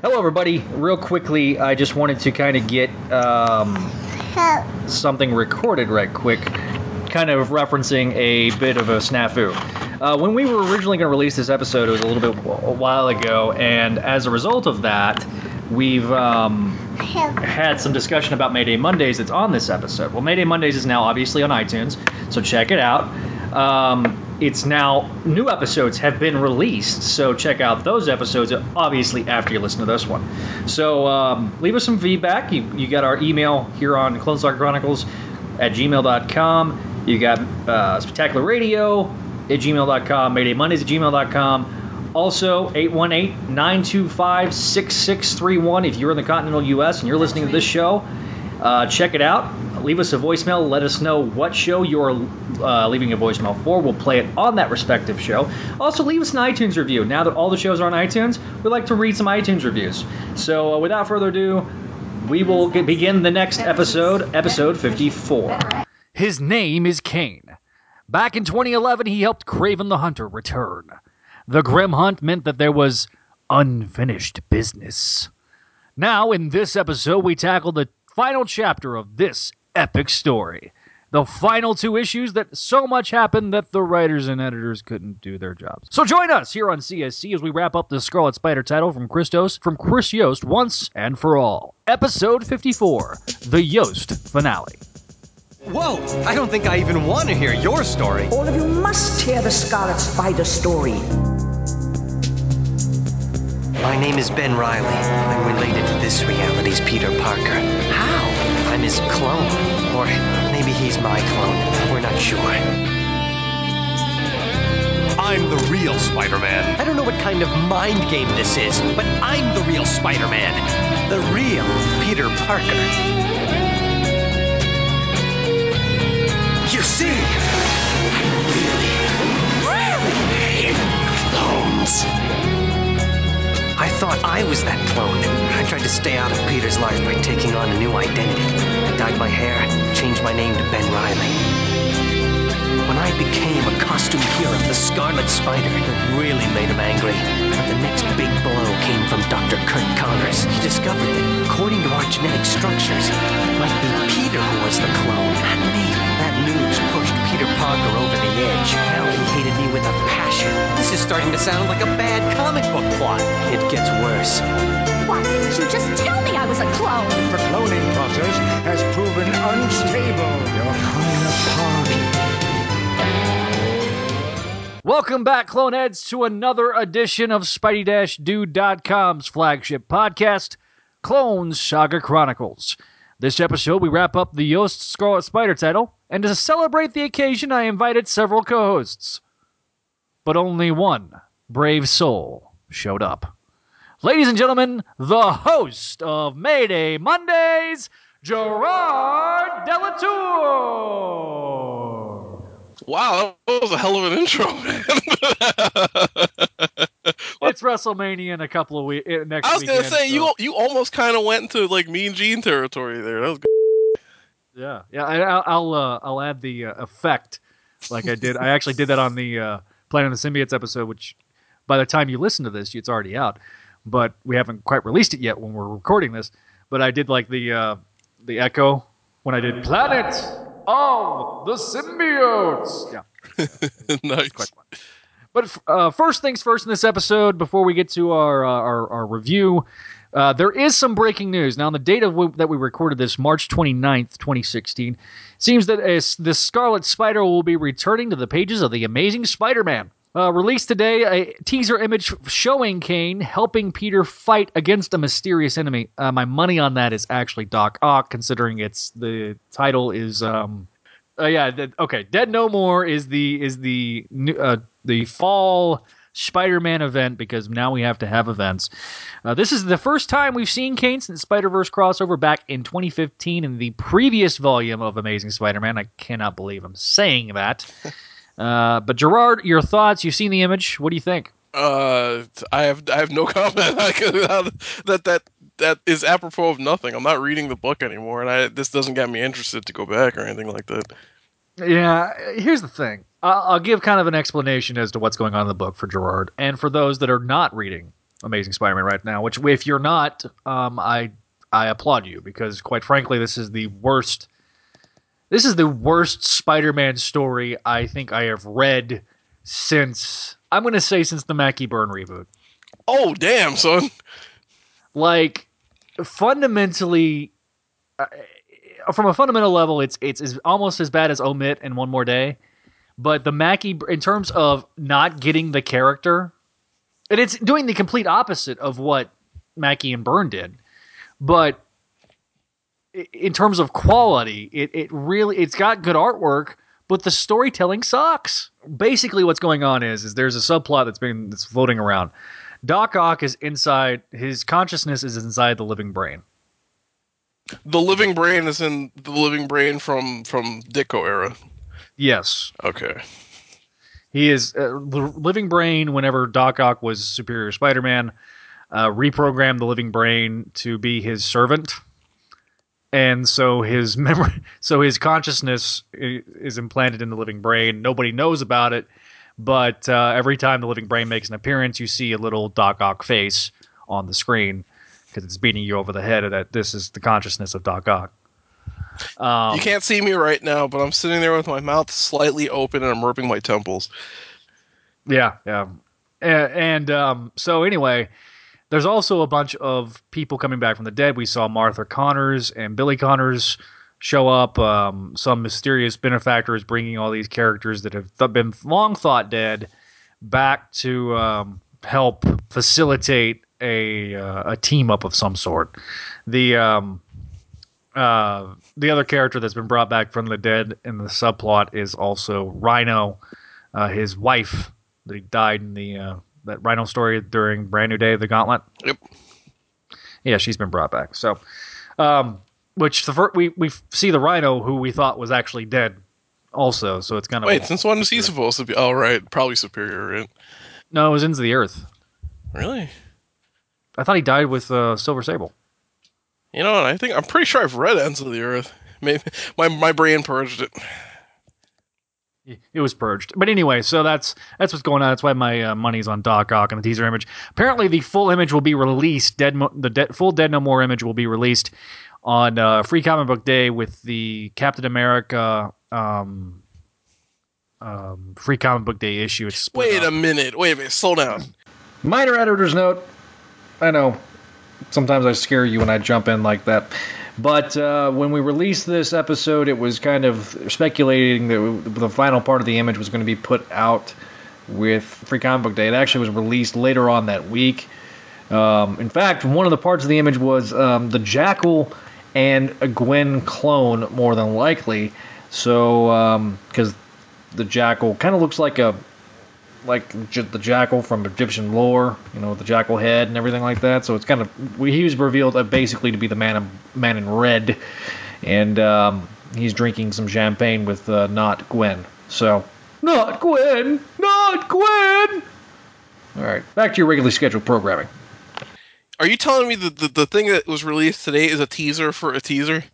Hello, everybody. Real quickly, I just wanted to kind of get um, something recorded right quick, kind of referencing a bit of a snafu. Uh, when we were originally going to release this episode, it was a little bit a while ago, and as a result of that, we've um, had some discussion about Mayday Mondays that's on this episode. Well, Mayday Mondays is now obviously on iTunes, so check it out. Um, it's now new episodes have been released, so check out those episodes obviously after you listen to this one. So um, leave us some feedback. You, you got our email here on Clone Saga Chronicles at gmail.com. You got uh, Spectacular Radio at gmail.com, Mayday Mondays at gmail.com. Also, 818 925 6631 if you're in the continental U.S. and you're listening to this show. Uh, check it out. Leave us a voicemail. Let us know what show you're uh, leaving a voicemail for. We'll play it on that respective show. Also, leave us an iTunes review. Now that all the shows are on iTunes, we like to read some iTunes reviews. So, uh, without further ado, we will get, begin the next episode, episode 54. His name is Kaine. Back in 2011, he helped Kraven the Hunter return. The Grim Hunt meant that there was unfinished business. Now, in this episode, we tackle the final chapter of this epic story. The final two issues that so much happened that the writers and editors couldn't do their jobs. So join us here on CSC as we wrap up the Scarlet Spider title from Christos from Chris Yost once and for all. Episode 54, the Yost finale. Whoa! I don't think I even want to hear your story. All of you must hear the Scarlet Spider story. My name is Ben Reilly. I'm related to this reality's Peter Parker. How? I'm his clone. Or maybe he's my clone. We're not sure. I'm the real Spider Man. I don't know what kind of mind game this is, but I'm the real Spider Man. The real Peter Parker. You see, I really, really hate clones. I thought I was that clone. I tried to stay out of Peter's life by taking on a new identity. I dyed my hair, changed my name to Ben Reilly. When I became a costume hero, the Scarlet Spider, it really made him angry. But the next big blow came from Dr. Curt Connors. He discovered that, according to our genetic structures, it might be Peter who was the clone, not me. That news Peter Parker over the edge. Now he hated me with a passion. This is starting to sound like a bad comic book plot. It gets worse. Why didn't you just tell me I was a clone? The cloning process has proven unstable. You're coming apart. Welcome back, Cloneheads, to another edition of Spidey-Dude.com's flagship podcast, Clone Saga Chronicles. This episode, we wrap up the Yost Scarlet Spider title, and to celebrate the occasion, I invited several co hosts. But only one brave soul showed up. Ladies and gentlemen, the host of Mayday Mondays, Gerard Delatour. Wow, that was a hell of an intro, man. it's WrestleMania in a couple of weeks. Next week. I was gonna weekend, say so- you you almost kind of went into like Mean Gene territory there. That was good. Yeah, yeah. I, I'll I'll, uh, I'll add the uh, effect like I did. I actually did that on the uh, Planet of the Symbiotes episode, which by the time you listen to this, it's already out. But we haven't quite released it yet when we're recording this. But I did like the uh, the echo when I did Planet of the Symbiotes. Yeah. nice. But uh, first things first in this episode, before we get to our uh, our, our review, uh, there is some breaking news. Now, on the date w- that we recorded this, March 29th, 2016, seems that a, the Scarlet Spider will be returning to the pages of the Amazing Spider-Man. Uh, released today, a teaser image showing Kaine helping Peter fight against a mysterious enemy. Uh, my money on that is actually Doc Ock, considering it's the title is um, uh, yeah, the, okay. Dead No More is the is the uh, the fall Spider-Man event because now we have to have events. Uh, this is the first time we've seen Kaine since Spider-Verse crossover back in 2015 in the previous volume of Amazing Spider-Man. I cannot believe I'm saying that. Uh, but Gerard, your thoughts? You've seen the image. What do you think? Uh, I have I have no comment. That that that is apropos of nothing. I'm not reading the book anymore, and I this doesn't get me interested to go back or anything like that. Yeah, here's the thing. I'll, I'll give kind of an explanation as to what's going on in the book for Gerard, and for those that are not reading Amazing Spider-Man right now. Which, if you're not, um, I I applaud you because, quite frankly, this is the worst. This is the worst Spider-Man story I think I have read since I'm going to say since the Mackie Byrne reboot. Oh damn, son. Like fundamentally, uh, from a fundamental level, it's it's, almost as bad as Omit and One More Day. But the Mackie, in terms of not getting the character, and it's doing the complete opposite of what Mackie and Byrne did. But in terms of quality, it, it really it's got good artwork, but the storytelling sucks. Basically, what's going on is is there's a subplot that's been that's floating around. Doc Ock is inside his consciousness is inside the living brain. The living brain is in the living brain from from Ditko era. Yes, Okay. He is uh, living brain. Whenever Doc Ock was Superior Spider-Man, uh, reprogrammed the living brain to be his servant, and so his memory, so his consciousness is implanted in the living brain. Nobody knows about it, but uh, every time the living brain makes an appearance, you see a little Doc Ock face on the screen because it's beating you over the head that this is the consciousness of Doc Ock. Um, you can't see me right now, but I'm sitting there with my mouth slightly open and I'm rubbing my temples. Yeah, yeah. A- And um, so anyway, there's also a bunch of people coming back from the dead. We saw Martha Connors and Billy Connors show up. Um, some mysterious benefactor is bringing all these characters that have th- been long thought dead back to um, help facilitate a uh, a team up of some sort. The um, uh, the other character that's been brought back from the dead in the subplot is also Rhino, uh, his wife that he died in the uh, that Rhino story during Brand New Day of the Gauntlet. Yep. Yeah, she's been brought back. So, um, which the fir- we we see the Rhino who we thought was actually dead, also. So it's kind of Wait, since when is he supposed to be? Oh, right, probably superior, right? no, it was into the Earth. Really? I thought he died with uh, Silver Sable. You know what? I think I'm pretty sure I've read Ends of the Earth. Maybe my my brain purged it. It was purged. But anyway, so that's that's what's going on. That's why my uh, money's on Doc Ock and the teaser image. Apparently, the full image will be released. Dead, Mo- the de- full Dead No More image will be released on uh, Free Comic Book Day with the Captain America um, um, Free Comic Book Day issue. It's Wait up. a minute. Wait a minute. Slow down. Minor editor's note. I know. Sometimes I scare you when I jump in like that. But uh, when we released this episode, it was kind of speculating that the final part of the image was going to be put out with Free Comic Book Day. It actually was released later on that week. Um, in fact, one of the parts of the image was um, the Jackal and a Gwen clone, more than likely. So, because the Jackal kind of looks like a like j- the jackal from Egyptian lore, you know, with the jackal head and everything like that. So it's kind of he was revealed uh, basically to be the man in, man in red, and um, he's drinking some champagne with uh, not Gwen. So not Gwen, not Gwen. All right, back to your regularly scheduled programming. Are you telling me that the, the thing that was released today is a teaser for a teaser?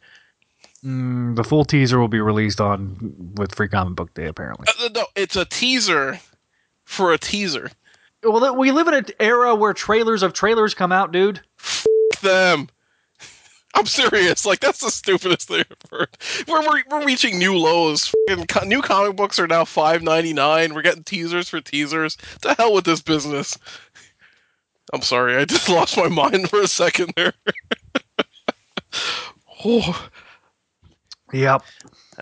Mm, the full teaser will be released on with Free Comic Book Day. Apparently, Uh, no, it's a teaser for a teaser. well, we live in an era where trailers of trailers come out, dude. Them. I'm serious. Like that's the stupidest thing I've heard. We're we're, we're reaching new lows. Co- new comic books are now five ninety nine. We're getting teasers for teasers. To hell with this business. I'm sorry. I just lost my mind for a second there. oh, Yep.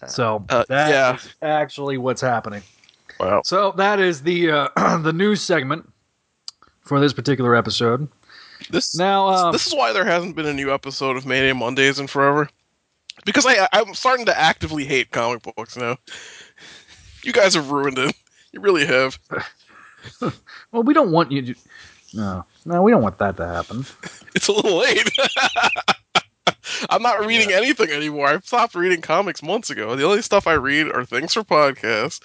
So Uh, that yeah. is actually what's happening. Wow. So that is the uh, the news segment for this particular episode. This Now, uh, this is why there hasn't been a new episode of Mayday Mondays in forever. Because I I'm starting to actively hate comic books now. You guys have ruined it. You really have. well, we don't want you to. No, no, we don't want that to happen. It's a little late. I'm not reading anything anymore. I've stopped reading comics months ago. The only stuff I read are things for podcasts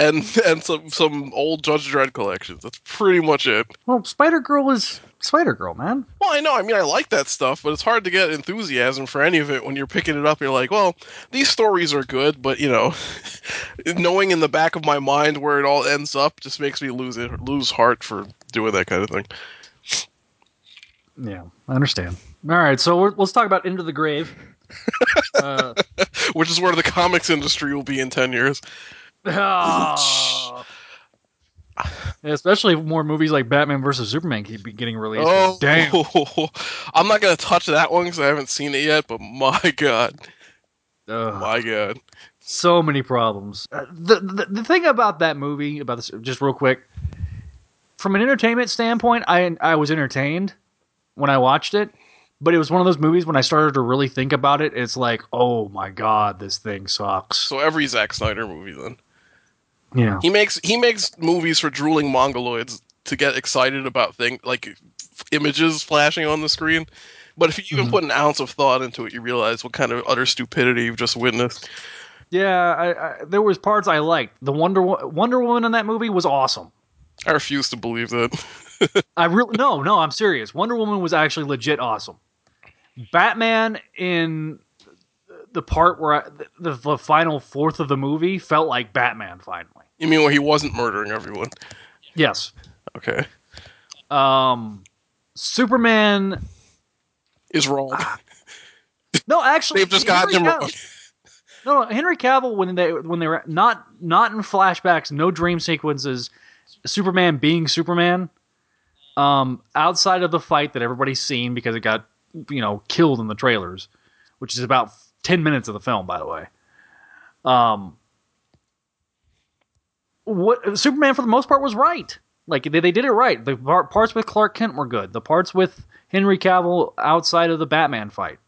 and and some some old Judge Dredd collections. That's pretty much it. Well, Spider Girl is Spider Girl, man. Well, I know. I mean, I like that stuff, but it's hard to get enthusiasm for any of it when you're picking it up. You're like, well, these stories are good, but you know, knowing in the back of my mind where it all ends up just makes me lose it, lose heart for doing that kind of thing. Yeah, I understand. All right, so we're, let's talk about Into the Grave. uh, Which is where the comics industry will be in ten years. Especially more movies like Batman versus Superman keep getting released. Oh, Damn. I'm not gonna touch that one because I haven't seen it yet. But my god, my god, so many problems. Uh, the, the the thing about that movie, about this, just real quick, from an entertainment standpoint, I I was entertained when I watched it, but it was one of those movies when I started to really think about it. It's like, oh my god, this thing sucks. so every Zack Snyder movie then. Yeah, He makes he makes movies for drooling mongoloids to get excited about things like f- images flashing on the screen. But if you even Mm-hmm. put an ounce of thought into it, you realize what kind of utter stupidity you've just witnessed. yeah. I, I, there was parts I liked. The Wonder Wo- Wonder Woman in that movie was awesome. I refuse to believe that. I really no, no, I'm serious. Wonder Woman was actually legit awesome. Batman in the part where I, the, the final fourth of the movie felt like Batman finally. You mean when he wasn't murdering everyone? Yes. Okay, Um Superman is wrong. No, actually They've just gotten him wrong. No, no, Henry Cavill when they when they were not not in flashbacks, no dream sequences, Superman being Superman, um, outside of the fight that everybody's seen because it got you know killed in the trailers, which is about ten minutes of the film, by the way. Um, what Superman for the most part was right. Like they, they did it right. The par- parts with Clark Kent were good. The parts with Henry Cavill outside of the Batman fight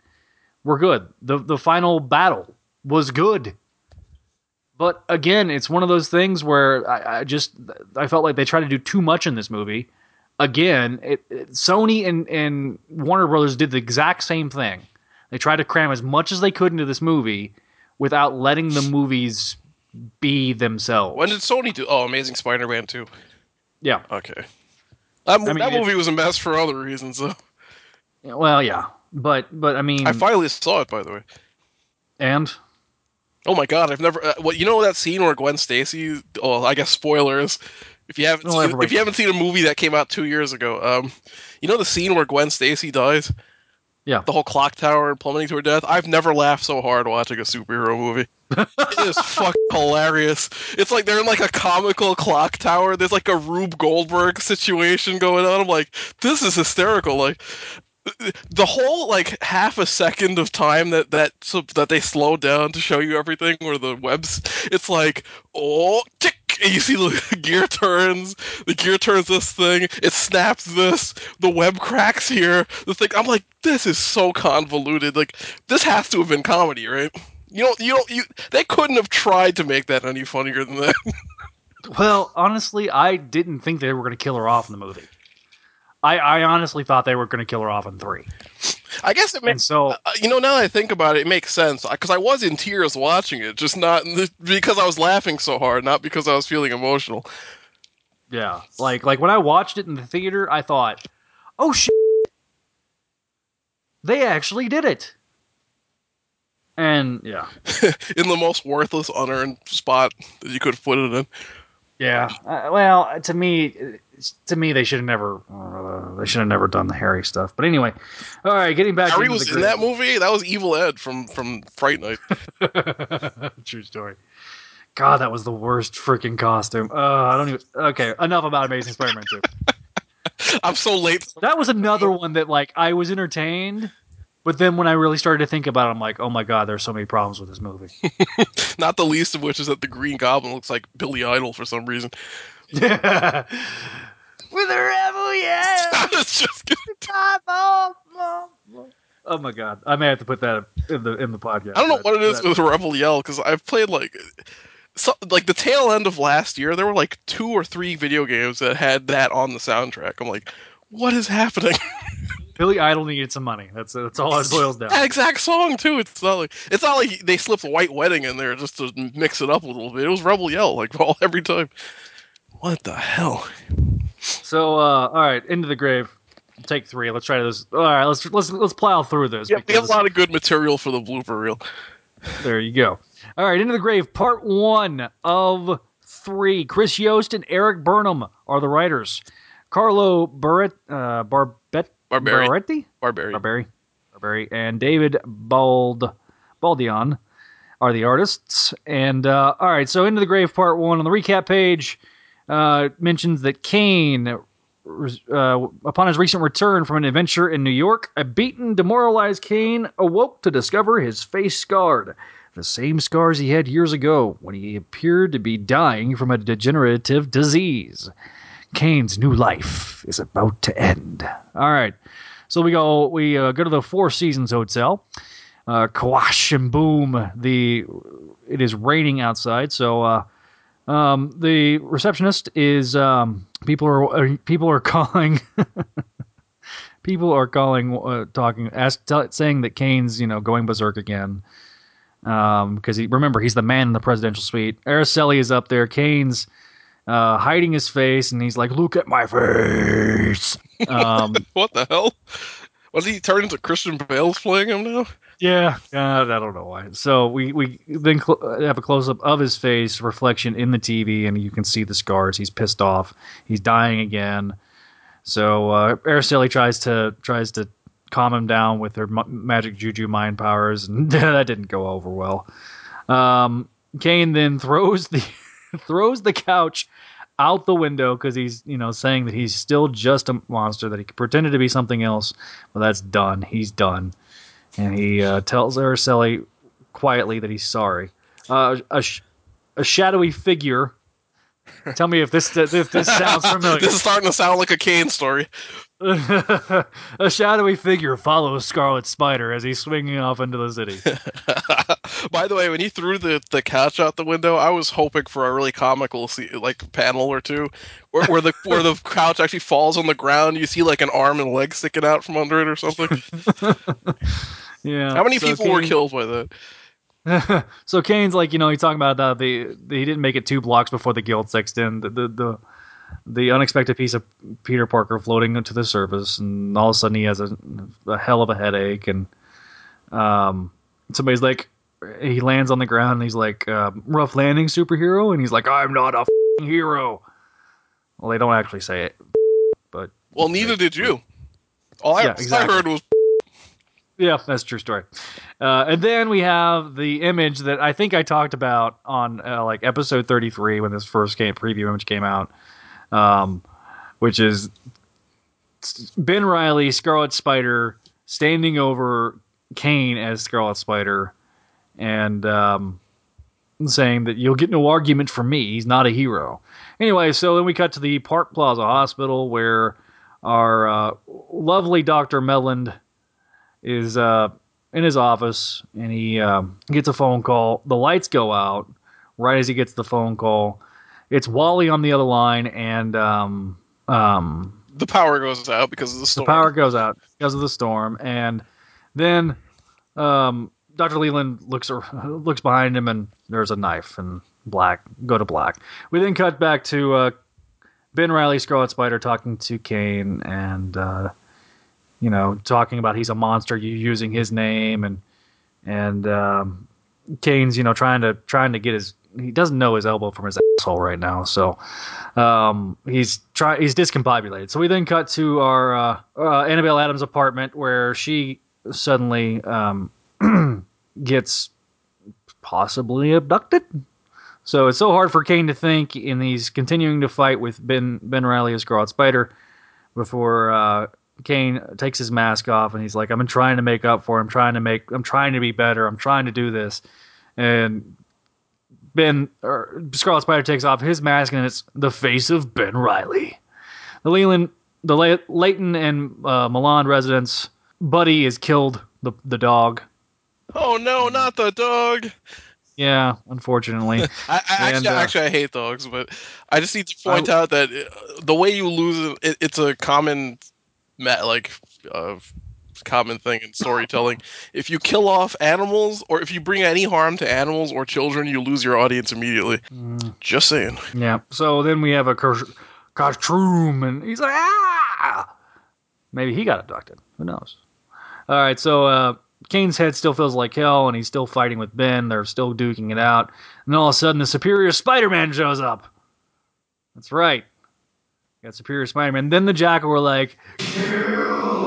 were good. The the final battle was good. But again, it's one of those things where I, I just I felt like they tried to do too much in this movie. Again, it, it- Sony and, and Warner Brothers did the exact same thing. They tried to cram as much as they could into this movie without letting the movies be themselves. When did Sony do? Oh, Amazing Spider-Man two. yeah. Okay, that, I mean, that movie was a mess for other reasons. though. Well, yeah. But but I mean I finally saw it, by the way. and Oh my god, I've never. Uh, well, you know that scene where Gwen Stacy? Oh, I guess spoilers. If you haven't, No, seen, if you haven't seen a movie that came out two years ago, um, you know the scene where Gwen Stacy dies, yeah. the whole clock tower plummeting to her death. I've never laughed so hard watching a superhero movie. it is fucking hilarious. It's like they're in like a comical clock tower. There's like a Rube Goldberg situation going on. I'm like, this is hysterical. Like the whole like half a second of time that that so, that they slow down to show you everything where the webs it's like oh tick and you see the gear turns the gear turns this thing it snaps this the web cracks here the thing i'm like this is so convoluted like this has to have been comedy right you don't you don't you they couldn't have tried to make that any funnier than that Well, honestly, I didn't think they were going to kill her off in the movie. I, I honestly thought they were going to kill her off in three. I guess it makes so, Uh, you know, now that I think about it, it makes sense because I was in tears watching it, just not because I was laughing so hard, not because I was feeling emotional. yeah, like like when I watched it in the theater, I thought, "Oh shit, they actually did it." And yeah, in the most worthless, unearned spot that you could have put it in. yeah. Uh, well, to me, to me, they should have never, uh, they should have never done the Harry stuff. But anyway, all right, getting back. Harry into was the in that movie. That was Evil Ed from from Fright Night. True story. God, that was the worst freaking costume. Uh, I don't even. Okay, enough about Amazing Spider-Man Two. I'm so late. That was another one that like I was entertained, but then when I really started to think about it, I'm like, oh my god, there's so many problems with this movie. Not the least of which is that the Green Goblin looks like Billy Idol for some reason. Yeah. With a rebel, yeah. I was just kidding. Oh my god, I may have to put that in the in the podcast. I don't know what it is that- with Rebel Yell because I've played like. So, like the tail end of last year, there were like two or three video games that had that on the soundtrack. I'm like, what is happening? Billy Idol needed some money. That's that's all it boils down. that exact song too. It's not like it's not like they slipped White Wedding in there just to mix it up a little bit. It was Rebel Yell like all every time. What the hell? So, uh, all right, into the grave. Take three. Let's try this. All right, let's let's let's plow through this. Yeah, we have because- a lot of good material for the blooper reel. There you go. All right, into the grave. Part one of three. Chris Yost and Erik Burnham are the writers. Carlo Barret, uh, Barbetta Barbary. Barretti? Barbary. Barberry, Barberry, and David Bald Baldeon are the artists. And uh, all right, so into the grave part one on the recap page uh, mentions that Kaine, uh, upon his recent return from an adventure in New York, a beaten, demoralized Kaine awoke to discover his face scarred. The same scars he had years ago when he appeared to be dying from a degenerative disease. Kaine's new life is about to end. All right. So we go we uh, go to the Four Seasons Hotel. Uh, Kawash and boom, the it is raining outside. So uh, um, the receptionist is um, people are uh, people are calling. people are calling, uh, talking, ask, t- saying that Kaine's you know going berserk again. Um, because he remember he's the man in the presidential suite. Araceli is up there. Kaine's uh, hiding his face, and he's like, "Look at my face." Um, What the hell? Was he turned into Christian Bale's playing him now? Yeah, I don't know why. So we we then cl- have a close up of his face reflection in the TV, and you can see the scars. He's pissed off. He's dying again. So uh, tries to tries to calm him down with her ma- magic juju mind powers, and that didn't go over well. Um, Kaine then throws the throws the couch out the window because he's you know saying that he's still just a monster that he pretended to be something else. Well, that's done. He's done and he uh, tells Araceli quietly that he's sorry. Uh, a, sh- a shadowy figure. Tell me if this if this sounds familiar. This is starting to sound like a Kaine story. a shadowy figure follows Scarlet Spider as he's swinging off into the city. By the way, when he threw the, the couch out the window, I was hoping for a really comical like panel or two, where, where the where the couch actually falls on the ground. You see like an arm and leg sticking out from under it or something. Yeah. How many so people were killed by that? so Kaine's like, you know, he's talking about that the, the he didn't make it two blocks before the guild sexton. The, the the the unexpected piece of Peter Parker floating to the surface, and all of a sudden he has a, a hell of a headache, and um, somebody's like, he lands on the ground, and he's like, um, rough landing superhero, and he's like, I'm not a f***ing hero. Well, they don't actually say it, but Well, neither did you. All I, Yeah, all I exactly. heard was Yeah, that's a true story. Uh, and then we have the image that I think I talked about on uh, like episode 33 when this first game preview image came out, um, which is Ben Reilly, Scarlet Spider, standing over Kaine as Scarlet Spider, and um, saying that you'll get no argument from me. He's not a hero. Anyway, so then we cut to the Park Plaza Hospital where our uh, lovely Dr. Meland is uh, in his office and he um, gets a phone call. The lights go out right as he gets the phone call. It's Wally on the other line, and um, um, the power goes out because of the storm. the power goes out because of the storm. And then um, Dr. Leland looks looks behind him, and there's a knife and black. Go to black. We then cut back to uh, Ben Reilly, Scarlet Spider, talking to Kaine, and uh, you know, talking about he's a monster, you using his name, and and um, Kaine's you know trying to trying to get his he doesn't know his elbow from his asshole right now, so um, he's try he's discombobulated. So we then cut to our uh, uh, Annabelle Adams' apartment where she suddenly um, gets possibly abducted. So it's so hard for Kaine to think, and he's continuing to fight with Ben Ben Reilly as Scarlet Spider before uh, Kaine takes his mask off and he's like, "I'm trying to make up for. it. I'm trying to make. I'm trying to be better. I'm trying to do this." And Ben or Scarlet Spider takes off his mask and it's the face of Ben Reilly. The Leland, the Le- Layton and uh, Milan residents. Buddy is killed. The the dog. Oh no, not the dog! Yeah, unfortunately. I, I And, actually, uh, actually, I hate dogs, but I just need to point out that uh, the way you lose it, it it's a common, like, uh, common thing in storytelling. if you kill off animals, or if you bring any harm to animals or children, you lose your audience immediately. Mm. Just saying. Yeah. So then we have a costume, and he's like, ah! Maybe he got abducted. Who knows? All right. So uh, Kaine's head still feels like hell, and he's still fighting with Ben. They're still duking it out. And then all of a sudden, the Superior Spider-Man shows up. That's right. Got Superior Spider-Man. Then the Jackal were like, kill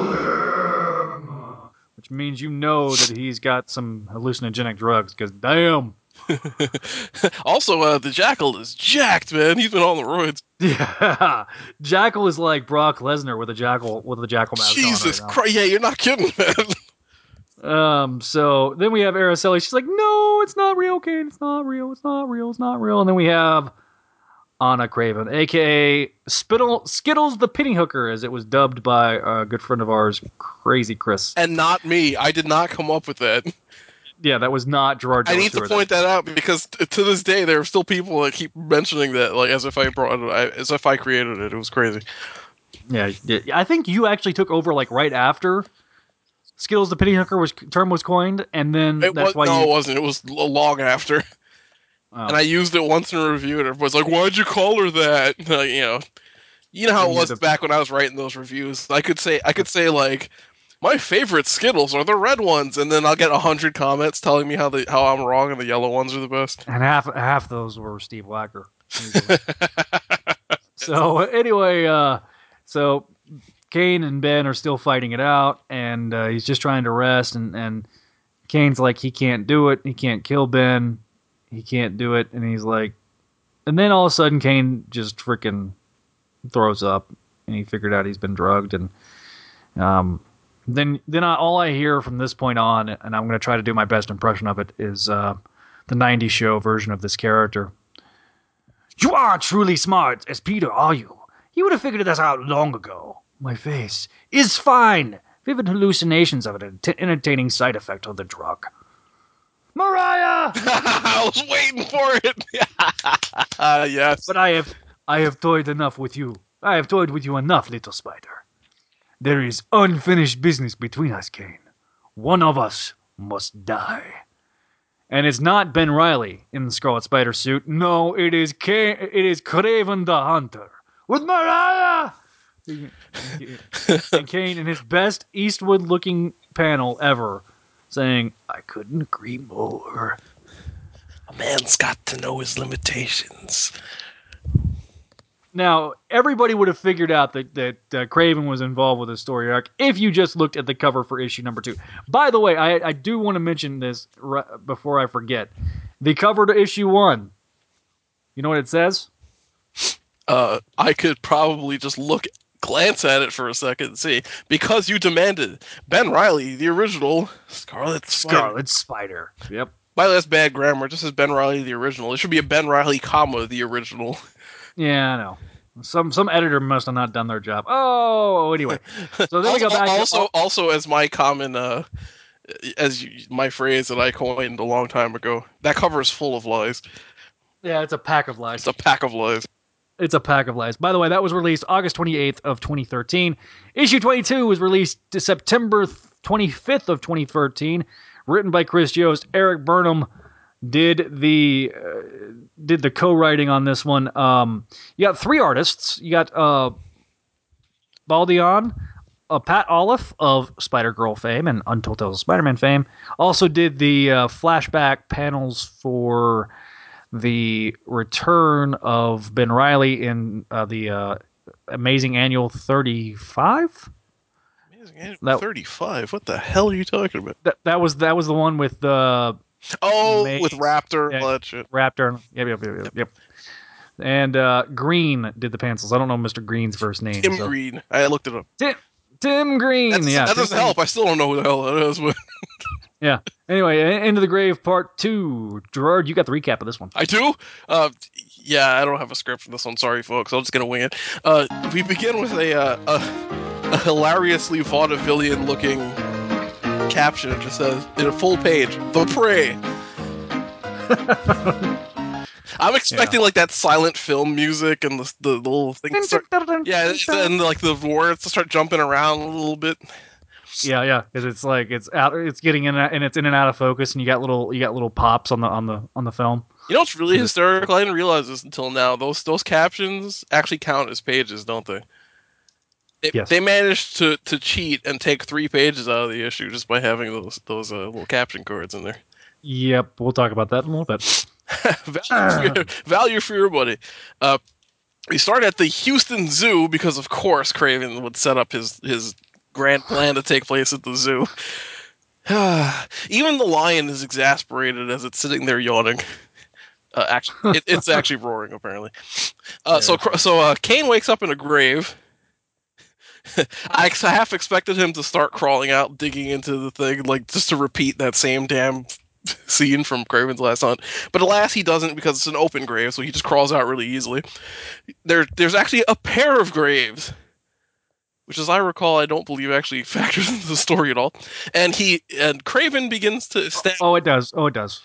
which means you know that he's got some hallucinogenic drugs. Because damn, also, uh, the Jackal is jacked, man. He's been on the roids. yeah, Jackal is like Brock Lesnar with a jackal with a jackal mask Jesus on right Christ! Yeah, you're not kidding, man. Um, so then we have Araceli. She's like, "No, it's not real, Kaine. It's not real. It's not real. It's not real." And then we have Anna Kraven, aka Spittle Skittles the Penny Hooker, as it was dubbed by a good friend of ours, Crazy Chris. and not me. I did not come up with that. Yeah, that was not Gerard. I need to point that out because t- to this day there are still people that keep mentioning that, like as if I brought it, I- as if I created it. It was crazy. Yeah, yeah, I think you actually took over like right after Skittles the Penny Hooker was term was coined, and then It that's was, why no, you. it wasn't. It was long after, And I used it once in a review, and everyone's like, "Why'd you call her that?" Like, you know, you know how it was back when I was writing those reviews. I could say, I could say like. My favorite Skittles are the red ones, and then I'll get a hundred comments telling me how the how I'm wrong and the yellow ones are the best. and half half those were Steve Wacker. so anyway, uh, so Kaine and Ben are still fighting it out, and uh, he's just trying to rest, and and Kaine's like he can't do it, he can't kill Ben, he can't do it, and he's like, and then all of a sudden Kaine just freaking throws up, and he figured out he's been drugged, and um. Then, then I, all I hear from this point on, and I'm going to try to do my best impression of it, is uh, the 90s show version of this character. You are truly smart as Peter, are you? You would have figured this out long ago. My face is fine. Vivid hallucinations of an ent- entertaining side effect of the drug. Mariah! I was waiting for it. uh, yes. But I have I have toyed enough with you. I have toyed with you enough, little spider. There is unfinished business between us, Kaine. One of us must die. And it's not Ben Reilly in the Scarlet Spider suit. No, it is Kaine, it is Kraven the Hunter with Mariah. and Kaine in his best Eastwood-looking panel ever, saying, "I couldn't agree more." A man's got to know his limitations. Now, everybody would have figured out that that uh, Kraven was involved with the story arc if you just looked at the cover for issue number two. By the way, I, I do want to mention this before I forget. The cover to issue one. You know what it says? Uh, I could probably just look, glance at it for a second and see. Because you demanded Ben Reilly, the original Scarlet Spider. Scarlet Spider. Yep. By the way, that's bad grammar. Just says Ben Reilly, the original. It should be a Ben Reilly, comma, the original. Yeah, I know. Some some editor must have not done their job. Oh, anyway. So then we go also, back. to- also, also, as my common, uh, as you, my phrase that I coined a long time ago, that cover is full of lies. yeah, it's a pack of lies. It's a pack of lies. It's a pack of lies. By the way, that was released August 28th of 2013. Issue 22 was released to September 25th of 2013. Written by Chris Yost. Erik Burnham did the uh, did the co-writing on this one. Um, you got three artists. You got uh, Baldeon, uh, Pat Olliffe of Spider Girl fame and Untold Tales of Spider-Man fame. Also did the uh, flashback panels for the return of Ben Reilly in uh, the uh, Amazing Annual 35. Amazing That- Thirty-five. What the hell are you talking about? That that was that was the one with the Oh, Maze. with Raptor, Yeah. all that shit. Raptor. Yep, yep, yep, yep. yep. And uh, Green did the pencils. I don't know Mr. Green's first name. Tim so- Green. I looked it up. Tim, Tim Green. That's, yeah, that Tim doesn't Green. help. I still don't know who the hell that is, but Yeah. Anyway, En- Into the Grave Part Two. Gerard, you got the recap of this one. I do. Uh, yeah, I don't have a script for this one. Sorry, folks. I'm just gonna wing it. Uh, we begin with a uh, a, a hilariously vaudevillian-looking caption. It just says in a full page, "The Prey." I'm expecting like that silent film music and the the, the little thing. Start, yeah, and like the words to start jumping around a little bit. Yeah, yeah, because it's like it's out, it's getting in and it's in and out of focus, and you got little you got little pops on the on the on the film. You know what's really hysterical? I didn't realize this until now. Those those captions actually count as pages, don't they? It, Yes. They managed to, to cheat and take three pages out of the issue just by having those those uh, little caption cards in there. Yep, we'll talk about that in a little bit. value, for, value for your buddy. Uh, we start at the Houston Zoo because, of course, Kraven would set up his his grand plan to take place at the zoo. Even the lion is exasperated as it's sitting there yawning. Uh, actually, it, it's actually roaring apparently. Uh, So, so uh, Kaine wakes up in a grave. I half expected him to start crawling out, digging into the thing, like just to repeat that same damn scene from Kraven's Last Hunt. But alas, he doesn't because it's an open grave, so he just crawls out really easily. There, there's actually a pair of graves, which, as I recall, I don't believe actually factors into the story at all. And he and Kraven begins to stab. Oh, it does. Oh, it does.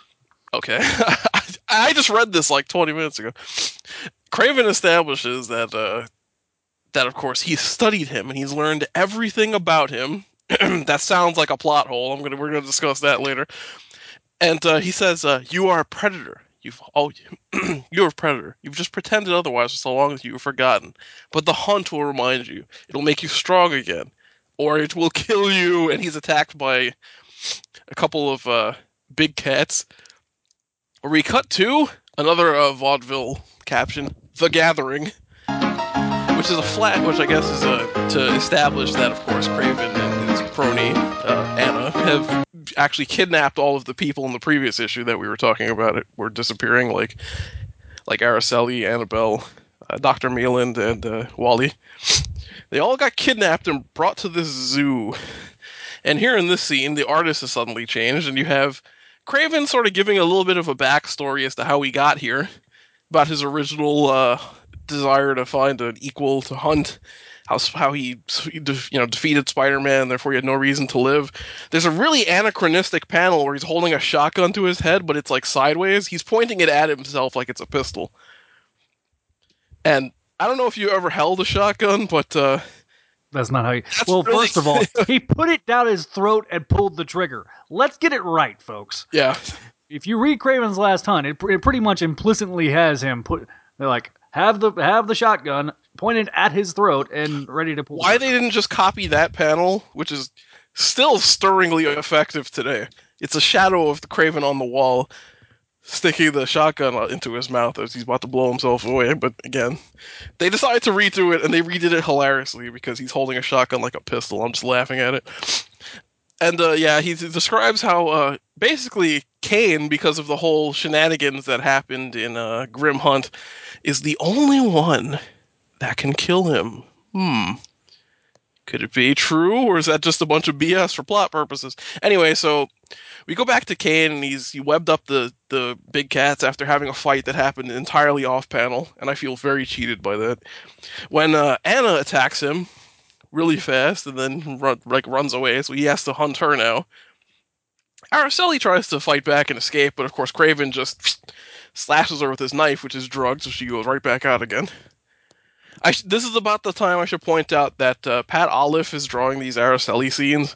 Okay, I just read this like 20 minutes ago. Kraven establishes that uh, that of course he studied him and he's learned everything about him. that sounds like a plot hole. I'm gonna we're gonna discuss that later. And uh, he says, uh, "You are a predator. You've oh, you're a predator. You've just pretended otherwise for so long that you've forgotten. But the hunt will remind you. It'll make you strong again, or it will kill you." And he's attacked by a couple of uh, big cats. We cut to another uh, vaudeville caption: "The Gathering," which is a flat, which I guess is uh, to establish that, of course, Kraven and his crony uh, Anna have actually kidnapped all of the people in the previous issue that we were talking about. It were disappearing, like like Araceli, Annabelle, uh, Doctor Meland, and uh, Wally. They all got kidnapped and brought to this zoo. And here in this scene, the artist has suddenly changed, and you have Kraven sort of giving a little bit of a backstory as to how he got here, about his original uh, desire to find an equal to Hunt, how how he you know defeated Spider-Man, therefore he had no reason to live. There's a really anachronistic panel where he's holding a shotgun to his head, but it's like sideways. He's pointing it at himself like it's a pistol. And I don't know if you ever held a shotgun, but uh, That's not how you. Well, really- first of all, he put it down his throat and pulled the trigger. Let's get it right, folks. yeah, If you read Kraven's Last Hunt, it, it pretty much implicitly has him put. They're like have the have the shotgun pointed at his throat and ready to pull. why they didn't just copy that panel, which is still stirringly effective today. It's a shadow of the Kraven on the wall, sticking the shotgun into his mouth as he's about to blow himself away. But again, they decided to redo it, and they redid it hilariously because he's holding a shotgun like a pistol. I'm just laughing at it. And uh, yeah, he describes how uh, basically Kaine, because of the whole shenanigans that happened in uh, Grim Hunt, is the only one that can kill him. Hmm. Could it be true, or is that just a bunch of BS for plot purposes? Anyway, so we go back to Kaine, and he's he webbed up the the big cats after having a fight that happened entirely off panel, and I feel very cheated by that. When uh, Anna attacks him really fast, and then run, like runs away, so he has to hunt her now. Araceli tries to fight back and escape, but of course Kraven just slashes her with his knife, which is drugged, so she goes right back out again. I sh- this is about the time I should point out that uh, Pat Olliffe is drawing these Araceli scenes,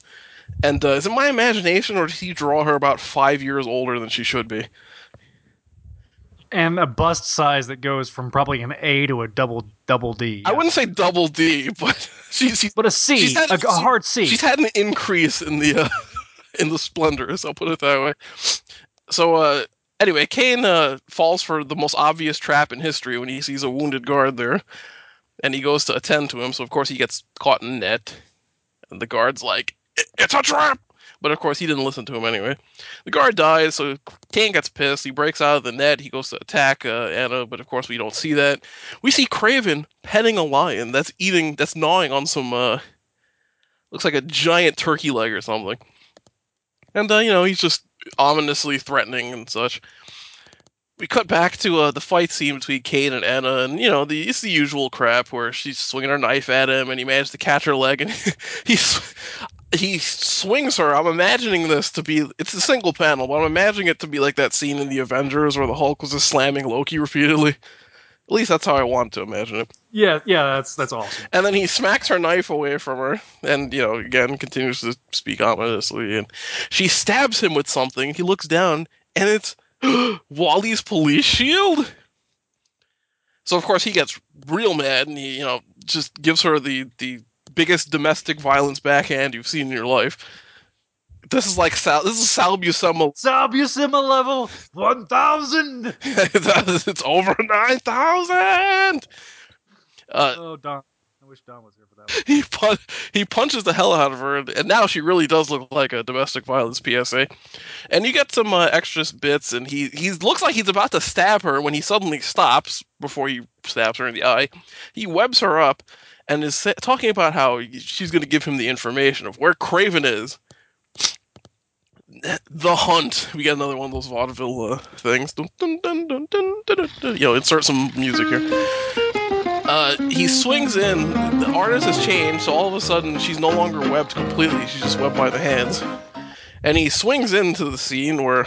and uh, is it my imagination or does he draw her about five years older than she should be? and a bust size that goes from probably an A to a double double D. I wouldn't say double D, but she's, she's but a C, she's had- a, a hard C. She's had an increase in the uh, in the splendors. I'll put it that way. So uh, anyway, Kaine uh, falls for the most obvious trap in history when he sees a wounded guard there, and he goes to attend to him. So of course he gets caught in net, and the guard's like, "I- "It's a trap!" But of course he didn't listen to him anyway. The guard dies, so Kaine gets pissed. He breaks out of the net. He goes to attack uh, Anna, but of course we don't see that. We see Kraven petting a lion that's eating, that's gnawing on some. Uh, looks like a giant turkey leg or something. And uh, you know he's just ominously threatening and such. We cut back to uh, the fight scene between Kaine and Anna, and you know the it's the usual crap where she's swinging her knife at him, and he managed to catch her leg, and he he swings her. I'm imagining this to be it's a single panel, but I'm imagining it to be like that scene in the Avengers where the Hulk was just slamming Loki repeatedly. At least that's how I want to imagine it. yeah, yeah, that's that's awesome. And then he smacks her knife away from her, and you know, again continues to speak ominously. And she stabs him with something. He looks down, and it's Wally's police shield. So of course he gets real mad, and he, you know, just gives her the the biggest domestic violence backhand you've seen in your life. This is like Sal. This is Sal Buscema. Sal Buscema level one thousand. it's over nine thousand. Uh, Oh, Don, I wish Don was here for that. One. he pun- he punches the hell out of her, and, now she really does look like a domestic violence PSA. And you get some uh, extra bits, and he he looks like he's about to stab her when he suddenly stops before he stabs her in the eye. He webs her up and is sa- talking about how she's going to give him the information of where Kraven is. The hunt. We get another one of those vaudeville uh, things. Dun, dun, dun. You know, insert some music here. Uh, he swings in. The artist has changed, so all of a sudden she's no longer webbed completely. She's just webbed by the hands. And he swings into the scene where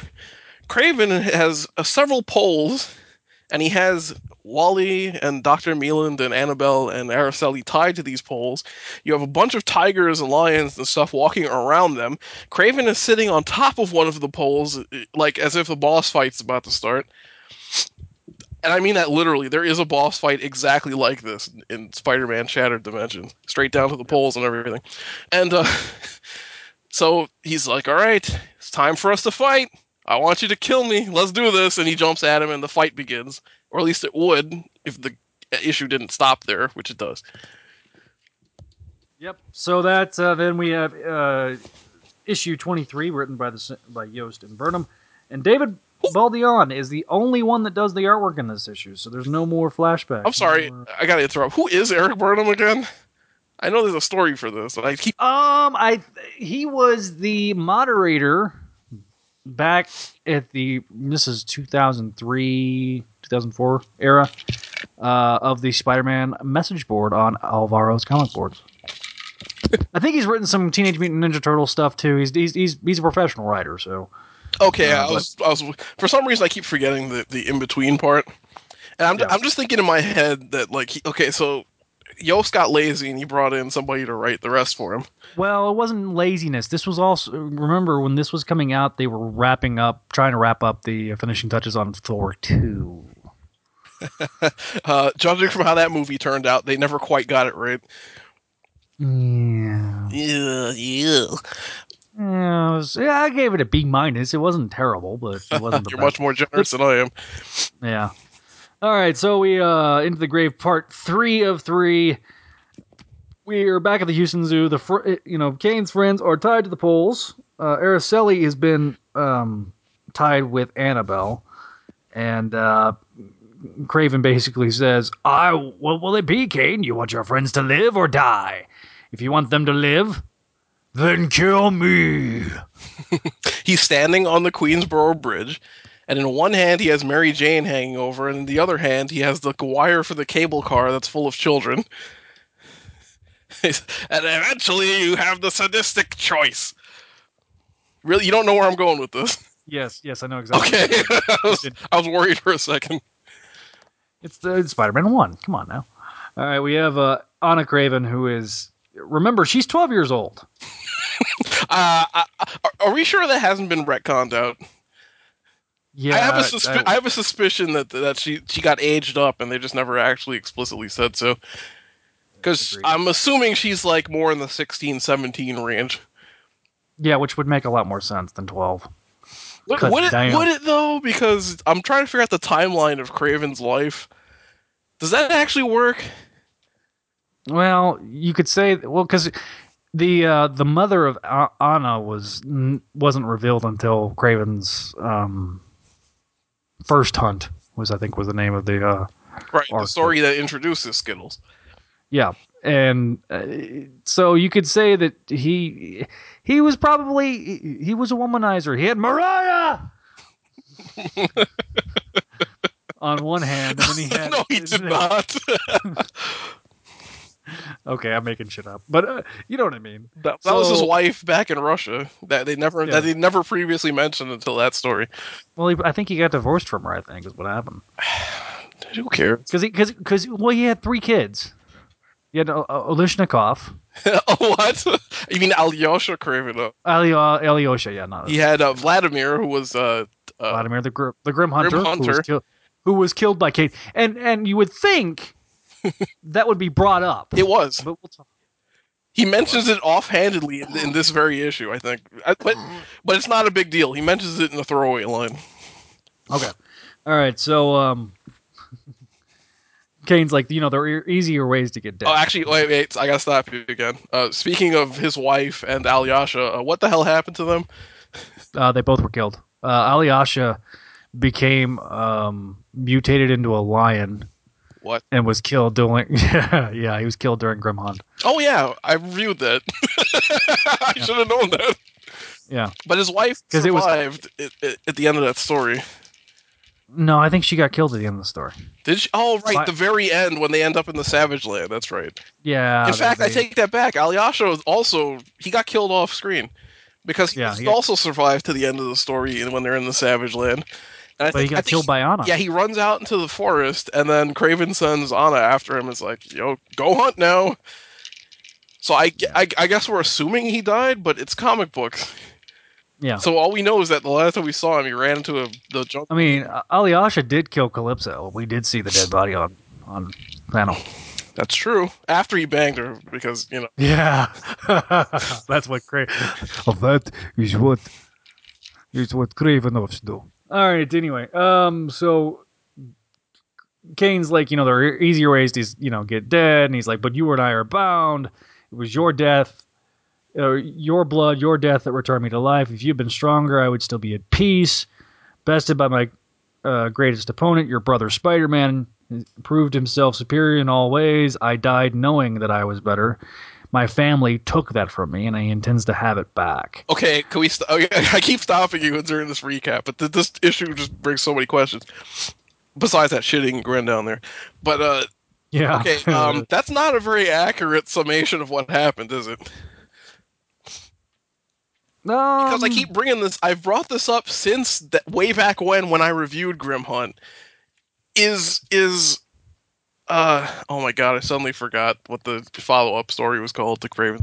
Kraven has uh, several poles, and he has Wally and Dr. Meland and Annabelle and Araceli tied to these poles. You have a bunch of tigers and lions and stuff walking around them. Kraven is sitting on top of one of the poles, like as if the boss fight's about to start and I mean that literally. There is a boss fight exactly like this in Spider-Man Shattered Dimensions, straight down to the poles and everything. And uh, so he's like, "All right, it's time for us to fight. I want you to kill me. Let's do this." And he jumps at him, and the fight begins, or at least it would if the issue didn't stop there, which it does. Yep. So that uh, then we have uh, issue twenty three, written by the by Yost and Burnham, and David Baldeon is the only one that does the artwork in this issue. So there's no more flashbacks. I'm sorry, no I gotta interrupt. Who is Erik Burnham again? I know there's a story for this, but I keep. Um, I he was the moderator back at the this is 2003 2004 era uh, of the Spider-Man message board on Alvaro's comic boards. I think he's written some Teenage Mutant Ninja Turtle stuff too. He's he's he's, he's a professional writer, so Okay, Uh, I was, I was. For some reason, I keep forgetting the, the in between part, and I'm, Yeah. I'm just thinking in my head that like, he, okay, so Yost got lazy and he brought in somebody to write the rest for him. Well, it wasn't laziness. This was also remember when this was coming out, they were wrapping up, trying to wrap up the finishing touches on Thor two. Uh, judging from how that movie turned out, they never quite got it right. Yeah. Yeah, yeah. Yeah, was- yeah, I gave it a B minus. It wasn't terrible, but it wasn't the You're best. much more generous than I am. Yeah. All right, so we uh into the grave part three of three. We are back at the Houston Zoo. The fr- you know Kaine's friends are tied to the poles. Uh, Araceli has been um, tied with Annabelle, and uh, Kraven basically says, "I what will it be, Kaine? You want your friends to live or die? If you want them to live, then kill me." He's standing on the Queensboro Bridge, and in one hand he has Mary Jane hanging over, and in the other hand he has the wire for the cable car that's full of children. and eventually you have the sadistic choice. Really, you don't know where I'm going with this. Yes, yes, I know exactly. Okay, I, was, I was worried for a second. It's the it's Spider-Man one. Come on now. All right, we have uh, Anna Kraven, who is remember she's 12 years old. Uh, I, I- are we sure that hasn't been retconned out? Yeah, I have a suspi- I, have a suspicion that that she she got aged up, and they just never actually explicitly said so. Because I'm assuming she's like more in the 16, 17 range. yeah, which would make a lot more sense than 12. Would, would it damn. would it though? Because I'm trying to figure out the timeline of Kraven's life. Does that actually work? Well, you could say well because the uh, the mother of Anna was n- wasn't revealed until Kraven's um, first hunt was I think was the name of the uh, Right, the story that introduces Skittles. Yeah, and uh, so you could say that he he was probably he, he was a womanizer. He had Mariah on one hand, and then he had no, he did not. Okay, I'm making shit up, but uh, you know what I mean. that, that was his wife back in Russia. That they never Yeah. that they never previously mentioned until that story. Well, he, I think he got divorced from her. I think is what happened Who cares? because he because because well he had three kids. He had uh, uh, Olishnikov, oh, what? you mean Alyosha Kravinoff? Alio, Alyosha, yeah, not He had uh, Vladimir, who was uh, uh, Vladimir the Gr- the Grim Hunter, Grim Who, was Hunter. kill- who was killed by Kaine, and and you would think that would be brought up. it was. but we'll talk. He mentions it offhandedly in, in this very issue, I think. I, but but it's not a big deal. He mentions it in a throwaway line. Okay. All right. So, um, Kaine's like, you know, there are easier ways to get dead. Oh, actually, wait, wait. I gotta stop you again. Uh, speaking of his wife and Alyosha, uh, what the hell happened to them? Uh, they both were killed. Uh, Alyosha became um, mutated into a lion What? and was killed during. Yeah, yeah, he was killed during Grim Hunt. Oh yeah, I reviewed that. I should have known that. Yeah. But his wife 'Cause it was- survived at, at, the end of that story. No, I think she got killed at the end of the story. Did she? Oh, right, Fi- the very end when they end up in the Savage Land. That's right. Yeah. in fact, I take that back. Alyosha also he got killed off screen because he, Yeah, he got- also survived to the end of the story when they're in the Savage Land. But he think- I got killed by Anna. Yeah, he runs out into the forest, and then Kraven sends Anna after him. It's like, yo, go hunt now. So I, I, I guess we're assuming he died, but it's comic books. Yeah. So all we know is that the last time we saw him, he ran into a, the jungle. I mean, Alyosha did kill Calypso. We did see the dead body on on panel. That's true. After he banged her, because you know. Yeah, that's what Kraven. that is what is what Kravinoffs do. All right. Anyway, um, so Kaine's like, you know, there are easier ways to, you know, get dead, and he's like, but you and I are bound. It was your death, uh, your blood, your death that returned me to life. If you'd been stronger, I would still be at peace. Bested by my uh, greatest opponent, your brother Spider-Man, proved himself superior in all ways. I died knowing that I was better. My family took that from me, and he intends to have it back. Okay, can we? St- okay, I keep stopping you during this recap, but th- this issue just brings so many questions. Besides that shitting grin down there, but uh, Yeah. okay, um, that's not a very accurate summation of what happened, is it? No Because I Um, keep bringing this. I've brought this up since that way back when when I reviewed Grim Hunt. Is is uh oh my god! I suddenly forgot what the follow up story was called to Kraven.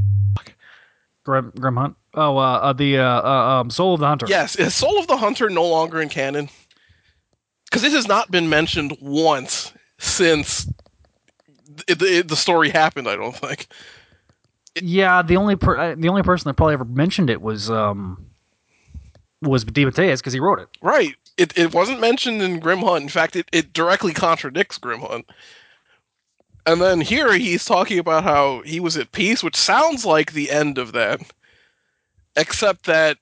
Grim, Grim Hunt. Oh, uh, uh the uh, uh, um, Soul of the Hunter. Yes, is Soul of the Hunter no longer in canon? Because it has not been mentioned once since the, the, the story happened. I don't think. Yeah, the only per- uh, the only person that probably ever mentioned it was um was DeMatteis because he wrote it. Right. It it wasn't mentioned in Grim Hunt. In fact, it, it directly contradicts Grim Hunt. And then here he's talking about how he was at peace, which sounds like the end of that. Except that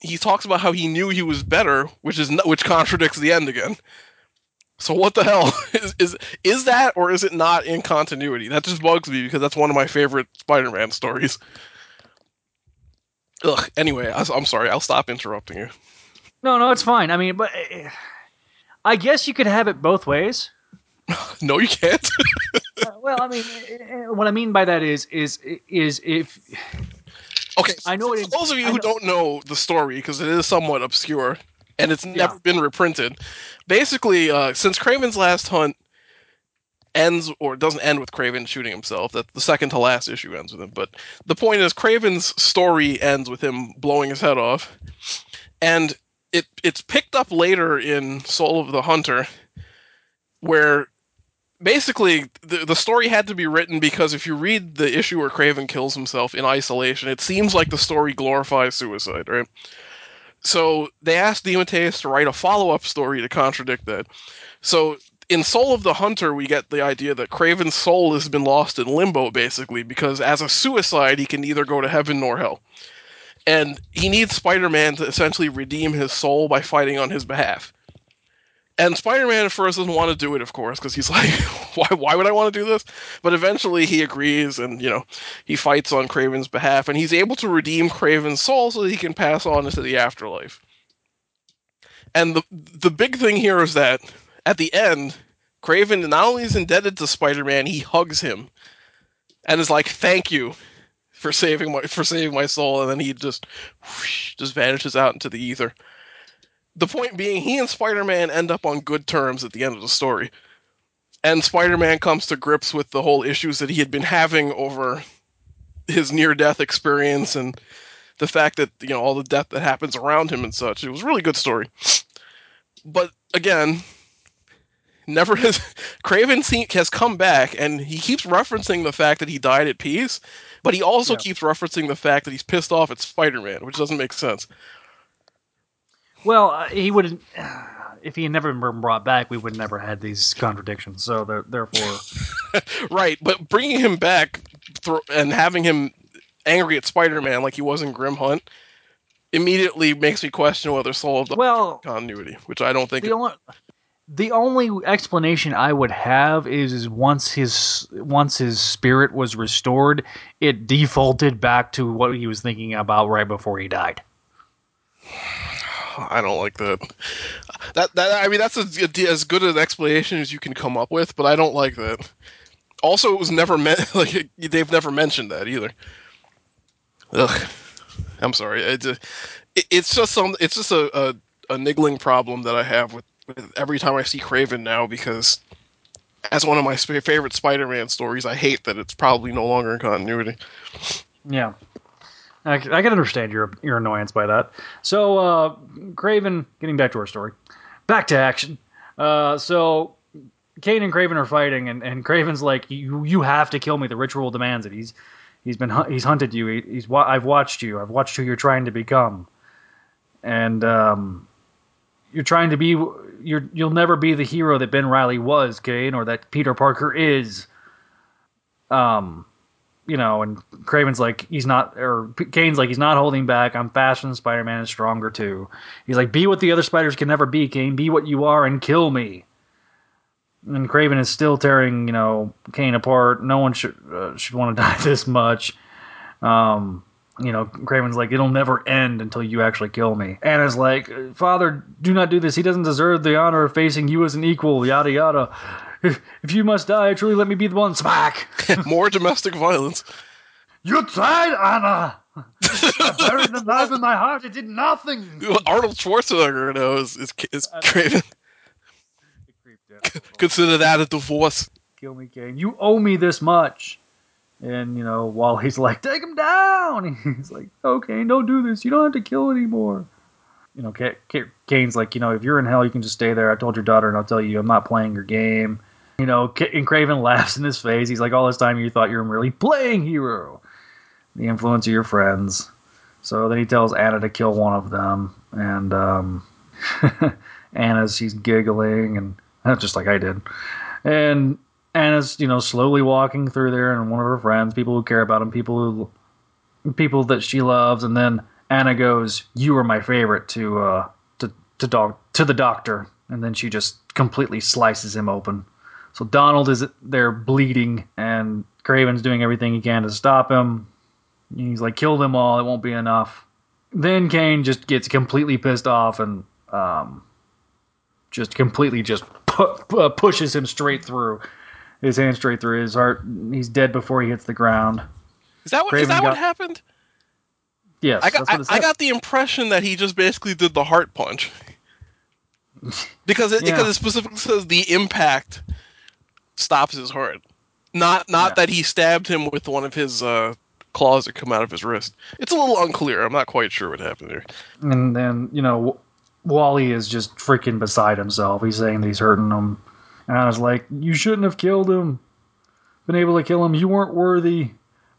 he talks about how he knew he was better, which is n- which contradicts the end again. So what the hell is is is that or is it not in continuity? That just bugs me because that's one of my favorite Spider-Man stories. Ugh. Anyway, I, I'm sorry. I'll stop interrupting you. No, no, it's fine. I mean, but uh, I guess you could have it both ways. No, you can't. Well, I mean, what I mean by that is is is if Okay, I know it For those of you I who know- don't know the story, because it is somewhat obscure and it's never been reprinted. Basically, uh, since Kraven's Last Hunt ends, or doesn't end with Kraven shooting himself, that the second to last issue ends with him. But the point is, Kraven's story ends with him blowing his head off, and it it's picked up later in Soul of the Hunter, where basically the, the story had to be written because if you read the issue where Kraven kills himself in isolation, it seems like the story glorifies suicide, right? So they asked DeMatteis to write a follow-up story to contradict that. So in Soul of the Hunter, we get the idea that Kraven's soul has been lost in limbo, basically, because as a suicide, he can neither go to heaven nor hell. And he needs Spider-Man to essentially redeem his soul by fighting on his behalf. And Spider-Man at first doesn't want to do it, of course, because he's like, "Why? Why would I want to do this?" But eventually, he agrees, and you know, he fights on Kraven's behalf, and he's able to redeem Kraven's soul so that he can pass on into the afterlife. And the the big thing here is that at the end, Kraven not only is indebted to Spider-Man, he hugs him, and is like, "Thank you." For saving my for saving my soul, and then he just whoosh, just vanishes out into the ether the point being, he and Spider Man end up on good terms at the end of the story. And Spider Man comes to grips with the whole issues that he had been having over his near death experience and the fact that, you know, all the death that happens around him and such. It was a really good story. But again, never has Kraven has come back and he keeps referencing the fact that he died at peace, but he also Yeah. keeps referencing the fact that he's pissed off at Spider Man, which doesn't make sense. Well, uh, he would if he had never been brought back, we would never had these contradictions. So there- therefore, Right, but bringing him back thro- and having him angry at Spider-Man like he was in Grim Hunt immediately makes me question whether Soul of the well, continuity, which I don't think. the only the only explanation I would have is, is once his once his spirit was restored, it defaulted back to what he was thinking about right before he died. I don't like that. That that I mean that's as, as good an explanation as you can come up with, but I don't like that. Also, it was never meant like they've never mentioned that either. Ugh, I'm sorry. It's a, it, it's just some. It's just a, a a niggling problem that I have with, with every time I see Kraven now because as one of my favorite Spider-Man stories, I hate that it's probably no longer in continuity. Yeah. I, I can understand your your annoyance by that. So, uh, Kraven, getting back to our story, back to action. Uh, so, Kaine and Kraven are fighting, and, and Kraven's like, "You you have to kill me. The ritual demands it. He's he's been he's hunted you. He, he's I've watched you. I've watched who you're trying to become, and um, you're trying to be you're you'll never be the hero that Ben Reilly was, Kaine, or that Peter Parker is. Um, you know, and Kraven's like he's not, or Kaine's like he's not holding back. I'm faster than Spider-Man is stronger too. He's like, be what the other spiders can never be, Kaine. Be what you are and kill me. And Kraven is still tearing, you know, Kaine apart. No one should uh, should want to die this much. Um, you know, Kraven's like, it'll never end until you actually kill me. Anna's like, Father, do not do this. He doesn't deserve the honor of facing you as an equal. Yada yada. If, if you must die, truly let me be the one. Smack. More domestic violence. You tried, Anna. I buried the knife in my heart. It did nothing. Arnold Schwarzenegger now is is, is uh, Kraven. Consider that a divorce. Kill me, Kaine. You owe me this much. And you know, while he's like, take him down, he's like, okay, don't do this. You don't have to kill anymore. You know, Ka- Ka- Kaine's like, you know, if you're in hell, you can just stay there. I told your daughter, and I'll tell you, I'm not playing your game. You know, and Kraven laughs in his face. He's like, all this time you thought you were really playing hero. The influence of your friends. So then he tells Anna to kill one of them, and um, Anna's she's giggling and just like I did, and Anna's you know slowly walking through there, and one of her friends, people who care about him, people who people that she loves, and then Anna goes, "You are my favorite," to uh, to to dog to the doctor, and then she just completely slices him open. So Donald is there bleeding, and Kraven's doing everything he can to stop him. He's like, kill them all. It won't be enough. Then Kaine just gets completely pissed off and um, just completely just pu- pu- pushes him straight through his hand straight through his heart. He's dead before he hits the ground. Is that what, Kraven is that got- what happened? Yes, I got I, I got the impression that he just basically did the heart punch. Because it Yeah. because it specifically says the impact stops his heart. Not not Yeah. that he stabbed him with one of his uh, claws that come out of his wrist. It's a little unclear. I'm not quite sure what happened there. And then, you know, W- Wally is just freaking beside himself. He's saying that he's hurting him. And I was like, you shouldn't have killed him. Been able to kill him. You weren't worthy.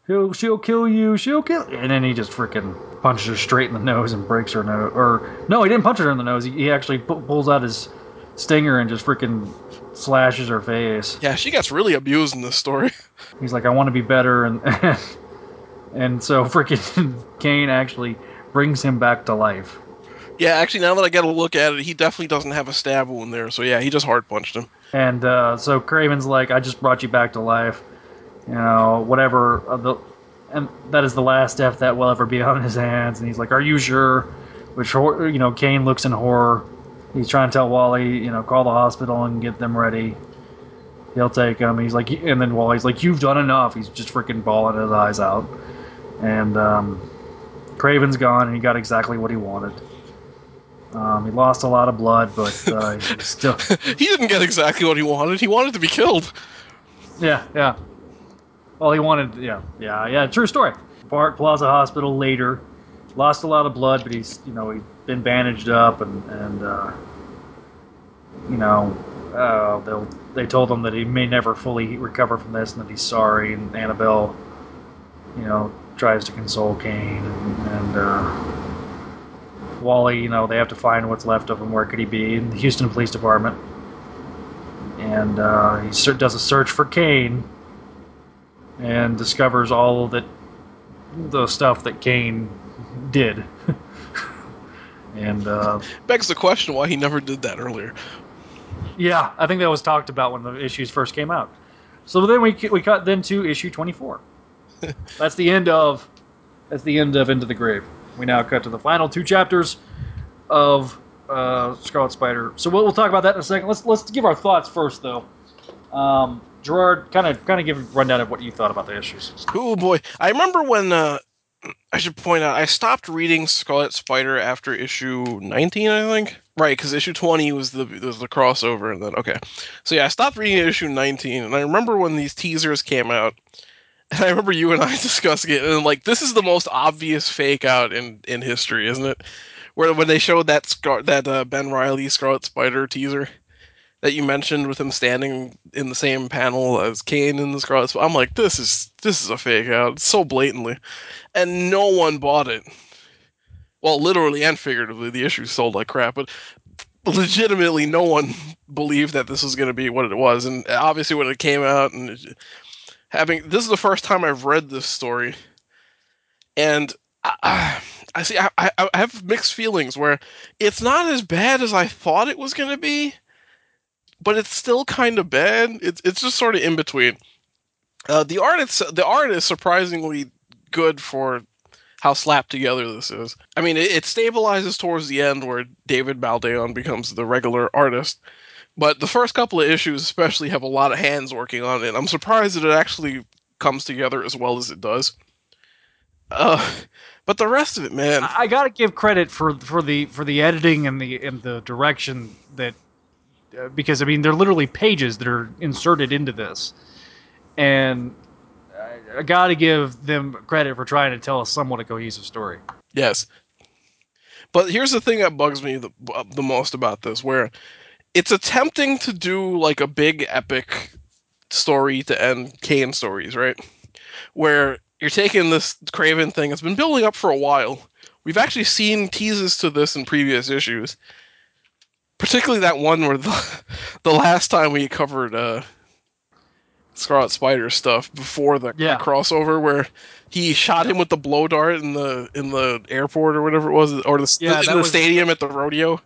He'll, she'll kill you. She'll kill. And then he just freaking punches her straight in the nose and breaks her nose. Or, no, he didn't punch her in the nose. He, he actually pu- pulls out his stinger and just freaking slashes her face. Yeah, she gets really abused in this story. He's like, I want to be better. And, and so freaking Kaine actually brings him back to life. Yeah, actually, now that I get a look at it, he definitely doesn't have a stab wound there. So yeah, he just hard punched him. And uh, so Kraven's like, I just brought you back to life. You know, whatever. Uh, the, and that is the last death that will ever be on his hands. And he's like, Are you sure? Which, you know, Kaine looks in horror. He's trying to tell Wally, you know, call the hospital and get them ready. He'll take him. He's like, and then Wally's like, You've done enough. He's just freaking bawling his eyes out. And um, Kraven's gone, and he got exactly what he wanted. Um, he lost a lot of blood, but uh, he's still. He didn't get exactly what he wanted. He wanted to be killed. Yeah, yeah. Well, he wanted, yeah, yeah, yeah. True story. Park Plaza Hospital later, lost a lot of blood, but he's, you know, he's been bandaged up, and and uh, you know, uh, they'll they told him that he may never fully recover from this, and that he's sorry. And Annabelle, you know, tries to console Kaine, and, and uh, Wally, you know, they have to find what's left of him. Where could he be? In the Houston Police Department. And uh, he does a search for Kaine and discovers all that the stuff that Kaine did. and uh, Begs the question why he never did that earlier. yeah, I think that was talked about when the issues first came out. So then we we cut then to issue 24. that's the end of that's the end of Into the Grave. We now cut to the final two chapters of uh, Scarlet Spider. So we'll, we'll talk about that in a second. Let's let's give our thoughts first, though. Um, Gerard, kind of kind of give a rundown of what you thought about the issues. Oh boy, I remember when uh, I should point out I stopped reading Scarlet Spider after issue 19, I think. Right, because issue 20 was the was the crossover, and then okay, so yeah, I stopped reading issue 19, and I remember when these teasers came out, and I remember you and I discussing it, and like this is the most obvious fake out in in history, isn't it? Where when they showed that Scar- that uh, Ben Reilly Scarlet Spider teaser that you mentioned with him standing in the same panel as Kaine in the Scarlet I'm like, this is this is a fake out, so blatantly, and no one bought it. Well, literally and figuratively, the issue sold like crap, but legitimately, no one believed that this was going to be what it was. And obviously, when it came out, and having this is the first time I've read this story, and I, I see I I have mixed feelings where it's not as bad as I thought it was going to be, but it's still kind of bad. It's it's just sort of in between. Uh, the art is the art is surprisingly good for how slapped together this is. I mean, it, it stabilizes towards the end where David Baldeon becomes the regular artist, but the first couple of issues especially have a lot of hands working on it. I'm surprised that it actually comes together as well as it does. Uh, but the rest of it, man, I, I got to give credit for for the for the editing and the and the direction that because I mean they're literally pages that are inserted into this, and I, I got to give them credit for trying to tell a somewhat a cohesive story. Yes. But here's the thing that bugs me the, uh, the most about this, where it's attempting to do like a big epic story to end Kaine stories, right? Where you're taking this Kraven thing, it's been building up for a while. We've actually seen teases to this in previous issues. Particularly that one where the, the last time we covered uh, Scarlet Spider stuff before the, Yeah. crossover where he shot him with the blow dart in the in the airport or whatever it was or the, Yeah, in the was- stadium at the rodeo.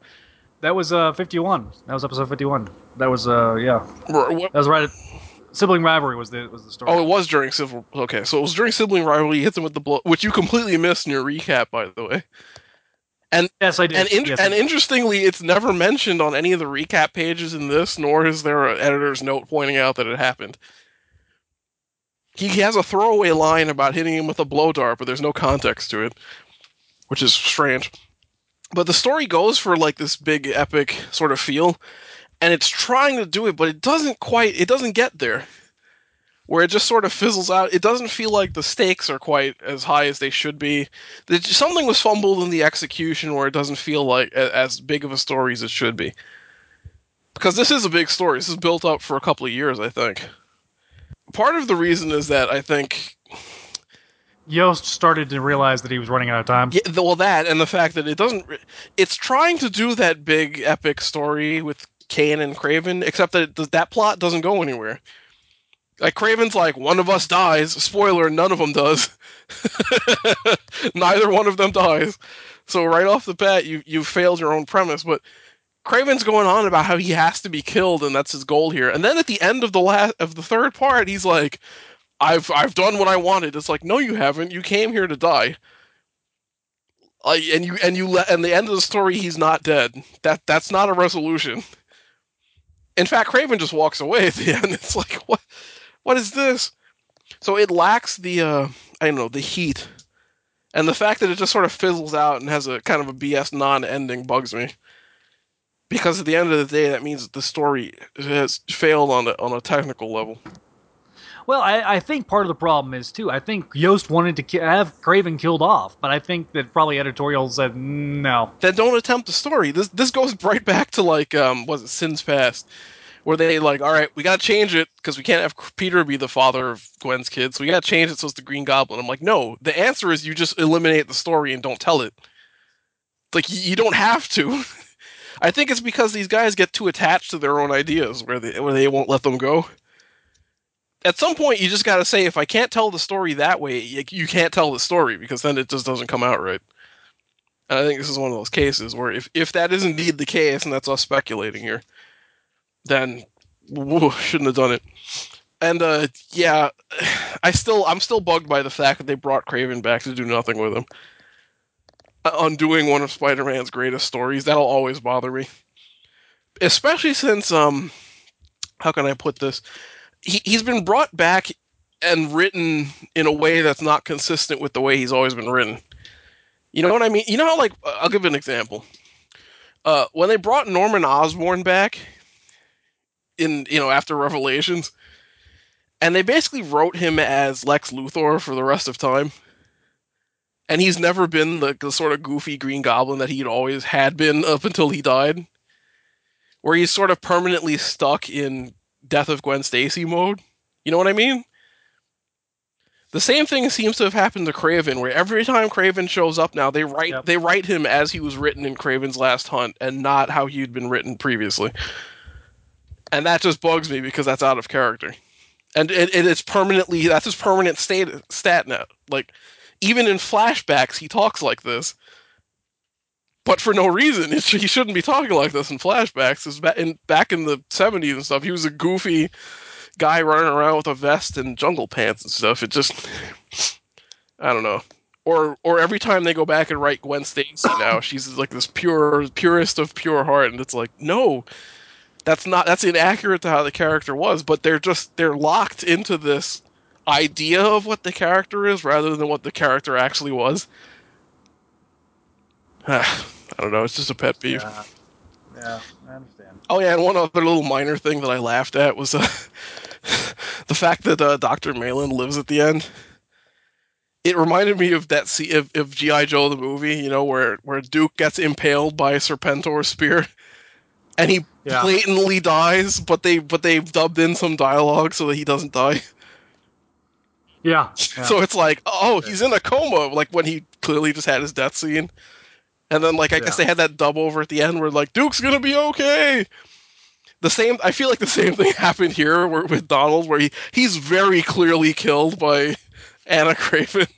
That was uh 51. That was episode 51. That was uh yeah. What- That was right. At, sibling rivalry was the was the story. Oh, it was during civil. Okay, so it was during sibling rivalry. He hits him with the blow, which you completely missed in your recap, by the way. Yes, I did. And in, Yes, and interestingly, it's never mentioned on any of the recap pages in this, nor is there an editor's note pointing out that it happened. He, he has a throwaway line about hitting him with a blow dart, but there's no context to it, which is strange. But the story goes for like this big epic sort of feel, and it's trying to do it, but it doesn't quite. It doesn't get there. Where it just sort of fizzles out. It doesn't feel like the stakes are quite as high as they should be. Something was fumbled in the execution where it doesn't feel like as big of a story as it should be. Because this is a big story. This is built up for a couple of years, I think. Part of the reason is that I think Yost started to realize that he was running out of time. Yeah, well, that and the fact that it doesn't. It's trying to do that big epic story with Kaine and Kraven, except that it, that plot doesn't go anywhere. Like Kraven's like one of us dies. Spoiler: none of them does. Neither one of them dies. So right off the bat, you you failed your own premise. But Kraven's going on about how he has to be killed and that's his goal here. And then at the end of the last of the third part, he's like, "I've I've done what I wanted." It's like, no, you haven't. You came here to die. Uh, and you and you let and the end of the story, he's not dead. That that's not a resolution. In fact, Kraven just walks away at the end. It's like, what what is this? So it lacks the uh, I don't know the heat, and the fact that it just sort of fizzles out and has a kind of a BS non-ending bugs me. Because at the end of the day, that means that the story has failed on a, on a technical level. Well, I, I think part of the problem is too. I think Yost wanted to ki- have Kraven killed off, but I think that probably editorial said no. then don't attempt the story. This this goes right back to like um was it Sin's Past, where they like all right we gotta change it because we can't have Peter be the father of Gwen's kids, so we gotta change it so it's the Green Goblin. I'm like no, the answer is you just eliminate the story and don't tell it. Like you, you don't have to. I think it's because these guys get too attached to their own ideas where they where they won't let them go. At some point, you just got to say, if I can't tell the story that way, you, you can't tell the story because then it just doesn't come out right. And I think this is one of those cases where if, if that is indeed the case, and that's us speculating here, then woo, shouldn't have done it. And uh, yeah, I still I'm still bugged by the fact that they brought Kraven back to do nothing with him. Uh, Undoing one of Spider-Man's greatest stories that'll always bother me, especially since um, how can I put this? He he's been brought back and written in a way that's not consistent with the way he's always been written. You know what I mean? You know how like I'll give an example. Uh, when they brought Norman Osborn back in you know after Revelations, and they basically wrote him as Lex Luthor for the rest of time. And he's never been the, the sort of goofy Green Goblin that he'd always had been up until he died, where he's sort of permanently stuck in Death of Gwen Stacy mode. You know what I mean? The same thing seems to have happened to Kraven, where every time Kraven shows up now, they write Yep. they write him as he was written in Kraven's Last Hunt, and not how he'd been written previously. And that just bugs me because that's out of character, and it, it is permanently that's his permanent state stat now. Like even in flashbacks, he talks like this, but for no reason. He shouldn't be talking like this in flashbacks. 'cause ba- in, back in the '70s and stuff, he was a goofy guy running around with a vest and jungle pants and stuff. It just, I don't know. Or, or every time they go back and write Gwen Stacy now, she's like this pure, purest of pure heart, and it's like, no, that's not, that's inaccurate to how the character was. But they're just, they're locked into this idea of what the character is rather than what the character actually was. I don't know. It's just a pet peeve. Yeah, yeah, I understand. Oh yeah, and one other little minor thing that I laughed at was uh, the fact that uh, Doctor Meland lives at the end. It reminded me of that scene of, of GI Joe the movie, you know, where where Duke gets impaled by a Serpentor's spear, and he Yeah. blatantly dies, but they but they've dubbed in some dialogue so that he doesn't die. Yeah, yeah. So it's like, oh, he's in a coma, like when he clearly just had his death scene. And then, like, I guess they had that dub over at the end where, like, Duke's gonna be okay. The same, I feel like the same thing happened here where, with Donald, where he, he's very clearly killed by Anna Kraven.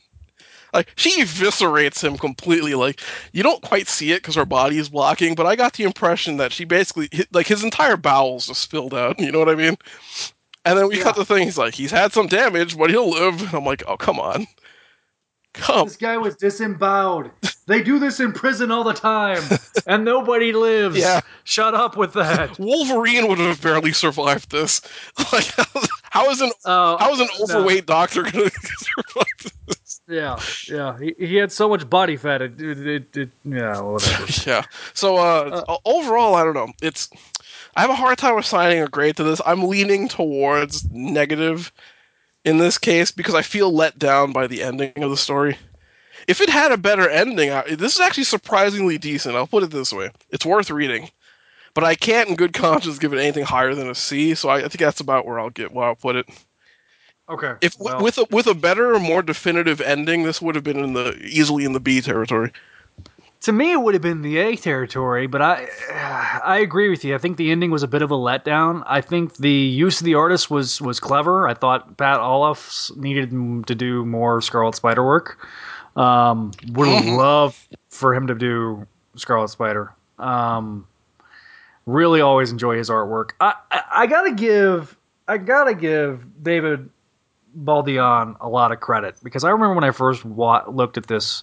Like, she eviscerates him completely. Like, you don't quite see it because her body is blocking, but I got the impression that she basically, like, his entire bowels just spilled out. You know what I mean? And then we cut the thing. He's like, he's had some damage, but he'll live. And I'm like, oh, come on. Come This guy was disemboweled. They do this in prison all the time, and nobody lives. Yeah. Shut up with that. Wolverine would have barely survived this. Like, how is an Uh, how is an no. overweight doctor going to survive this? Yeah, yeah. He, he had so much body fat. It, it, it, it yeah, whatever. Yeah. So uh, o- overall, I don't know. It's I have a hard time assigning a grade to this. I'm leaning towards negative in this case because I feel let down by the ending of the story. If it had a better ending, I, this is actually surprisingly decent. I'll put it this way: it's worth reading. But I can't, in good conscience, give it anything higher than a C. So I, I think that's about where I'll get where I'll put it. Okay. If well, with a, with a better, or more definitive ending, this would have been in the easily in the B territory. to me, it would have been the A territory, but I I agree with you. I think the ending was a bit of a letdown. I think the use of the artist was was clever. I thought Pat Olliffe needed to do more Scarlet Spider work. Um, would love for him to do Scarlet Spider. Um, really, always enjoy his artwork. I, I I gotta give I gotta give David Baldeon a lot of credit because I remember when I first wa- looked at this.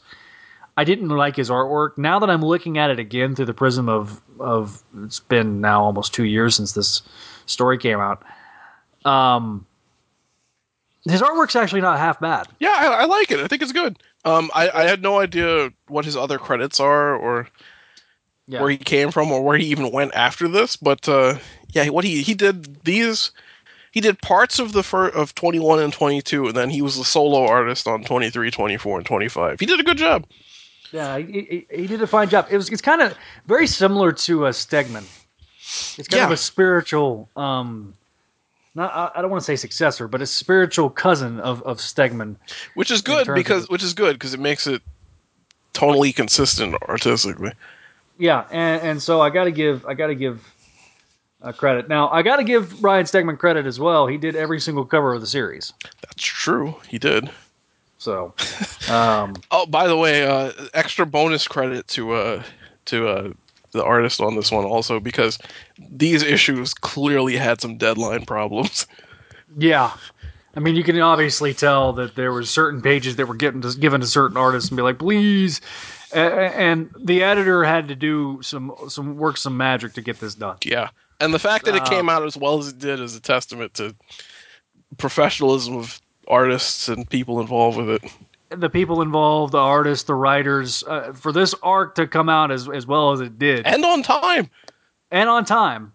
I didn't like his artwork. Now that I'm looking at it again through the prism of of it's been now almost two years since this story came out. Um, his artwork's actually not half bad. Yeah, I, I like it. I think it's good. Um, I, I had no idea what his other credits are or Yeah. where he came from or where he even went after this. But uh, yeah, what he he did these. He did parts of the fir- of 21 and 22, and then he was the solo artist on 23, 24, and 25. He did a good job. Yeah, he, he, he did a fine job. It was it's kind of very similar to a Stegman. It's kind of a spiritual, um, not I, I don't want to say successor, but a spiritual cousin of of Stegman. which is good because it. which is good because it makes it totally consistent artistically. Yeah, and, and so I got to give I got to give uh, credit. Now I got to give Ryan Stegman credit as well. He did every single cover of the series. That's true. He did. So, um, Oh, by the way, uh, extra bonus credit to uh, to uh, the artist on this one also because these issues clearly had some deadline problems. yeah, I mean you can obviously tell that there were certain pages that were getting to, given to certain artists and be like, please. And the editor had to do some some work some magic to get this done. Yeah, and the fact that it came out as well as it did is a testament to professionalism of artists and people involved with it. The people involved, the artists, the writers, uh, for this arc to come out as as well as it did, And on time. and on time.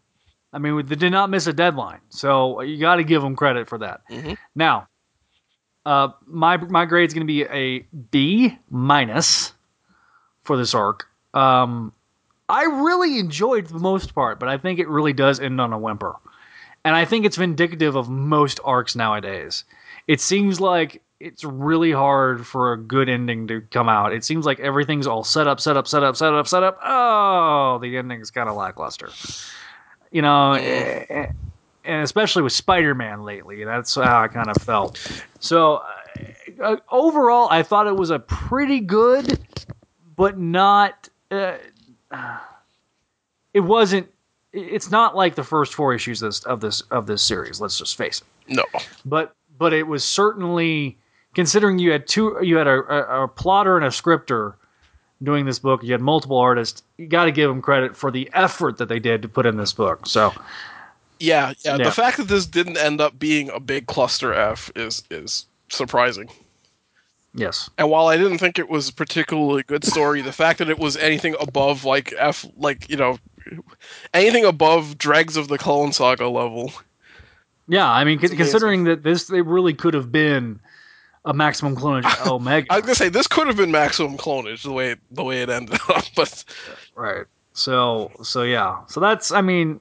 I mean, they did not miss a deadline, so you got to give them credit for that. Now, uh, my my grade's going to be a B minus for this arc. Um, I really enjoyed the most part, but I think it really does end on a whimper, and I think it's vindicative of most arcs nowadays. It seems like it's really hard for a good ending to come out. It seems like everything's all set up, set up, set up, set up, set up. Oh, the ending's kind of lackluster. You know, eh, and especially with Spider-Man lately, that's how I kind of felt. So uh, uh, overall, I thought it was a pretty good, but not. Uh, it wasn't. It's not like the first four issues of this of this, of this series. Let's just face it No. but but it was certainly considering you had two you had a, a, a plotter and a scripter doing this book you had multiple artists you got to give them credit for the effort that they did to put in this book so Yeah, yeah, Yeah. The fact that this didn't end up being a big cluster F is is surprising. Yes And while I didn't think it was a particularly good story, the fact that it was anything above like F, like you know, anything above Dregs of the Clone Saga level. yeah i mean con- amazing. considering that this they really could have been a maximum clonage omega I was gonna say this could have been maximum clonage the way the way it ended up, but right so so yeah so that's i mean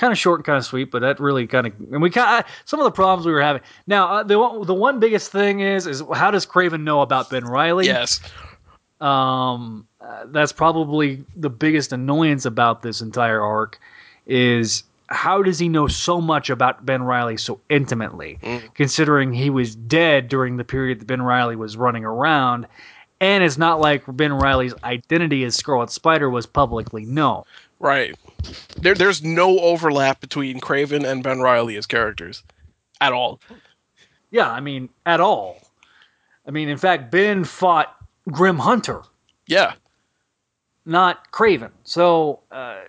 kind of short and kind of sweet but that really kind of and we kind of some of the problems we were having now uh, the one, the one biggest thing is is how does kraven know about ben reilly yes, um, uh, that's probably the biggest annoyance about this entire arc is how does he know so much about Ben Reilly so intimately, considering he was dead during the period that Ben Reilly was running around, and it's not like Ben Reilly's identity as Scarlet Spider was publicly known. right. There, there's no overlap between Kraven and Ben Reilly as characters at all. Yeah, I mean, at all. I mean, in fact, Ben fought Grim Hunter. Yeah, not Kraven. So, uh,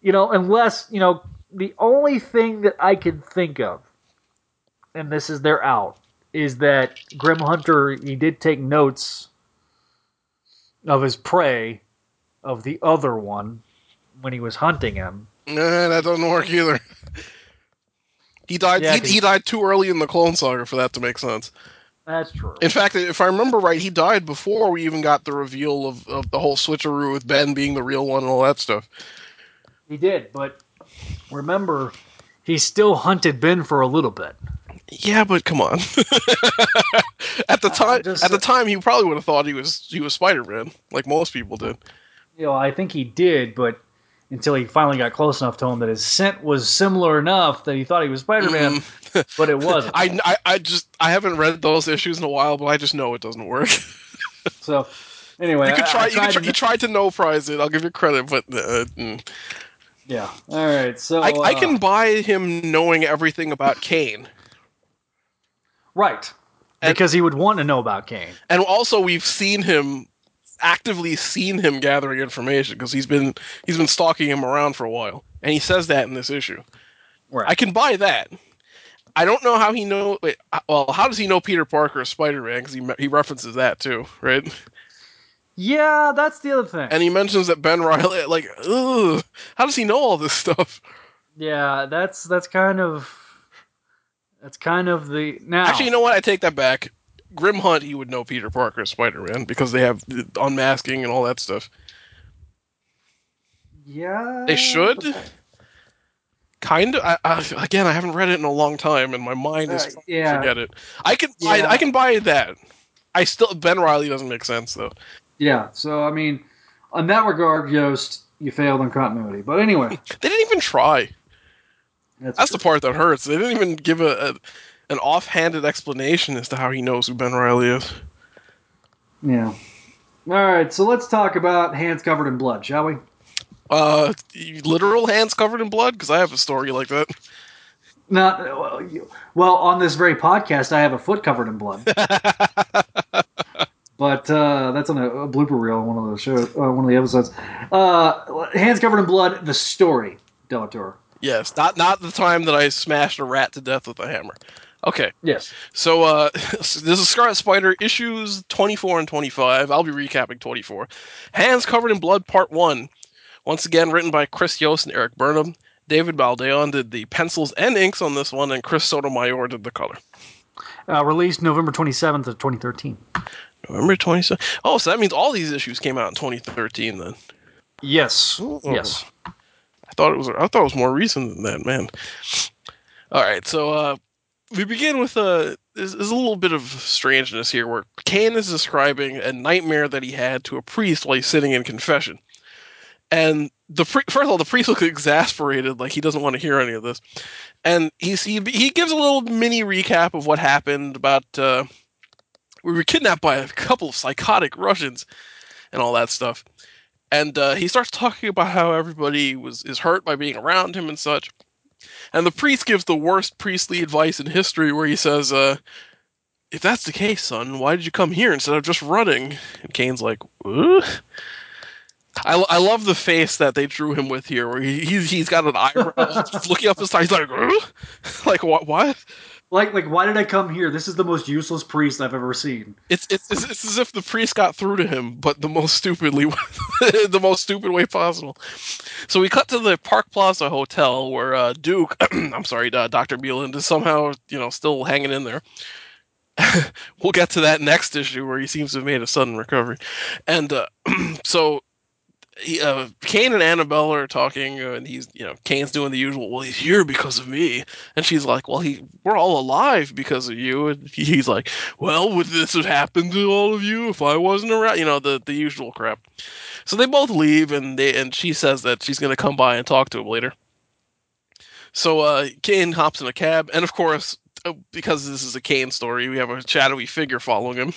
you know, unless, you know, the only thing that I can think of, and this is their out, is that Grim Hunter, he did take notes of his prey, of the other one, when he was hunting him. nah, that doesn't work either. He died. Yeah, he, he died too early in the Clone Saga for that to make sense. That's true. In fact, if I remember right, he died before we even got the reveal of, of the whole switcheroo with Ben being the real one and all that stuff. He did, but remember, he still hunted Ben for a little bit. Yeah, but come on. at the time, just- at the time, he probably would have thought he was he was Spider Man, like most people did. you know, I think he did, but until he finally got close enough to him that his scent was similar enough that he thought he was Spider Man, but it wasn't. I, I, I just I haven't read those issues in a while, but I just know it doesn't work. so anyway, you could try. I you, could tried try to- you tried to no prize it. I'll give you credit, but uh, mm. yeah. All right, so I, I uh, can buy him knowing everything about Kaine. right And- because he would want to know about Kaine. and also we've seen him actively seen him gathering information because he's been he's been stalking him around for a while and he says that in this issue Right. i can buy that i don't know how he know wait, well how does he know peter parker is spider-man because he, he references that too right yeah, that's the other thing. and he mentions that ben reilly like ugh, how does he know all this stuff yeah, that's that's kind of that's kind of the now. actually you know what i take that back grim hunt he would know peter parker is spider-man because they have unmasking and all that stuff yeah, They should. Kind of. I, I, again, I haven't read it in a long time, and my mind is Uh, yeah. forget it. I can. I, Yeah. I can buy that. I still Ben Reilly doesn't make sense though. Yeah. So I mean, on that regard, Yost, you failed on continuity. But anyway, They didn't even try. that's, That's the part that hurts. They didn't even give a, a an offhanded explanation as to how he knows who Ben Reilly is. yeah. All right. So let's talk about hands covered in blood, shall we? Uh, literal hands covered in blood because I have a story like that. Not well, you- well. On this very podcast, I have a foot covered in blood. but uh, that's on a, a blooper reel on one of the shows, uh, one of the episodes. Uh, hands covered in blood. The story, Delator. Yes, not not the time that I smashed a rat to death with a hammer. Okay, Yes. so uh, this is Scarlet Spider issues 24 and 25. I'll be recapping 24. Hands Covered in Blood Part 1. Once again, written by Chris Yost and Erik Burnham. David Baldeon did the pencils and inks on this one, and Chris Sotomayor did the color. Uh, released November twenty seventh of twenty thirteen. November 27th. Oh, so that means all these issues came out in 2013 then. Yes. Oh. Yes. I thought it was I thought it was more recent than that, man. All right, so uh, we begin with a there's, there's a little bit of strangeness here, where Kaine is describing a nightmare that he had to a priest while he's sitting in confession, and the first of all, the priest looks exasperated, like he doesn't want to hear any of this, and he's, he he gives a little mini recap of what happened about uh, we were kidnapped by a couple of psychotic Russians and all that stuff. And uh, he starts talking about how everybody was is hurt by being around him and such. And the priest gives the worst priestly advice in history, where he says, uh, "If that's the case, son, why did you come here instead of just running?" And Kaine's like, "What?" I, I love the face that they drew him with here, where he, he's he's got an eyebrow looking up his side. He's like, "Huh?" like what? What? Like, like, why did I come here? This is the most useless priest I've ever seen. It's, it's it's it's as if the priest got through to him, but the most stupidly, the most stupid way possible. So we cut to the Park Plaza Hotel where uh, Duke, I'm sorry, uh, Doctor Meland is somehow you know still hanging in there. we'll get to that next issue where he seems to have made a sudden recovery, and uh, so. Uh, Kaine and Annabelle are talking, uh, and he's, you know, Kaine's doing the usual. Well, he's here because of me, and she's like, "Well, he, we're all alive because of you." And he's like, well, would this have happened to all of you if I wasn't around? You know, the, the usual crap. So they both leave, and they and she says that she's going to come by and talk to him later. So uh, Kaine hops in a cab, and of course, uh, because this is a Kaine story, we have a shadowy figure following him.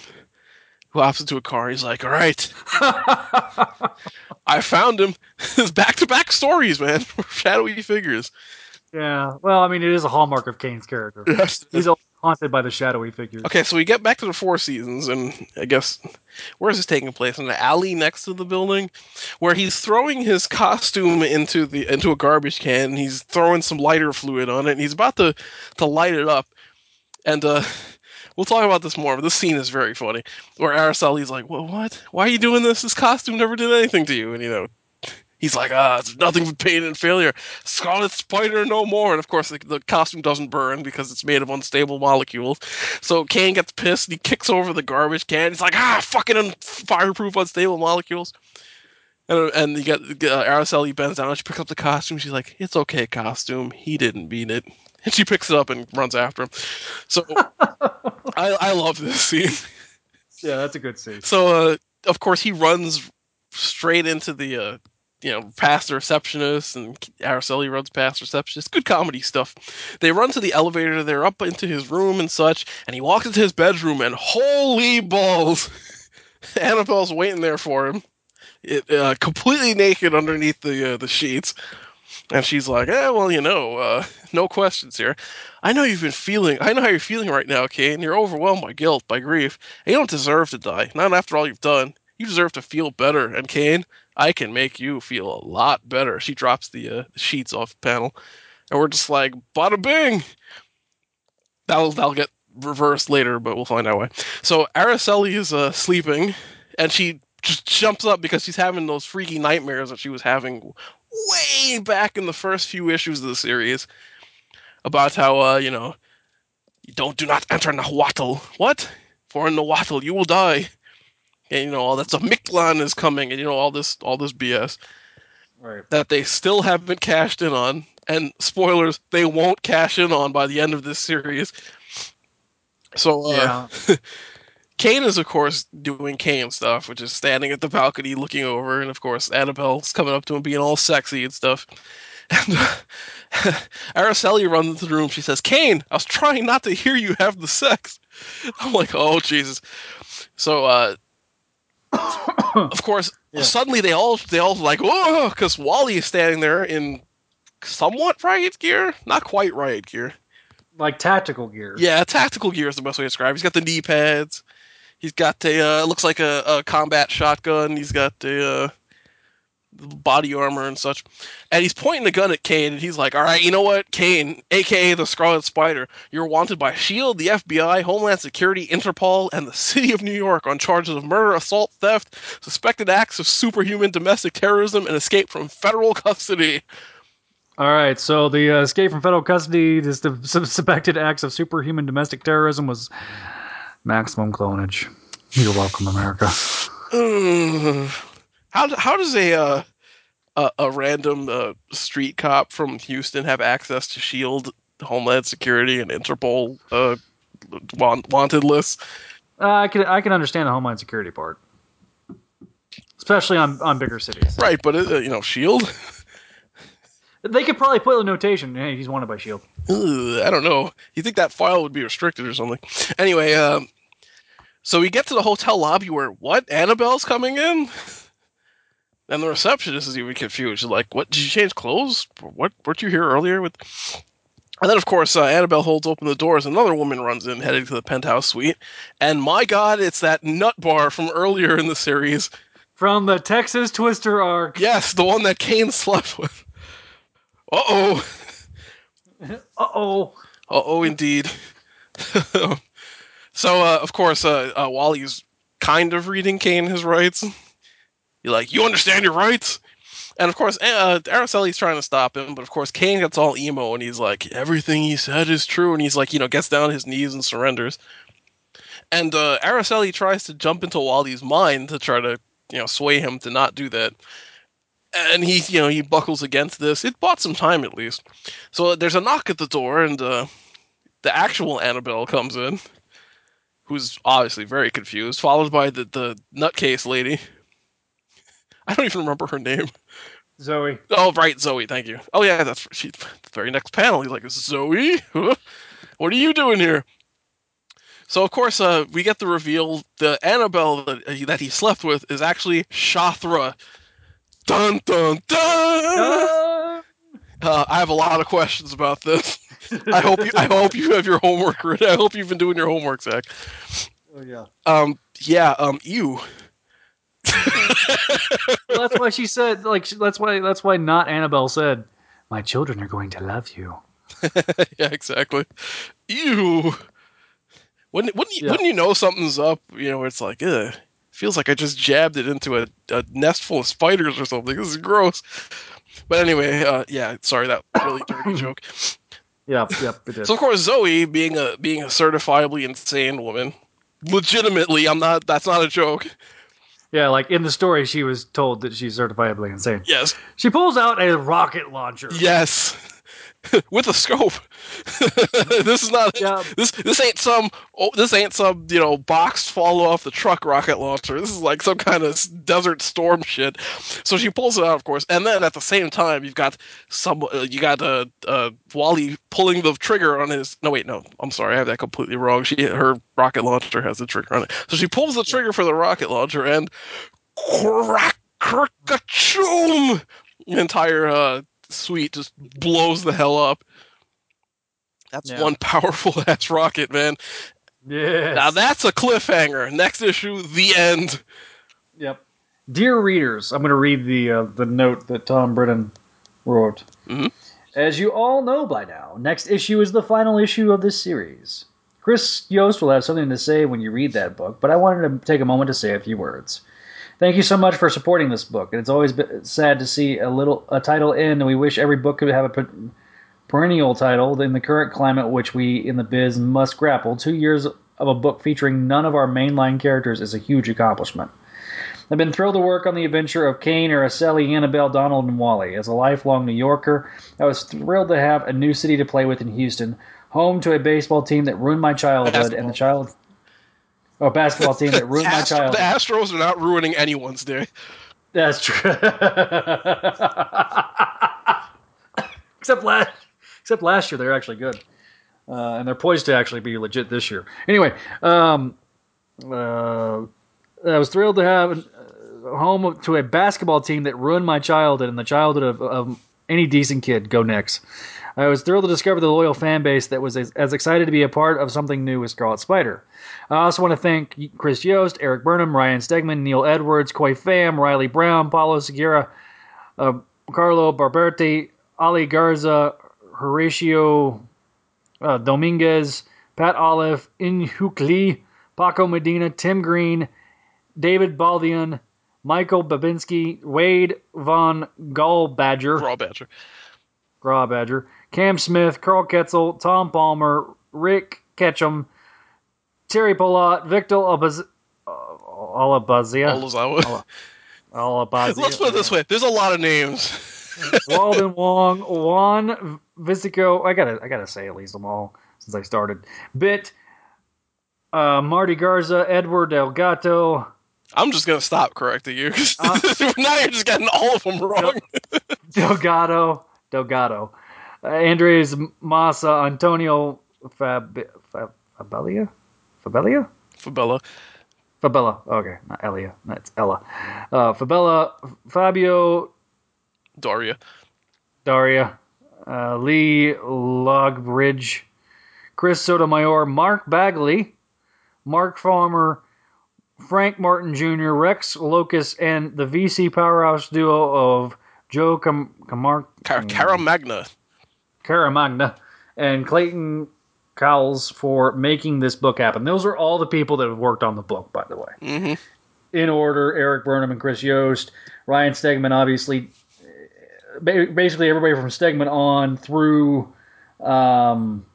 Hops into a car? He's like, "All right, I found him." It's back-to-back stories, man. shadowy figures. Yeah. Well, I mean, it is a hallmark of Kaine's character. He's always haunted by the shadowy figures. Okay, so we get back to the Four Seasons, and I guess where is this taking place? In the alley next to the building, where he's throwing his costume into the into a garbage can. And he's throwing some lighter fluid on it, and he's about to to light it up. And uh, we'll talk about this more. But this scene is very funny, where Araceli's like, "Well, what? Why are you doing this? This costume never did anything to you." And you know, he's like, ah, it's nothing but pain and failure. Scarlet Spider no more. And of course, the, the costume doesn't burn because it's made of unstable molecules. So Kaine gets pissed and he kicks over the garbage can. He's like, ah, fucking un- fireproof unstable molecules. And, and you get uh, Araceli bends down and she picks up the costume. She's like, it's okay, costume. He didn't mean it. And she picks it up and runs after him. So I, I love this scene. Yeah, that's a good scene. So, uh, of course, he runs straight into the, uh, you know, past the receptionist, and Araceli runs past receptionist. Good comedy stuff. They run to the elevator. They're up into his room and such, and he walks into his bedroom, and holy balls! Annabelle's waiting there for him, it, uh, completely naked underneath the uh, the sheets. And she's like, "Eh, well, you know, uh, no questions here. I know you've been feeling. I know how you're feeling right now, Kaine. You're overwhelmed by guilt, by grief. And you don't deserve to die. Not after all you've done. You deserve to feel better. And Kaine, I can make you feel a lot better." She drops the uh, sheets off the panel, and we're just like, "Bada bing." That'll that'll get reversed later, but we'll find out why. So Araceli is uh, sleeping, and she just jumps up because she's having those freaky nightmares that she was having way back in the first few issues of the series about how uh, you know you don't do not enter Nahuatl. What? For in Nahuatl you will die. And you know all that's a Mictlan is coming, and you know all this all this BS Right. that they still haven't cashed in on. And spoilers, they won't cash in on by the end of this series. So uh, Yeah. Kaine is, of course, doing Kaine stuff, which is standing at the balcony looking over, and of course, Annabelle's coming up to him being all sexy and stuff. And uh, Araceli runs into the room. She says, Kaine, I was trying not to hear you have the sex. I'm like, oh, Jesus. So, uh, of course, suddenly they all they all like, oh, because Wally is standing there in somewhat riot gear, not quite riot gear. Like tactical gear. Yeah, tactical gear is the best way to describe. it. He's got the knee pads. He's got a uh, looks like a, a combat shotgun. He's got a uh, body armor and such, and he's pointing a gun at Kaine. And he's like, "All right, you know what, Kaine, aka the Scarlet Spider, you're wanted by Shield, the FBI, Homeland Security, Interpol, and the City of New York on charges of murder, assault, theft, suspected acts of superhuman domestic terrorism, and escape from federal custody." All right, so the uh, escape from federal custody, this the suspected acts of superhuman domestic terrorism was maximum clonage. You're welcome, America. How how does a uh, a, a random uh, street cop from Houston have access to Shield, Homeland Security, and Interpol uh, want, wanted lists? Uh, I can I can understand the Homeland Security part, especially on on bigger cities. Right, but uh, you know, Shield. They could probably put a notation. Hey, he's wanted by Shield. Ugh, I don't know. You think that file would be restricted or something? Anyway, um, so we get to the hotel lobby where what? Annabelle's coming in, and the receptionist is even confused. She's like, "What? Did you change clothes? What? Weren't you here earlier?" With and then, of course, uh, Annabelle holds open the doors. Another woman runs in, heading to the penthouse suite. And my God, it's that nut bar from earlier in the series. From the Texas Twister arc. Yes, the one that Kaine slept with. Uh oh. Uh oh. Uh oh, indeed. so, uh, of course, uh, uh, Wally's kind of reading Kaine his rights. Like, you understand your rights? And of course, uh, Araceli's trying to stop him, but of course, Kaine gets all emo and he's like, everything he said is true. And he's like, you know, gets down on his knees and surrenders. And uh, Araceli tries to jump into Wally's mind to try to, you know, sway him to not do that. And he, you know, he buckles against this. It bought some time at least. So there's a knock at the door, and uh, the actual Annabelle comes in, who's obviously very confused, followed by the, the nutcase lady. I don't even remember her name. Zoe. Oh, right, Zoe. Thank you. Oh, yeah, that's she. The very next panel, he's like, Zoe, what are you doing here? So of course, uh, we get the reveal: the Annabelle that, uh, that he slept with is actually Shathra. Dun dun dun. Uh, I have a lot of questions about this. I hope you. I hope you have your homework. ready. I hope you've been doing your homework, Zach. Oh yeah. Um. Yeah. Um. You. Well, that's why she said like she- that's why that's why not Annabelle said, "My children are going to love you." yeah, exactly. Ew. Wouldn't wouldn't you, Yeah. wouldn't you know something's up? You know, where it's like, ugh, feels like I just jabbed it into a, a nest full of spiders or something. This is gross. But anyway, uh, yeah, sorry that really dirty joke. Yep, yep, it. So of course, Zoe, being a being a certifiably insane woman, legitimately, I'm not. That's not a joke. Yeah, like in the story, she was told that she's certifiably insane. Yes, She pulls out a rocket launcher. yes. With a scope. this is not. Yeah. This this ain't some. Oh, this ain't some. You know, boxed fall off the truck rocket launcher. This is like some kind of desert storm shit. So she pulls it out, of course, and then at the same time, you've got some. Uh, you got uh, uh, Wally pulling the trigger on his. No, wait, no. I'm sorry, I have that completely wrong. She her rocket launcher has the trigger on it. So she pulls the trigger for the rocket launcher, and crack, crack-a-choom! The entire uh, suite just blows the hell up. That's Yeah. one powerful ass rocket, man. Yes. Now that's a cliffhanger. Next issue, the end. Yep. Dear readers, I'm going to read the uh, the note that Tom Britton wrote. Mhm. As you all know by now, next issue is the final issue of this series. Chris Yost will have something to say when you read that book, but I wanted to take a moment to say a few words. Thank you so much for supporting this book, it's always been sad to see a little a title end, and we wish every book could have a perennial title in the current climate which we in the biz must grapple. Two years of a book featuring none of our mainline characters is a huge accomplishment. I've been thrilled to work on the adventure of Kaine, Araceli, Annabelle, Donald, and Wally. As a lifelong New Yorker, I was thrilled to have a new city to play with in Houston, home to a baseball team that ruined my childhood and the child a basketball team that ruined my Astro- child. the Astros are not ruining anyone's day. That's true. except last, except last year, they're actually good, uh, and they're poised to actually be legit this year. Anyway, um, uh, I was thrilled to have uh, home to a basketball team that ruined my childhood and the childhood of, of any decent kid. Go Knicks! I was thrilled to discover the loyal fan base that was as, as excited to be a part of something new with Scarlet Spider. I also want to thank Chris Yost, Erik Burnham, Ryan Stegman, Neil Edwards, Khoi Pham, Reilly Brown, Paulo Segura, uh, Carlo Barberti, Ali Garza, Horatio uh, Dominguez, Pat Olliffe, Inhuk Lee, Paco Medina, Tim Green, David Baldeon, Michael Babinski, Wade Von Gallbadger, Raw Badger. Graw Badger, Cam Smith, Carl Ketzel, Tom Palmer, Rick Ketcham, Terry Pollat, Victor Alabaz- uh, Alabazia. Let's put it this way: there's a lot of names. Walden Wong, Juan Visico. I gotta, I gotta say at least them all since I started. Bit, uh, Marty Garza, Edward Delgato, I'm just gonna stop correcting you Uh, now you're just getting all of them wrong. Delgado, Delgado, uh, Andres Massa, Antonio Fab, Fab, Fabelia, Fabelia, Fabella. Fabella. Okay, not Elia, that's Ella. Uh, Fabella, Fabio Daria. Daria, uh, Lee Logbridge, Chris Sotomayor, Mark Bagley, Mark Farmer, Frank Martin Jr., Rex Lokus, and the VC powerhouse duo of Joe Cam- Camar- Car- Cara Magna. Caramagna and Clayton Cowles for making this book happen. Those are all the people that have worked on the book, by the way. hmm In order Erik Burnham and Chris Yost, Ryan Stegman, obviously, basically everybody from Stegman on through, um,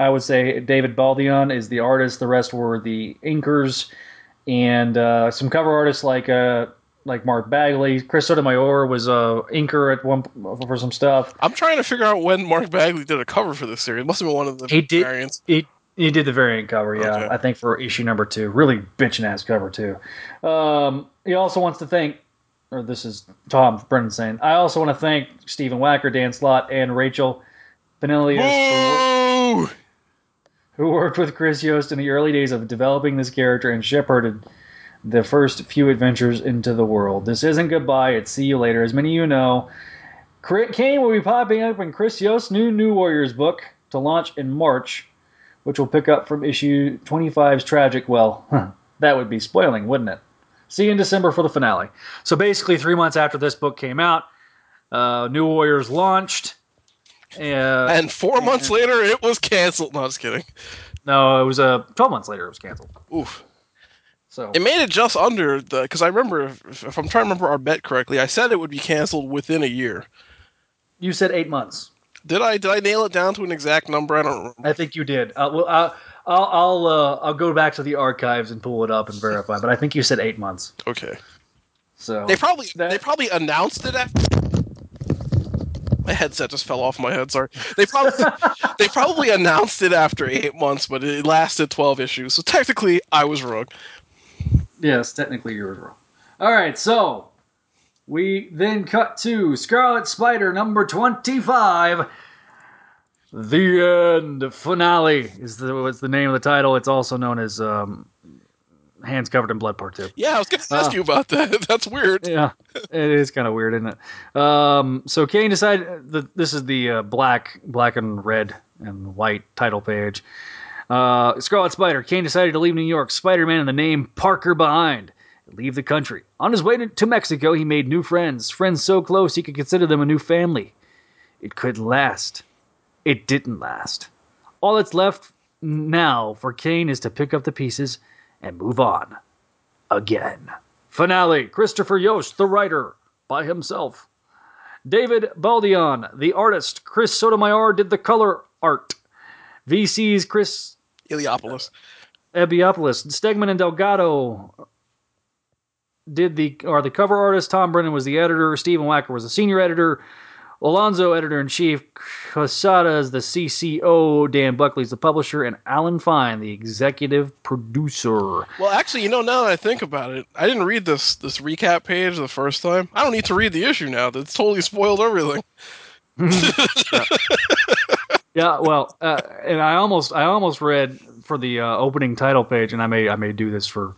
I would say David Baldeon is the artist. The rest were the inkers and uh, some cover artists like uh, like Mark Bagley. Chris Sotomayor was a inker at one for some stuff. I'm trying to figure out when Mark Bagley did a cover for this series. It must have been one of the He did. variants. He he did the variant cover, yeah. Okay. I think for issue number two, really bitchin' ass cover too. Um, he also wants to thank, or this is Tom Brennan saying, I also want to thank Stephen Wacker, Dan Slott, and Rachel Penelius, who, who worked with Chris Yost in the early days of developing this character and shepherded the first few adventures into the world. This isn't goodbye; it's see you later. As many of you know, Kaine will be popping up in Chris Yost's new New Warriors book to launch in March which will pick up from issue 25's tragic. Well, that would be spoiling, wouldn't it? See you in December for the finale. So basically, three months after this book came out, uh, New Warriors launched. Uh, And four months later, it was canceled. No, I was kidding. no, it was uh, 12 months later. It was canceled. Oof. So It made it just under the because I remember if, if I'm trying to remember our bet correctly, I said it would be canceled within a year. you said eight months. Did I? Did I nail it down to an exact number? I don't remember. I think you did. Uh, well, uh, I'll I'll uh, I'll go back to the archives and pull it up and verify. But I think you said eight months. Okay. So They probably That- they probably announced it after. My headset just fell off my head. Sorry. They probably they probably announced it after eight months, but it lasted twelve issues. So technically, I was wrong. Yes, technically you were wrong. All right, so we then cut to Scarlet Spider number 25. The end finale is the what's the name of the title. It's also known as um, Hands Covered in Blood Part 2. Yeah, I was going to ask Oh. you about that. That's weird. Yeah, it is kind of weird, isn't it? Um, so Kaine decided that this is the uh, black, black and red and white title page. Uh, Scarlet Spider. Kaine decided to leave New York. Spider-Man and the name Parker behind. Leave the country. On his way to Mexico, he made new friends. Friends so close he could consider them a new family. It could last. It didn't last. All that's left now for Kaine is to pick up the pieces and move on. Again. Finale Christopher Yost, the writer, by himself. David Baldeon, the artist. Chris Sotomayor did the color art. VC's Chris Iliopolis. Ebiopoulos. Stegman and Delgado did the or the cover artist. Tom Brennan was the editor. Stephen Wacker was the senior editor. Alonso, editor in chief, Quesada is the CCO, Dan Buckley's the publisher, and Alan Fine, the executive producer. Well, actually, you know, now that I think about it, I didn't read this this recap page the first time. I don't need to read the issue now. That's totally spoiled everything. Yeah, well, uh, and I almost I almost read for the uh, opening title page, and I may I may do this for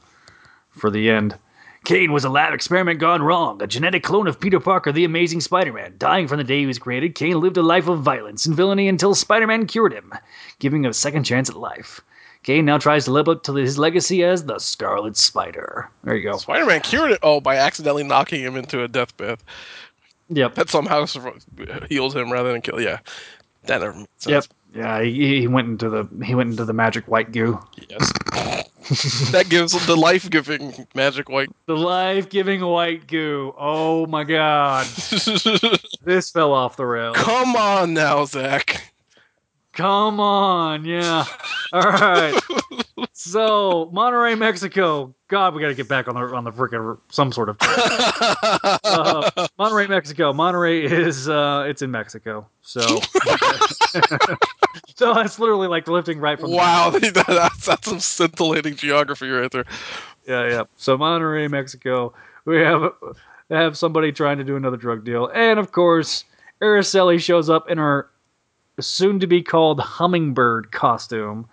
for the end. Kaine was a lab experiment gone wrong, a genetic clone of Peter Parker, the Amazing Spider-Man. Dying from the day he was created, Kaine lived a life of violence and villainy until Spider-Man cured him, giving him a second chance at life. Kaine now tries to live up to his legacy as the Scarlet Spider. There you go. Spider Man cured it. Oh, by accidentally knocking him into a deathbed. Yep. That somehow healed him rather than kill. Yeah, that never makes Yep. Yeah, he, he went into the he went into the magic white goo. Yes. that gives the life giving magic white. The life-giving white goo. Oh my god. this fell off the rails. Come on now, Zach. Come on, yeah. All right. So Monterrey, Mexico. God, we got to get back on the on the freaking some sort of. uh, Monterrey, Mexico. Monterrey is uh, it's in Mexico. So, so that's literally like lifting right from. the- Wow, that's, that's some scintillating geography right there. yeah, yeah. So Monterrey, Mexico. We have have somebody trying to do another drug deal, and of course, Araceli shows up in her soon to be called hummingbird costume.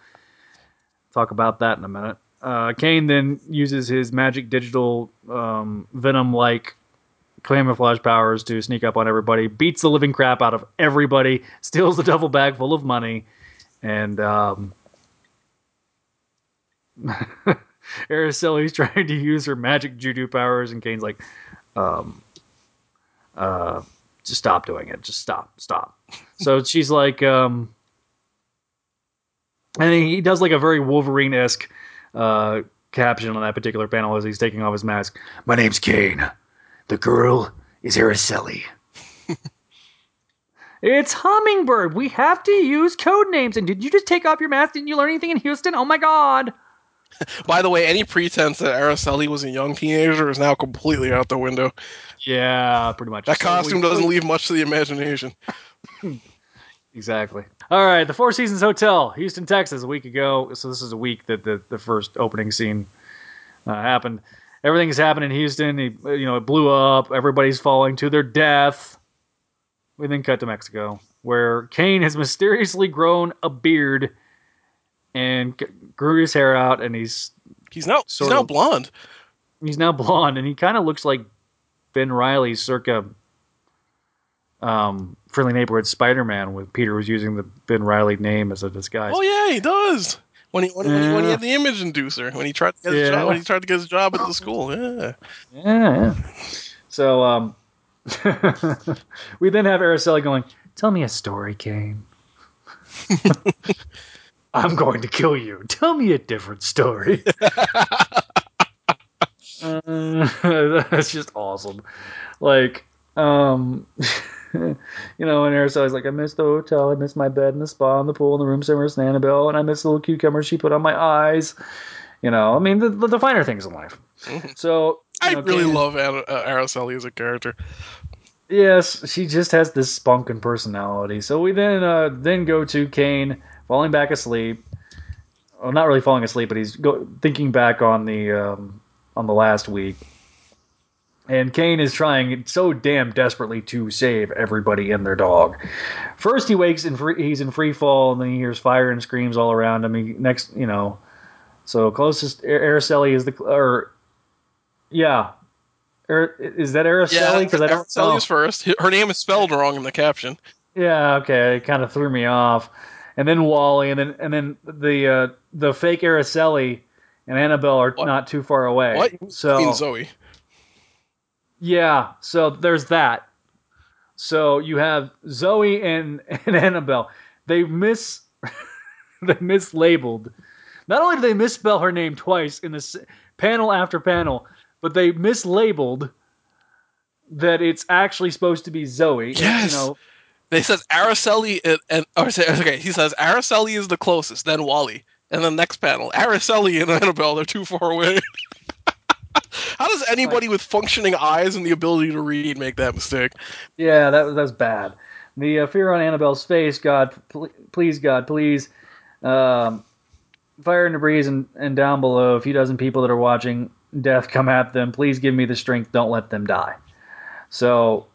Talk about that in a minute. Uh, Kaine then uses his magic digital um, venom like camouflage powers to sneak up on everybody, beats the living crap out of everybody, steals the duffel bag full of money, and um, Araceli's trying to use her magic judo powers, and Kaine's like, um, uh, just stop doing it. Just stop, stop. So she's like, um, and he does like a very Wolverine esque uh, caption on that particular panel as he's taking off his mask. My name's Kaine. The girl is Araceli. it's Hummingbird. We have to use code names. And did you just take off your mask? Didn't you learn anything in Houston? Oh my god. By the way, any pretense that Araceli was a young teenager is now completely out the window. Yeah, pretty much. That So costume we- doesn't leave much to the imagination. Exactly. All right, the Four Seasons Hotel, Houston, Texas, a week ago. So this is a week that the, the first opening scene uh, happened. Everything's happened in Houston. He, you know, it blew up. Everybody's falling to their death. We then cut to Mexico, where Kaine has mysteriously grown a beard and grew his hair out, and he's He's now Sort he's now of. blonde. he's now blonde, and he kind of looks like Ben Reilly, circa um, Friendly Neighborhood Spider-Man, with Peter was using the Ben Reilly name as a disguise. Oh yeah, he does. When he when, he- when, he, had the image inducer, when he tried to get his Yeah. job, when he tried to get his job at the school, yeah. Yeah, yeah. So um, we then have Araceli going, "Tell me a story, Kaine." I'm going to kill you. Tell me a different story. uh, that's just awesome. Like, um, you know, and Araceli's like, I miss the hotel, I miss my bed and the spa and the pool and the room service and Annabelle, and I miss the little cucumbers she put on my eyes. You know, I mean, the, the, the finer things in life. So I know, really Kaine- love Anna, uh, Araceli as a character. Yes, she just has this spunk and personality. So we then uh, then go to Kaine falling back asleep. Well, not really falling asleep, but he's go- thinking back on the um, on the last week. And Kaine is trying so damn desperately to save everybody and their dog. First, he wakes and free, he's in free fall, and then he hears fire and screams all around him. He, next, you know, so closest Araceli is the or yeah, Ar- is that Araceli? Yeah, Because I don't Araceli know. is first. Her name is spelled wrong in the caption. Yeah, okay, it kind of threw me off. And then Wally, and then and then the uh, the fake Araceli and Annabelle are What? not too far away. What? So mean Zoe. Yeah, so there's that. So you have Zoe and, and Annabelle. They miss they mislabeled. Not only do they misspell her name twice in this panel after panel, but they mislabeled that it's actually supposed to be Zoe. And, Yes. You know, They says Araceli and, and or say, okay, he says Araceli is the closest, then Wally. And then next panel, Araceli and Annabelle, they're too far away. How does anybody with functioning eyes and the ability to read make that mistake? Yeah, that was that's bad. The uh, fear on Annabelle's face, God, pl- please, God, please, um, fire and debris and, and down below, a few dozen people that are watching death come at them. Please give me the strength. Don't let them die. So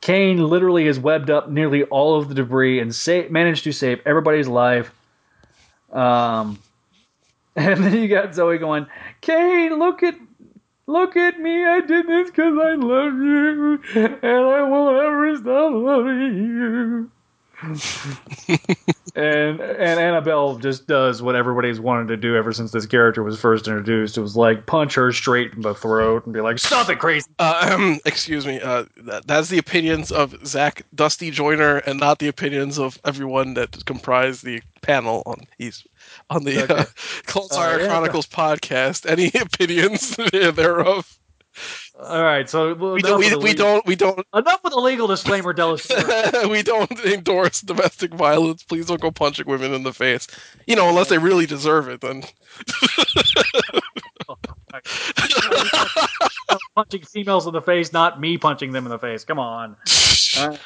Kaine literally has webbed up nearly all of the debris and sa- managed to save everybody's life. Um, and then you got Zoe going, Kaine, look at Look at me, I did this because I love you, and I won't ever stop loving you. and and Annabelle just does what everybody's wanted to do ever since this character was first introduced. It was like punch her straight in the throat and be like, "Stop it, crazy!" Uh, um, excuse me. Uh, that, that's the opinions of Zach Dusty Joyner, and not the opinions of everyone that comprise the panel on East on the Okay. uh, Cult Uh, Fire yeah. Chronicles podcast. Any opinions thereof? All right, so We don't. We, we don't. We don't. enough with the legal disclaimer, Dallas. we don't endorse domestic violence. Please don't go punching women in the face. You know, unless they really deserve it. Then punching females in the face, not me punching them in the face. Come on. Uh,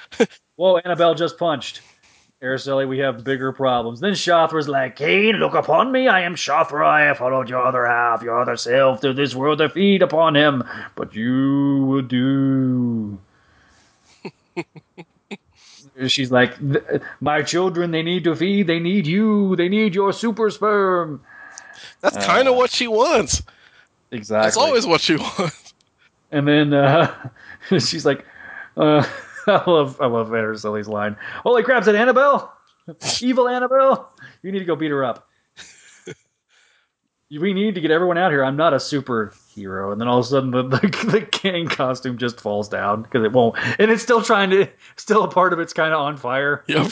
whoa, Annabelle just punched. Araceli, we have bigger problems. Then Shathra's like, Kaine, look upon me. I am Shathra. I have followed your other half, your other self, to this world to feed upon him. But you will do. She's like, my children, they need to feed. They need you. They need your super sperm. that's kind of what she wants. Exactly. That's always what she wants. And then uh, she's like, uh, I love I love Araceli's line. Holy crap, is it Annabelle? Evil Annabelle? You need to go beat her up. we need to get everyone out here. I'm not a superhero. And then all of a sudden the, the, the king costume just falls down because it won't. And it's still trying to, still a part of it's kind of on fire. Yep.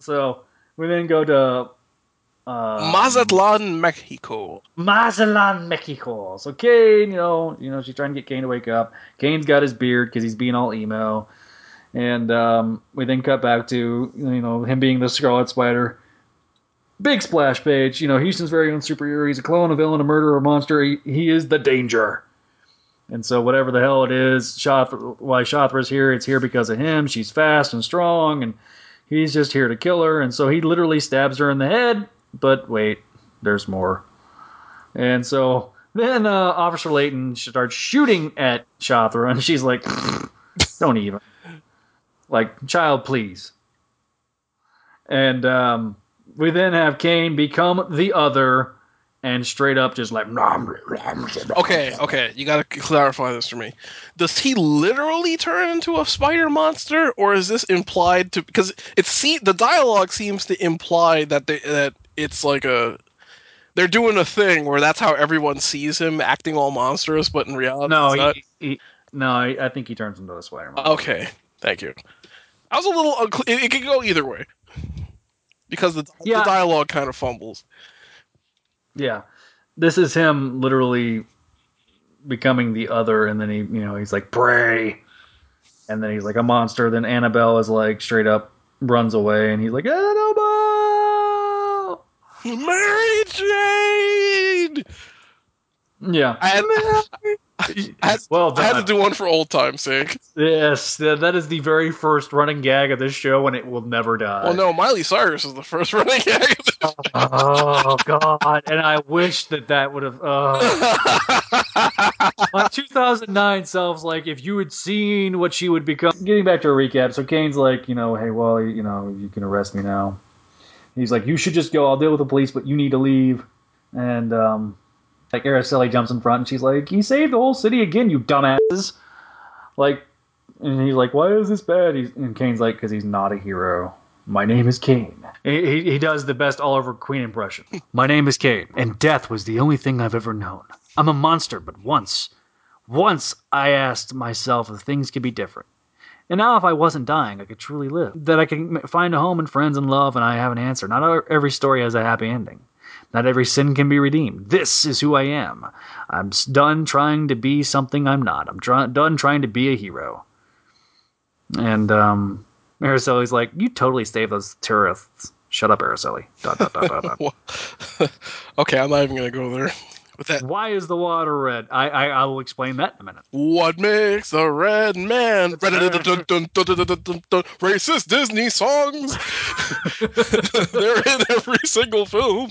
So we then go to uh, Mazatlan, Mexico. Mazatlan, Mexico. So Kaine, you know, you know, she's trying to get Kaine to wake up. Kaine's got his beard because he's being all emo, and um, we then cut back to you know him being the Scarlet Spider. Big splash page. You know, Houston's very own superhero. He's a clone, a villain, a murderer, a monster. He, he is the danger. And so whatever the hell it is, Shoth- why Shathra's here, it's here because of him. She's fast and strong, and he's just here to kill her. And so he literally stabs her in the head. But wait, there's more. And so then uh, Officer Layton starts shooting at Shathra, and she's like, "Don't even." Like, child, please. And um, we then have Kaine become the other, and straight up just like, Okay, okay, you gotta clarify this for me. Does he literally turn into a spider monster, or is this implied to? Because it see the dialogue seems to imply that they that it's like a they're doing a thing where that's how everyone sees him acting all monstrous, but in reality, no, he, he, no, I I think he turns into a Spider-Man. Okay, thank you. I was a little unclear. It, it could go either way because the, Yeah. the dialogue kind of fumbles. Yeah, this is him literally becoming the other, and then he, you know, he's like pray, and then he's like a monster. Then Annabelle is like straight up runs away, and he's like Annabelle. Mary Jane. Yeah. I had, I had, Well I had to do one for old time's sake. Yes, that that is the very first running gag of this show, and it will never die. Well, no, Miley Cyrus is the first running gag. Oh God! And I wish that that would have. Uh, my 2009 self's like, if you had seen what she would become. Getting back to a recap, so Kaine's like, you know, hey, well, you know, you can arrest me now. He's like, you should just go. I'll deal with the police, but you need to leave. And um, like Araceli jumps in front, and she's like, "You saved the whole city again, you dumbasses!" Like, and he's like, "Why is this bad?" He's, and Kaine's like, "Because he's not a hero." My name is Kaine. He, he, he does the best Oliver Queen impression. My name is Kaine, and death was the only thing I've ever known. I'm a monster, but once, once I asked myself if things could be different. And now, if I wasn't dying, I could truly live. That I can find a home and friends and love, and I have an answer. Not every story has a happy ending. Not every sin can be redeemed. This is who I am. I'm done trying to be something I'm not. I'm try- done trying to be a hero. And um, Araceli's like, "You totally saved those tourists." Shut up, Araceli. Dot dot dot dot dot. okay, I'm not even gonna go there. With that, Why is the water red? I, I I will explain that in a minute. what makes a red man? Racist Disney songs. They're in every single film.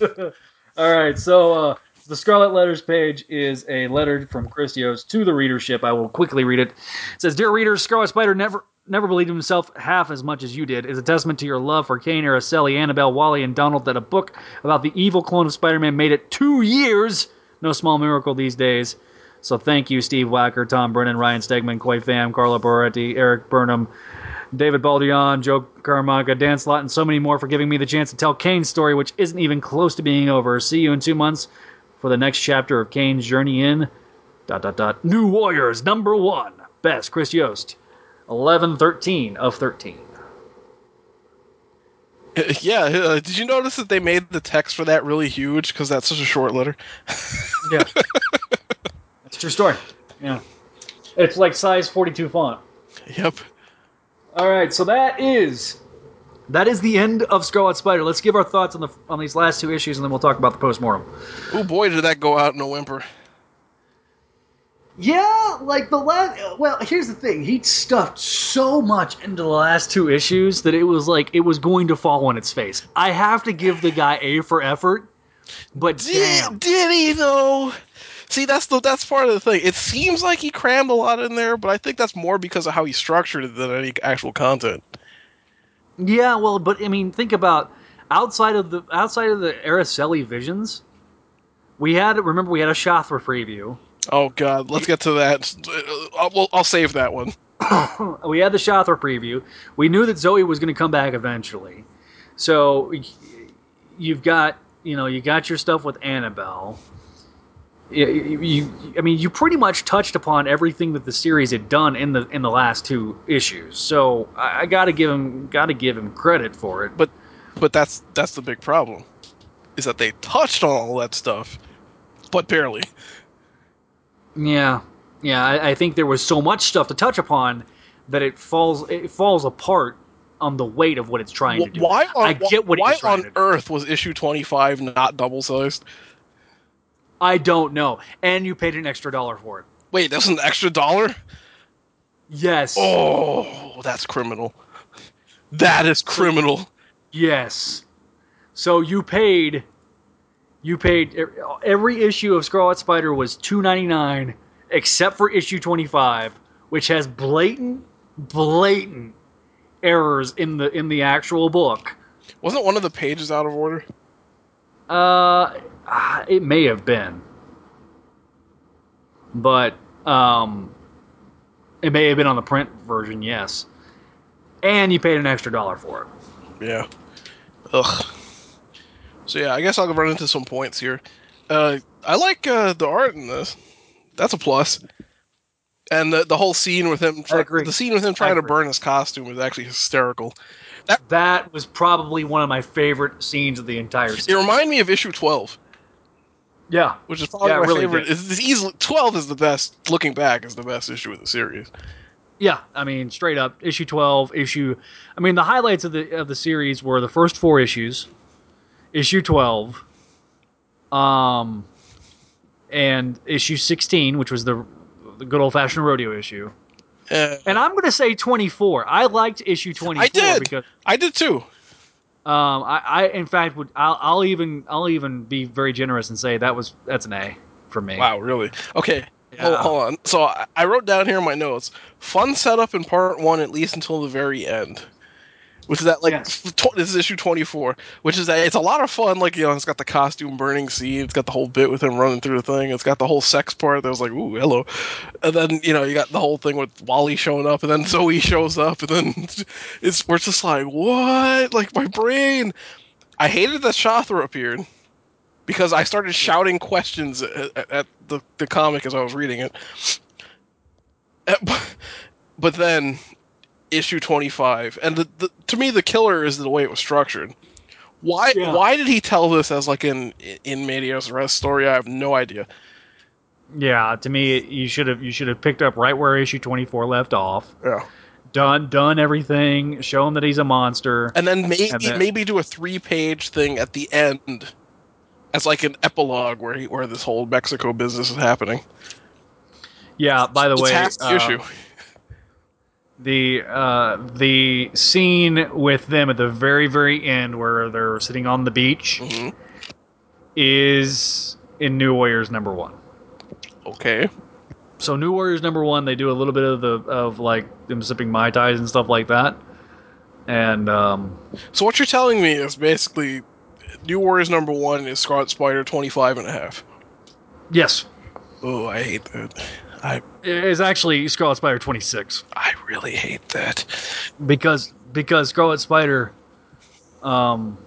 All right, so uh, the Scarlet Letters page is a letter from Chris Yost to the readership. I will quickly read it. It says, "Dear readers, Scarlet Spider never never believed in himself half as much as you did. Is a testament to your love for Kaine, Araceli, Annabelle, Wally, and Donald that a book about the evil clone of Spider-Man made it two years. No small miracle these days." So thank you, Steve Wacker, Tom Brennan, Ryan Stegman, Khoi Pham, Carla Boretti, Erik Burnham, David Baldeon, Joe Caramagna, Dan Slott, and so many more for giving me the chance to tell Kaine's story, which isn't even close to being over. See you in two months for the next chapter of Kaine's journey in dot dot dot New Warriors number one. Best Chris Yost. Eleven thirteen of thirteen. Yeah, uh, did you notice that they made the text for that really huge because that's such a short letter? Yeah. That's a true story. Yeah. It's like size forty two font. Yep. All right, so that is that is the end of Scarlet Spider. Let's give our thoughts on the on these last two issues, and then we'll talk about the postmortem. Oh boy, did that go out in a whimper. Yeah, like the last. Well, here's the thing: he stuffed so much into the last two issues that it was like it was going to fall on its face. I have to give the guy A for effort, but damn, Did, did he though? See, that's the that's part of the thing. It seems like he crammed a lot in there, but I think that's more because of how he structured it than any actual content. yeah. Well, but I mean, think about outside of the outside of the Araceli visions. We had remember we had a Shathra preview. Oh god, let's get to that. Uh, I'll, I'll save that one. we had the Shathra preview. We knew that Zoe was going to come back eventually. So you've got you know you got your stuff with Annabelle. You, you, I mean, you pretty much touched upon everything that the series had done in the in the last two issues. So I, I got to give him got to give him credit for it. But but that's that's the big problem, is that they touched on all that stuff, but barely. Yeah, yeah. I, I think there was so much stuff to touch upon that it falls it falls apart on the weight of what it's trying to do. Why on, I get what why on earth was issue twenty five not double sized? I don't know. And you paid an extra dollar for it. Wait, that's an extra dollar. Yes. Oh, that's criminal. That is criminal. Yes. So you paid. You paid every issue of Scarlet Spider was two ninety nine, except for issue twenty five, which has blatant, blatant errors in the in the actual book. Wasn't one of the pages out of order? Uh, ah, it may have been, but um, it may have been on the print version. Yes, and you paid an extra dollar for it. Yeah. Ugh. So yeah, I guess I'll run into some points here. Uh, I like uh, the art in this. That's a plus. And the the whole scene with him, try, the scene with him trying to burn his costume was actually hysterical. That was probably one of my favorite scenes of the entire series. It reminded me of issue twelve, Yeah, which is probably Yeah, my really favorite. did. It's, it's easily twelve is the best. Looking back, is the best issue of the series. yeah. I mean, straight up, issue twelve, issue. I mean, the highlights of the of the series were the first four issues, issue twelve, um, and issue sixteen, which was the the good old fashioned rodeo issue. Uh, And I'm going to say 24. I liked issue 24 I did. because I did too. um, I, I in fact would I'll, I'll even I'll even be very generous and say that was that's an A for me. Wow, really? Okay. Hold, Yeah. hold on. So I, I wrote down here in my notes: fun setup in part one, at least until the very end. Which is that like Yes. tw- this is issue twenty four, which is that it's a lot of fun. Like you know, it's got the costume burning scene, it's got the whole bit with him running through the thing, it's got the whole sex part that was like, ooh, hello, and then you know you got the whole thing with Wally showing up, and then Zoe shows up, and then it's we're just like, what? Like my brain. I hated that Shathra appeared because I started shouting questions at, at, at the, the comic as I was reading it. Eh, but, but then issue 25 and the, the to me the killer is the way it was structured. Why Yeah. why did he tell this as like an in medias res story? I have no idea. Yeah, to me you should have you should have picked up right where issue 24 left off. Yeah. Done done everything, show him that he's a monster. And then maybe And then- maybe do a three page thing at the end as like an epilogue where he, where this whole Mexico business is happening. Yeah. By the It's way, half the uh, issue. The uh, the scene with them at the very very end where they're sitting on the beach Mhm. is in New Warriors number one. Okay. So New Warriors number one, they do a little bit of the of like them sipping mai tais and stuff like that, and um, So what you're telling me is basically New Warriors number one is Scarlet Spider 25 and a half. yes, Oh, I hate that. I it's actually Scarlet Spider twenty six I really hate that. because because Scarlet Spider, um,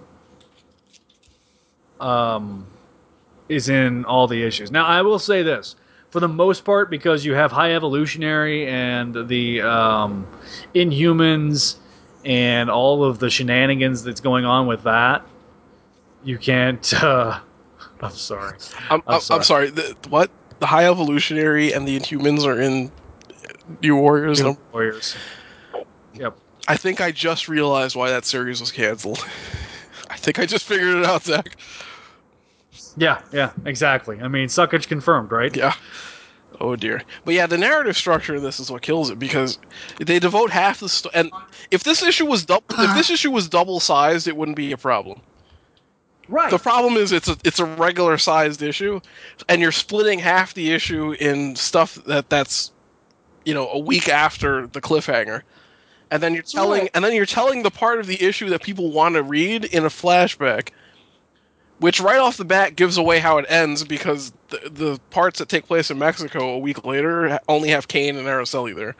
um, is in all the issues. Now I will say this. For the most part, because you have High Evolutionary and the um, Inhumans and all of the shenanigans that's going on with that, you can't. Uh, I'm sorry. I'm, I'm I'm, sorry. I'm sorry. The, what? The High Evolutionary and the Inhumans are in New Warriors. New Warriors. Yep. I think I just realized why that series was canceled. I think I just figured it out, Zach. Yeah, yeah, exactly. I mean, suckage confirmed, right? Yeah. Oh dear. But yeah, the narrative structure of this is what kills it because they devote half the sto- and if this issue was double if this issue was double sized, it wouldn't be a problem. Right. The problem is it's a it's a regular sized issue, and you're splitting half the issue in stuff that that's you know a week after the cliffhanger, and then you're telling Right. and then you're telling the part of the issue that people want to read in a flashback, which right off the bat gives away how it ends because the the parts that take place in Mexico a week later only have Kaine and Araceli there,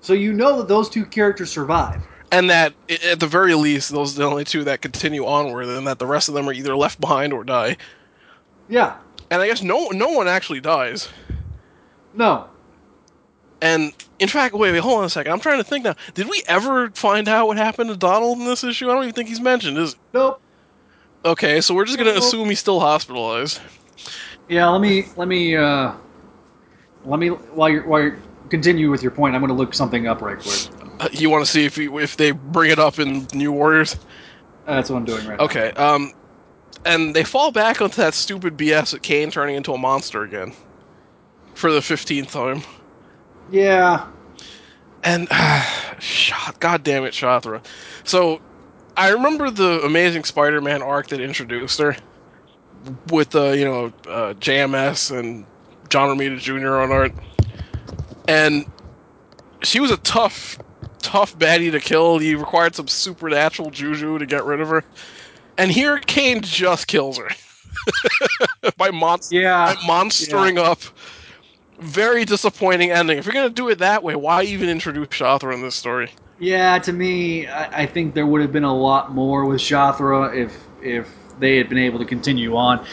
So you know that those two characters survive. and that at the very least those are the only two that continue onward, and that the rest of them are either left behind or die. Yeah. And I guess no no one actually dies. No. And in fact, wait, wait, hold on a second. I'm trying to think now. Did we ever find out what happened to Donald in this issue? I don't even think he's mentioned, is it? Nope. Okay, so we're just gonna Nope. assume he's still hospitalized. Yeah. Let me let me uh, let me while you're while you continue with your point, I'm going to look something up right quick. Uh, you want to see if if they bring it up in New Warriors? That's what I'm doing right Okay. Um, and they fall back onto that stupid BS of Kaine turning into a monster again for the fifteenth time. Yeah. And shot, God damn it, Shathra. So I remember the Amazing Spider-Man arc that introduced her with uh, you know uh, JMS and John Romita Jr. on art, and she was a tough, tough baddie to kill. You required some supernatural juju to get rid of her, and here Kaine just kills her by monster Yeah. monstering up. Very disappointing ending. If you're gonna do it that way, why even introduce Shathra in this story? Yeah, to me, I, I think there would have been a lot more with Shathra if if they had been able to continue on.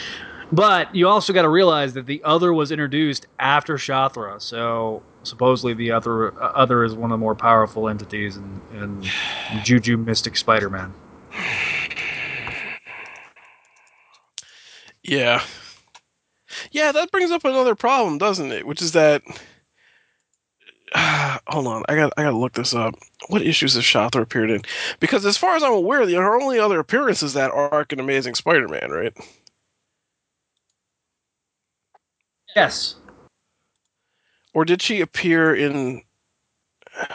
But you also got to realize that the other was introduced after Shathra, so supposedly the other uh, other is one of the more powerful entities in, in Juju Mystic Spider-Man. Yeah. Yeah, that brings up another problem, doesn't it? Which is that hold on, I got I gotta look this up. What issues has Shathra appeared in? Because as far as I'm aware, the her only other appearance is that arc in Amazing Spider-Man, right? Yes. Or did she appear in?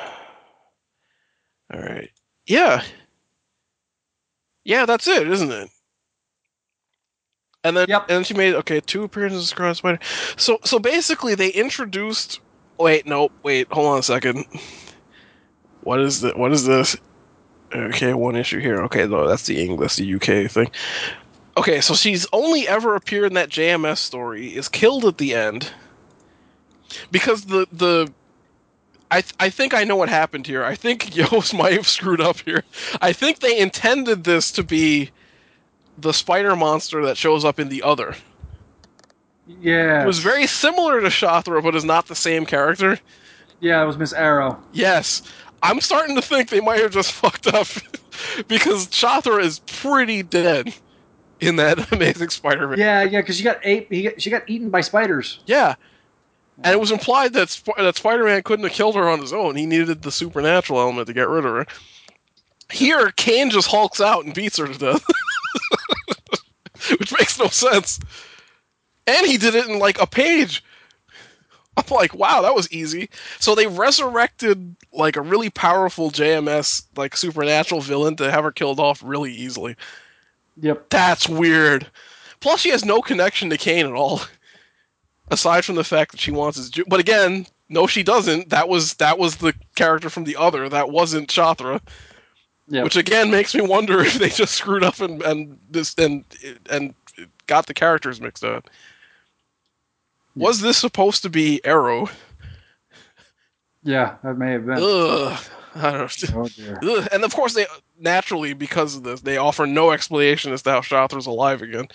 All right. Yeah. Yeah, that's it, isn't it? And then, Yep. and then she made okay two appearances Scarlet Spider. So, so basically, they introduced. Wait, no, wait, hold on a second. What is the What is this? Okay, one issue here. Okay, no, that's the English, the UK thing. Okay, so she's only ever appeared in that JMS story, is killed at the end, because the the I th- I think I know what happened here. I think Yost might have screwed up here. I think they intended this to be the spider monster that shows up in the other. Yeah. It was very similar to Shathra, but is not the same character. Yeah, it was Miss Arrow. Yes, I'm starting to think they might have just fucked up because Shathra is pretty dead in that Amazing Spider-Man. Yeah, yeah, because she got got, she got eaten by spiders. Yeah. And it was implied that Sp- that Spider-Man couldn't have killed her on his own. He needed the supernatural element to get rid of her. Here, Kaine just hulks out and beats her to death. which makes no sense. And he did it in like a page. I'm like, wow, that was easy. So they resurrected like a really powerful JMS like supernatural villain to have her killed off really easily. Yep. That's weird. Plus, she has no connection to Kaine at all, aside from the fact that she wants his. Ju- but again, no, she doesn't. That was that was the character from the other. That wasn't Shathra. Yep. Which again makes me wonder if they just screwed up and and this and and got the characters mixed up. Was this supposed to be Arrow? yeah, that may have been. Ugh. I don't know. Oh. Ugh. And of course, they naturally because of this, they offer no explanation as to how Shathra's alive again.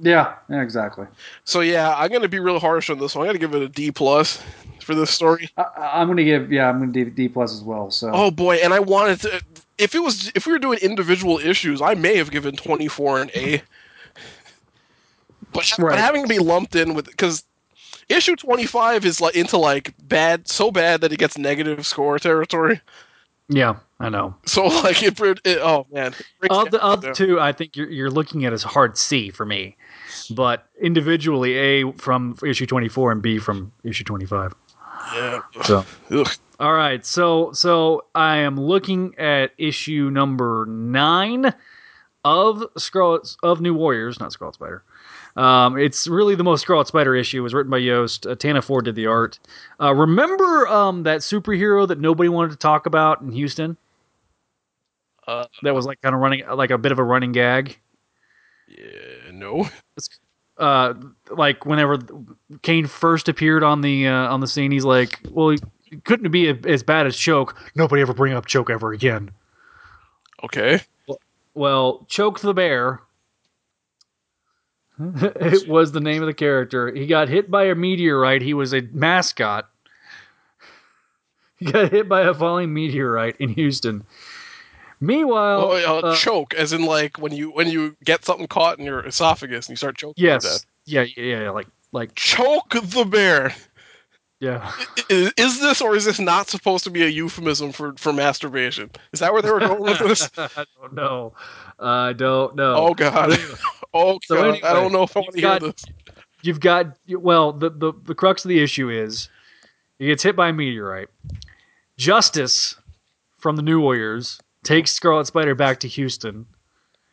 Yeah, yeah, exactly. So yeah, I'm gonna be real harsh on this one. I'm gonna give it a D plus for this story. I, I'm going to give yeah, I'm going to D, D plus as well. So Oh boy, and I wanted to. If it was, if we were doing individual issues, I may have given 24 an A. But, Right. but having to be lumped in with because issue 25 is like into like bad, so bad that it gets negative score territory. Yeah, I know. So like it, it oh man, Of the, the two, I think you're, you're looking at as hard C for me. But individually, A from issue 24 and B from issue 25. yeah. So, Ugh. All right. So, so I am looking at issue number nine of Scarlet of New Warriors, not Scarlet Spider. Um, it's really the most Scarlet Spider issue. It was written by Yost. Uh, Tana Ford did the art. Uh, remember um, that superhero that nobody wanted to talk about in Houston? Uh, That was like kind of running, like a bit of a running gag. yeah, no. uh like whenever Kaine first appeared on the uh, on the scene, he's like, "Well, couldn't be as bad as Choke. Nobody ever bring up Choke ever again." Okay. Well, Choke the bear. it was the name of the character. He got hit by a meteorite. He was a mascot. He got hit by a falling meteorite in Houston. Meanwhile, Oh, uh, uh, choke, as in like when you when you get something caught in your esophagus and you start choking. yes, yeah, yeah, yeah, like, like, Choke the bear. Yeah. Is, is this or is this not supposed to be a euphemism for, for masturbation? Is that where they were going with this? I don't know. I don't know. Oh god. Oh So god. anyway, I don't know if I want to you've hear this. You've got well, the, the the crux of the issue is he gets hit by a meteorite. Justice from the New Warriors takes Scarlet Spider back to Houston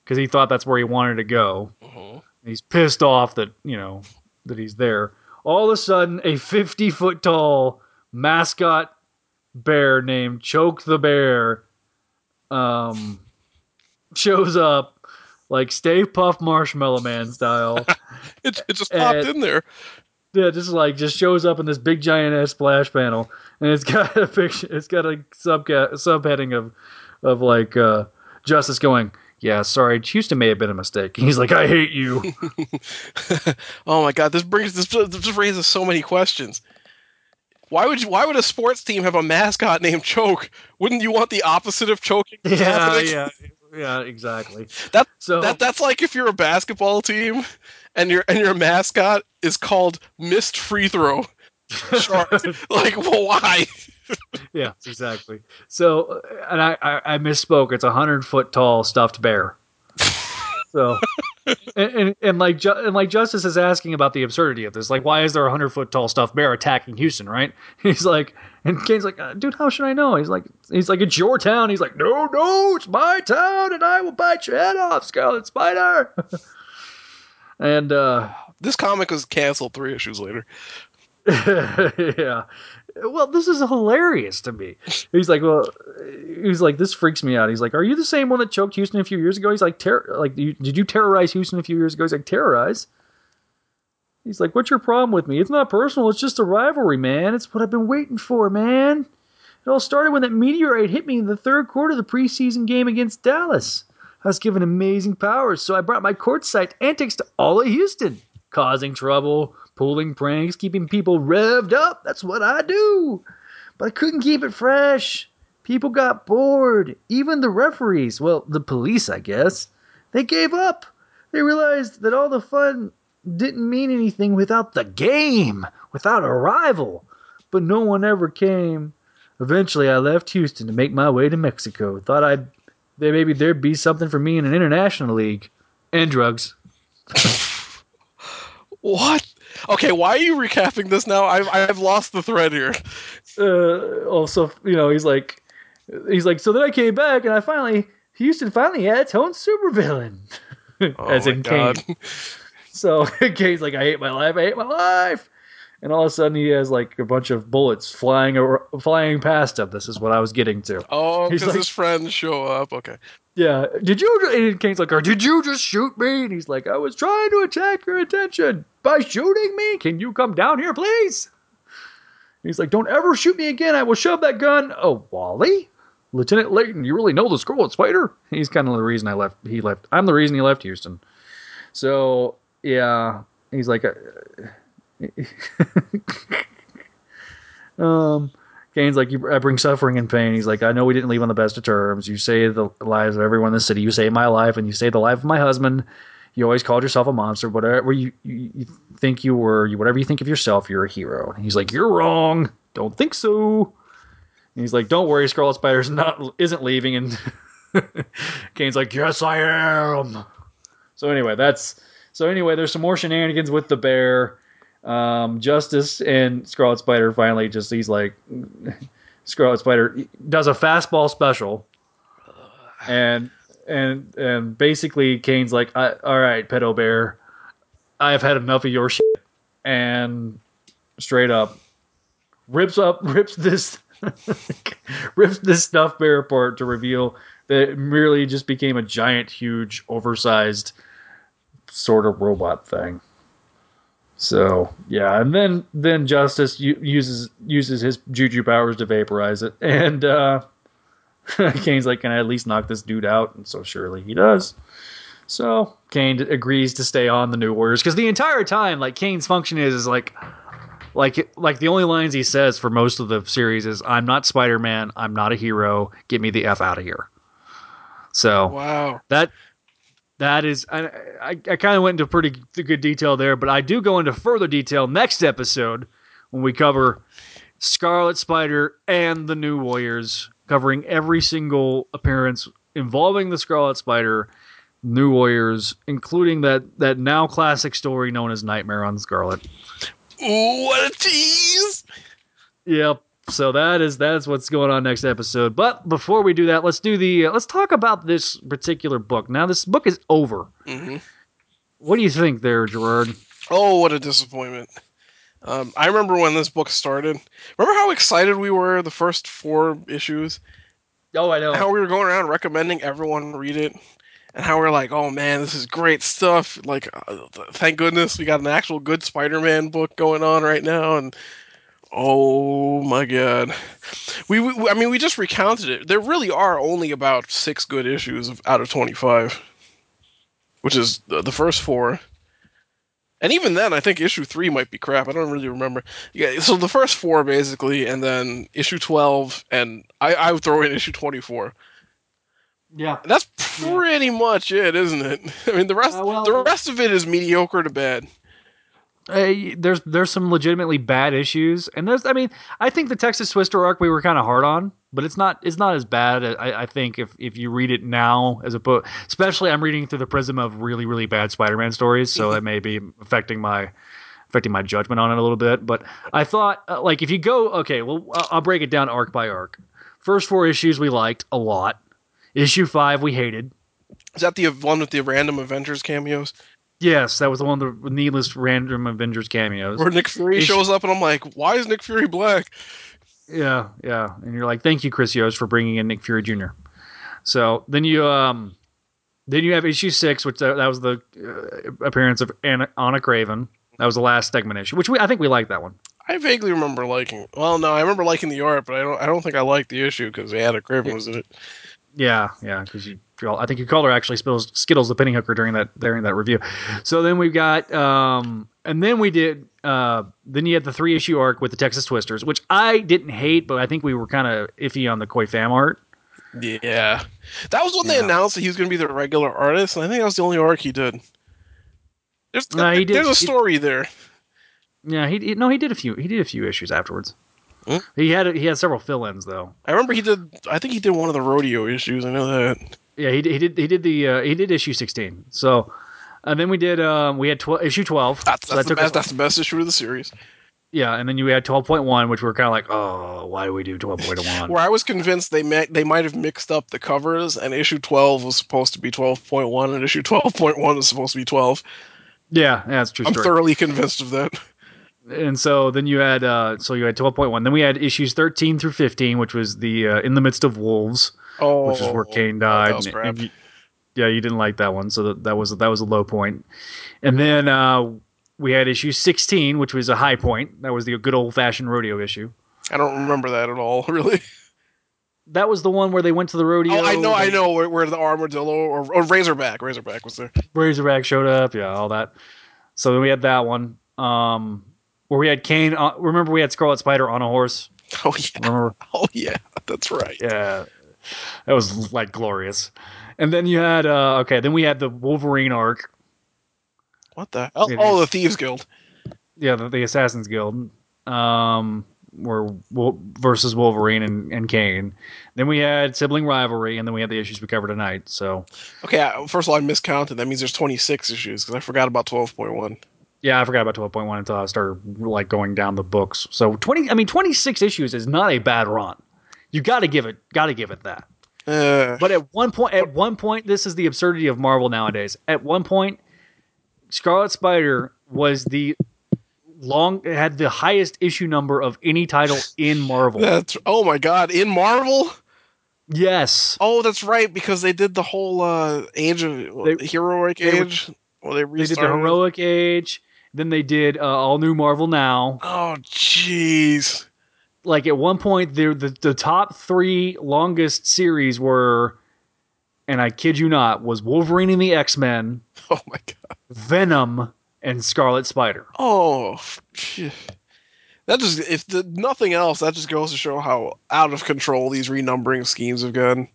because he thought that's where he wanted to go. Uh-huh. He's pissed off that you know that he's there. All of a sudden, a fifty foot tall mascot bear named Choke the Bear um, shows up like Stay Puft Marshmallow Man style. It, it just popped And- in there. Yeah, just like just shows up in this big giant ass splash panel, and it's got a picture. It's got a sub subheading of of like uh, Justice going, "Yeah, sorry, Houston may have been a mistake." And he's like, "I hate you." oh my god, this brings this, this just raises so many questions. Why would you, why would a sports team have a mascot named Choke? Wouldn't you want the opposite of choking? yeah, yeah, yeah, exactly. That So that that's like if you're a basketball team and your and your mascot is called missed free throw. Like well, why? Yeah, exactly. So, uh, and I, I, I misspoke. It's a hundred foot tall stuffed bear. So, and, and, and like Ju- and like Justice is asking about the absurdity of this. Like, why is there a hundred foot tall stuffed bear attacking Houston? Right? He's like, and Kaine's like, uh, dude, how should I know? He's like, he's like, it's your town. He's like, no, no, it's my town, and I will bite your head off, Scarlet Spider. and uh, This comic was canceled three issues later. yeah. Well, this is hilarious to me. He's like, well, he's like, this freaks me out. He's like, are you the same one that choked Houston a few years ago? He's like, ter- like, did you terrorize Houston a few years ago? He's like, terrorize. He's like, what's your problem with me? It's not personal. It's just a rivalry, man. It's what I've been waiting for, man. It all started when that meteorite hit me in the third quarter of the preseason game against Dallas. I was given amazing powers, so I brought my courtside antics to all of Houston, causing trouble, pulling pranks, keeping people revved up. That's what I do. But I couldn't keep it fresh. People got bored. Even the referees, well, the police, I guess, they gave up. They realized that all the fun didn't mean anything without the game, without a rival. But no one ever came. Eventually, I left Houston to make my way to Mexico. Thought I'd there maybe there'd be something for me in an international league and drugs. What? Okay, why are you recapping this now? I've I've lost the thread here. uh, also, you know, he's like, he's like, so then I came back and I finally, Houston finally had its own supervillain, Oh as in God. Kaine. So Kaine's like, I hate my life, I hate my life, and all of a sudden he has like a bunch of bullets flying ar- flying past him. This is what I was getting to. Oh, because like- his friends show up. Okay. Yeah, did you? And Kaine's like, did you just shoot me?" And he's like, "I was trying to attack your attention by shooting me. Can you come down here, please?" He's like, "Don't ever shoot me again. I will shove that gun." Oh, Wally, Lieutenant Layton, you really know the Scarlet Spider? He's kind of the reason I left. He left. I'm the reason he left Houston. So yeah, he's like, uh, um. Kaine's like, you, I bring suffering and pain. He's like, I know we didn't leave on the best of terms. You saved the lives of everyone in the city. You saved my life, and you saved the life of my husband. You always called yourself a monster. Whatever you, you, you think you were, you whatever you think of yourself, you're a hero. And he's like, you're wrong. Don't think so. And he's like, don't worry, Scarlet Spider's not isn't leaving. And Kaine's like, yes, I am. So anyway, that's so anyway. There's some more shenanigans with the bear. Um, Justice and Scarlet Spider finally just he's like Scarlet Spider does a fastball special, and and and basically Kaine's like, all right, pedo bear, I have had enough of your shit, and straight up rips up rips this rips this stuffed bear apart to reveal that it merely just became a giant, huge, oversized sort of robot thing. So yeah, and then then Justice uses uses his juju powers to vaporize it, and uh, Kaine's like, "Can I at least knock this dude out?" And so surely he does. So Kaine agrees to stay on the New Warriors because the entire time, like Kaine's function is is like, like like the only lines he says for most of the series is, "I'm not Spider Man. I'm not a hero. Get me the f out of here." So Wow. that that is I I, I kind of went into pretty good detail there, but I do go into further detail next episode when we cover Scarlet Spider and the New Warriors, covering every single appearance involving the Scarlet Spider, New Warriors, including that that now classic story known as Nightmare on Scarlet. Ooh, what a tease! Yep. So that is that's what's going on next episode. But before we do that, let's do the uh, let's talk about this particular book. Now this book is over. hmm What do you think there, Gerard? Oh, what a disappointment. Um, I remember when this book started. Remember how excited we were the first four issues? Oh, I know. How we were going around recommending everyone read it, and how we are like, "Oh man, this is great stuff!" Like, uh, thank goodness we got an actual good Spider-Man book going on right now, and oh my god, we, we I mean, we just recounted it. There really are only about six good issues out of twenty-five, which is the, the first four. And even then, I think issue three might be crap. I don't really remember. Yeah, so the first four basically, and then issue twelve, and I, I would throw in issue twenty-four. Yeah. That's pretty much it, isn't it? I mean, the rest Uh, well- the rest of it is mediocre to bad. Uh, there's there's some legitimately bad issues, and there's I mean I think the Texas Twister arc we were kind of hard on, but it's not it's not as bad. I, I think if if you read it now as a book, especially I'm reading through the prism of really really bad Spider-Man stories, so it may be affecting my affecting my judgment on it a little bit. But I thought uh, like if you go okay, well I'll break it down arc by arc. First four issues we liked a lot. Issue five we hated. Is that the one with the random Avengers cameos Yes, that was one of the needless random Avengers cameos. where Nick Fury Issue- shows up and I'm like, why is Nick Fury black? Yeah, yeah, and you're like, thank you, Chris Yost, for bringing in Nick Fury Jr. So then you um, then you have issue six, which that, that was the uh, appearance of Anna, Ana Kraven. That was the last segment issue, which we I think we liked that one. I vaguely remember liking. Well, no, I remember liking the art, but I don't. I don't think I liked the issue because Ana Kraven was in it. Yeah, yeah, because you, I think you called her actually Skittles, Skittles the penny hooker during that during that review. So then we've got, um, and then we did, uh, then you had the three issue arc with the Texas Twisters, which I didn't hate, but I think we were kind of iffy on the Khoi Pham art. Yeah, that was when they announced that he was going to be the regular artist, and I think that was the only arc he did. There's, No, he did- there's a he- story there. Yeah, he, he no, he did a few. He did a few issues afterwards. Hmm? He had he had several fill-ins though. I remember he did. I think he did one of the rodeo issues. I know that. Yeah, he did- he did he did the uh, he did issue sixteen. So, And then we did um, we had tw- issue twelve. That's, so that's, that the us- best, that's the best issue of the series. yeah, and then you had twelve point one, which we're kind of like, oh, why do we do twelve point one? Where I was convinced they may, they might have mixed up the covers, and issue 12 was supposed to be 12.1, and issue 12.1 was supposed to be 12. yeah, yeah, that's true I'm story. thoroughly convinced of that. And so then you had uh, so you had twelve point one. Then we had issues thirteen through fifteen, which was the uh, in the midst of wolves, Oh, which is where Kaine that died. and- and you- yeah, you didn't like that one, so that, that was that was a low point. And then uh, we had issue sixteen, which was a high point. That was the good old fashioned rodeo issue. I don't remember that at all, really. That was the one where they went to the rodeo. Oh, I know, I know where, where the armadillo or, or Razorback, Razorback was there. Razorback showed up, yeah, all that. So then we had that one. Um, where we had Kaine. Uh, remember, we had Scarlet Spider on a horse. Oh yeah, Remember? oh yeah, that's right. Yeah, that was like glorious. And then you had uh, okay. Then we had the Wolverine arc. What the? Oh, It oh is. the Thieves Guild. Yeah, the, the Assassins Guild. Um, were versus Wolverine and, and Kaine. Then we had sibling rivalry, and then we had the issues we covered tonight. So Okay, first of all, I miscounted. That means there's 26 issues because I forgot about 12.1. yeah, I forgot about twelve point one until I started like going down the books. So twenty, I mean, twenty six issues is not a bad run. You got to give it, got to give it that. Uh, But at one point, at one point, this is the absurdity of Marvel nowadays. At one point, Scarlet Spider was the long had the highest issue number of any title in Marvel. that's oh my god, in Marvel. yes, Oh, that's right because they did the whole uh, age of They- heroic they age. well, they they did the heroic age. Then they did uh, all new Marvel now. Oh jeez. Like at one point, the the the top three longest series were, and I kid you not, was Wolverine and the X Men, Oh my god. Venom, and Scarlet Spider. Oh, phew. that just if the, nothing else, that just goes to show how out of control these renumbering schemes have gone.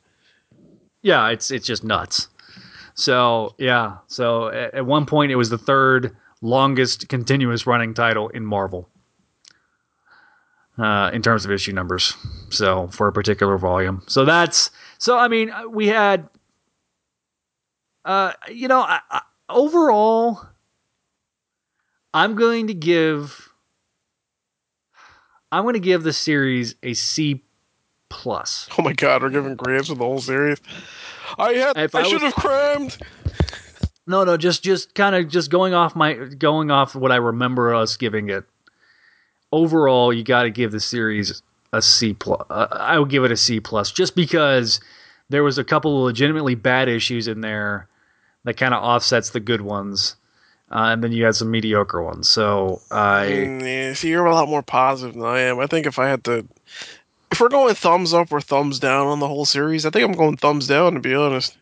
yeah, it's it's just nuts. So yeah, so at, at one point it was the third longest continuous running title in Marvel uh, in terms of issue numbers. So for a particular volume, so that's so. I mean, we had, uh, you know, I, I, overall, I'm going to give. I'm going to give the series a C plus. Oh my god, we're giving grades for the whole series. I had If I, I should was- have crammed. No, no, just just kind of just going off my going off what I remember us giving it. Overall, you got to give the series a C plus. Uh, I would give it a C plus, just because there was a couple of legitimately bad issues in there that kind of offsets the good ones, uh, and then you had some mediocre ones. So I Mm, yeah, see, you're a lot more positive than I am. I think if I had to, if we're going thumbs up or thumbs down on the whole series, I think I'm going thumbs down. To be honest,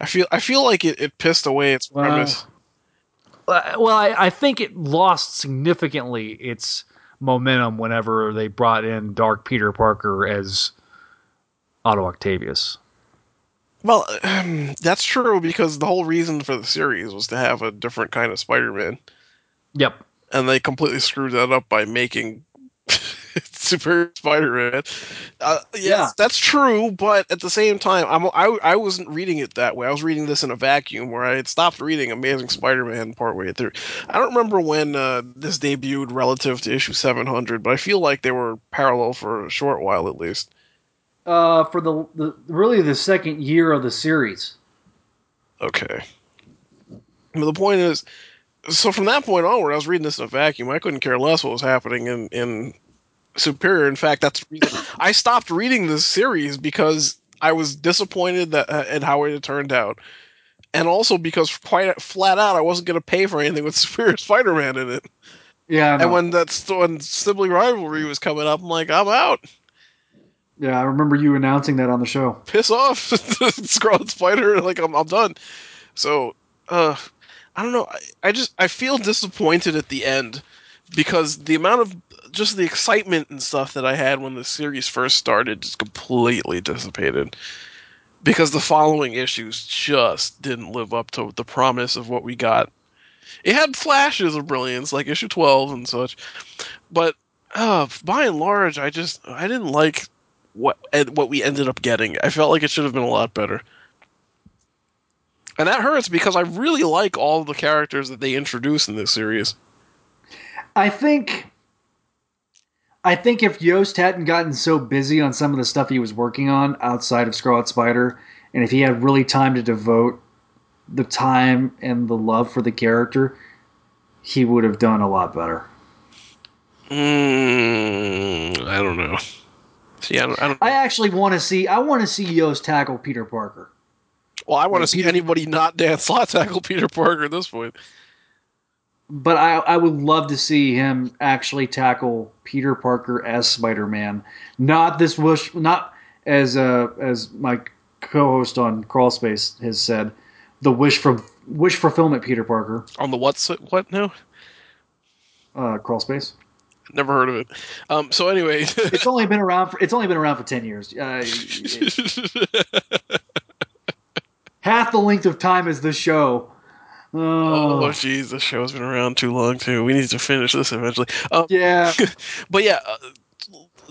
I feel I feel like it, it pissed away its Wow. premise. Uh, well, I, I think it lost significantly its momentum whenever they brought in Dark Peter Parker as Otto Octavius. Well, that's true because the whole reason for the series was to have a different kind of Spider-Man, Yep. and they completely screwed that up by making Superior Spider-Man. Uh, yes, Yeah. that's true, but at the same time, I'm, I I wasn't reading it that way. I was reading this in a vacuum where I had stopped reading Amazing Spider-Man partway through. I don't remember when uh, this debuted relative to issue 700, but I feel like they were parallel for a short while at least. Uh, for the, the really the second year of the series. Okay. But the point is, so from that point onward, I was reading this in a vacuum. I couldn't care less what was happening in, in Superior. In fact, that's I stopped reading this series because I was disappointed that uh, at how it had turned out, and also because quite flat out, I wasn't going to pay for anything with Superior Spider-Man in it. Yeah, And when that when sibling rivalry was coming up, I'm like, I'm out. yeah, I remember you announcing that on the show. piss off Scarlet Spider like I'm, I'm done so uh I don't know I, I just I feel disappointed at the end because the amount of just the excitement and stuff that I had when the series first started just completely dissipated because the following issues just didn't live up to the promise of what we got it had flashes of brilliance like issue 12 and such but uh by and large I just I didn't like what what we ended up getting. I felt like it should have been a lot better. And that hurts because I really like all the characters that they introduce in this series. I think I think if Yost hadn't gotten so busy on some of the stuff he was working on outside of Scarlet Spider, and if he had really time to devote the time and the love for the character, he would have done a lot better. Mm, I don't know. See, I don't. I, don't, I actually want to see. I want to see Yost tackle Peter Parker. well, I want to see Peter- anybody not Dan Slott tackle Peter Parker at this point. But I, I would love to see him actually tackle Peter Parker as Spider Man, not this wish, not as uh, as my co-host on Crawl Space has said, the wish from wish fulfillment Peter Parker, On the what's what now? uh, Crawl Space. Never heard of it. Um. So anyway, It's only been around for it's only been around for ten years. Uh, half the length of time as the show. Oh Oh, jeez, this show's been around too long too. We need to finish this eventually. Um, yeah. But yeah, uh,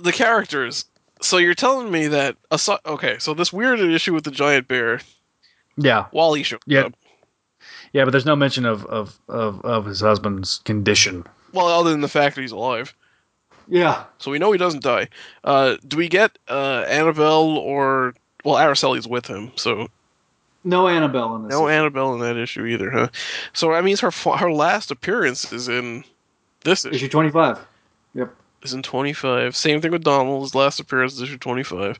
the characters. So you're telling me that asi- okay, so this weird issue with the giant bear, Yeah, Wally shows Yeah. up. yeah, but there's no mention of of of, of his husband's condition. Well, other than the fact that he's alive, Yeah. so we know he doesn't die. Uh, do we get uh, Annabelle or well, Araceli's with him, so No Annabelle in this. no Annabelle in that issue either, huh? So that means her her last appearance is in this issue. Issue twenty five. Yep. is in 25. Same thing with Donald. His last appearance is issue 25.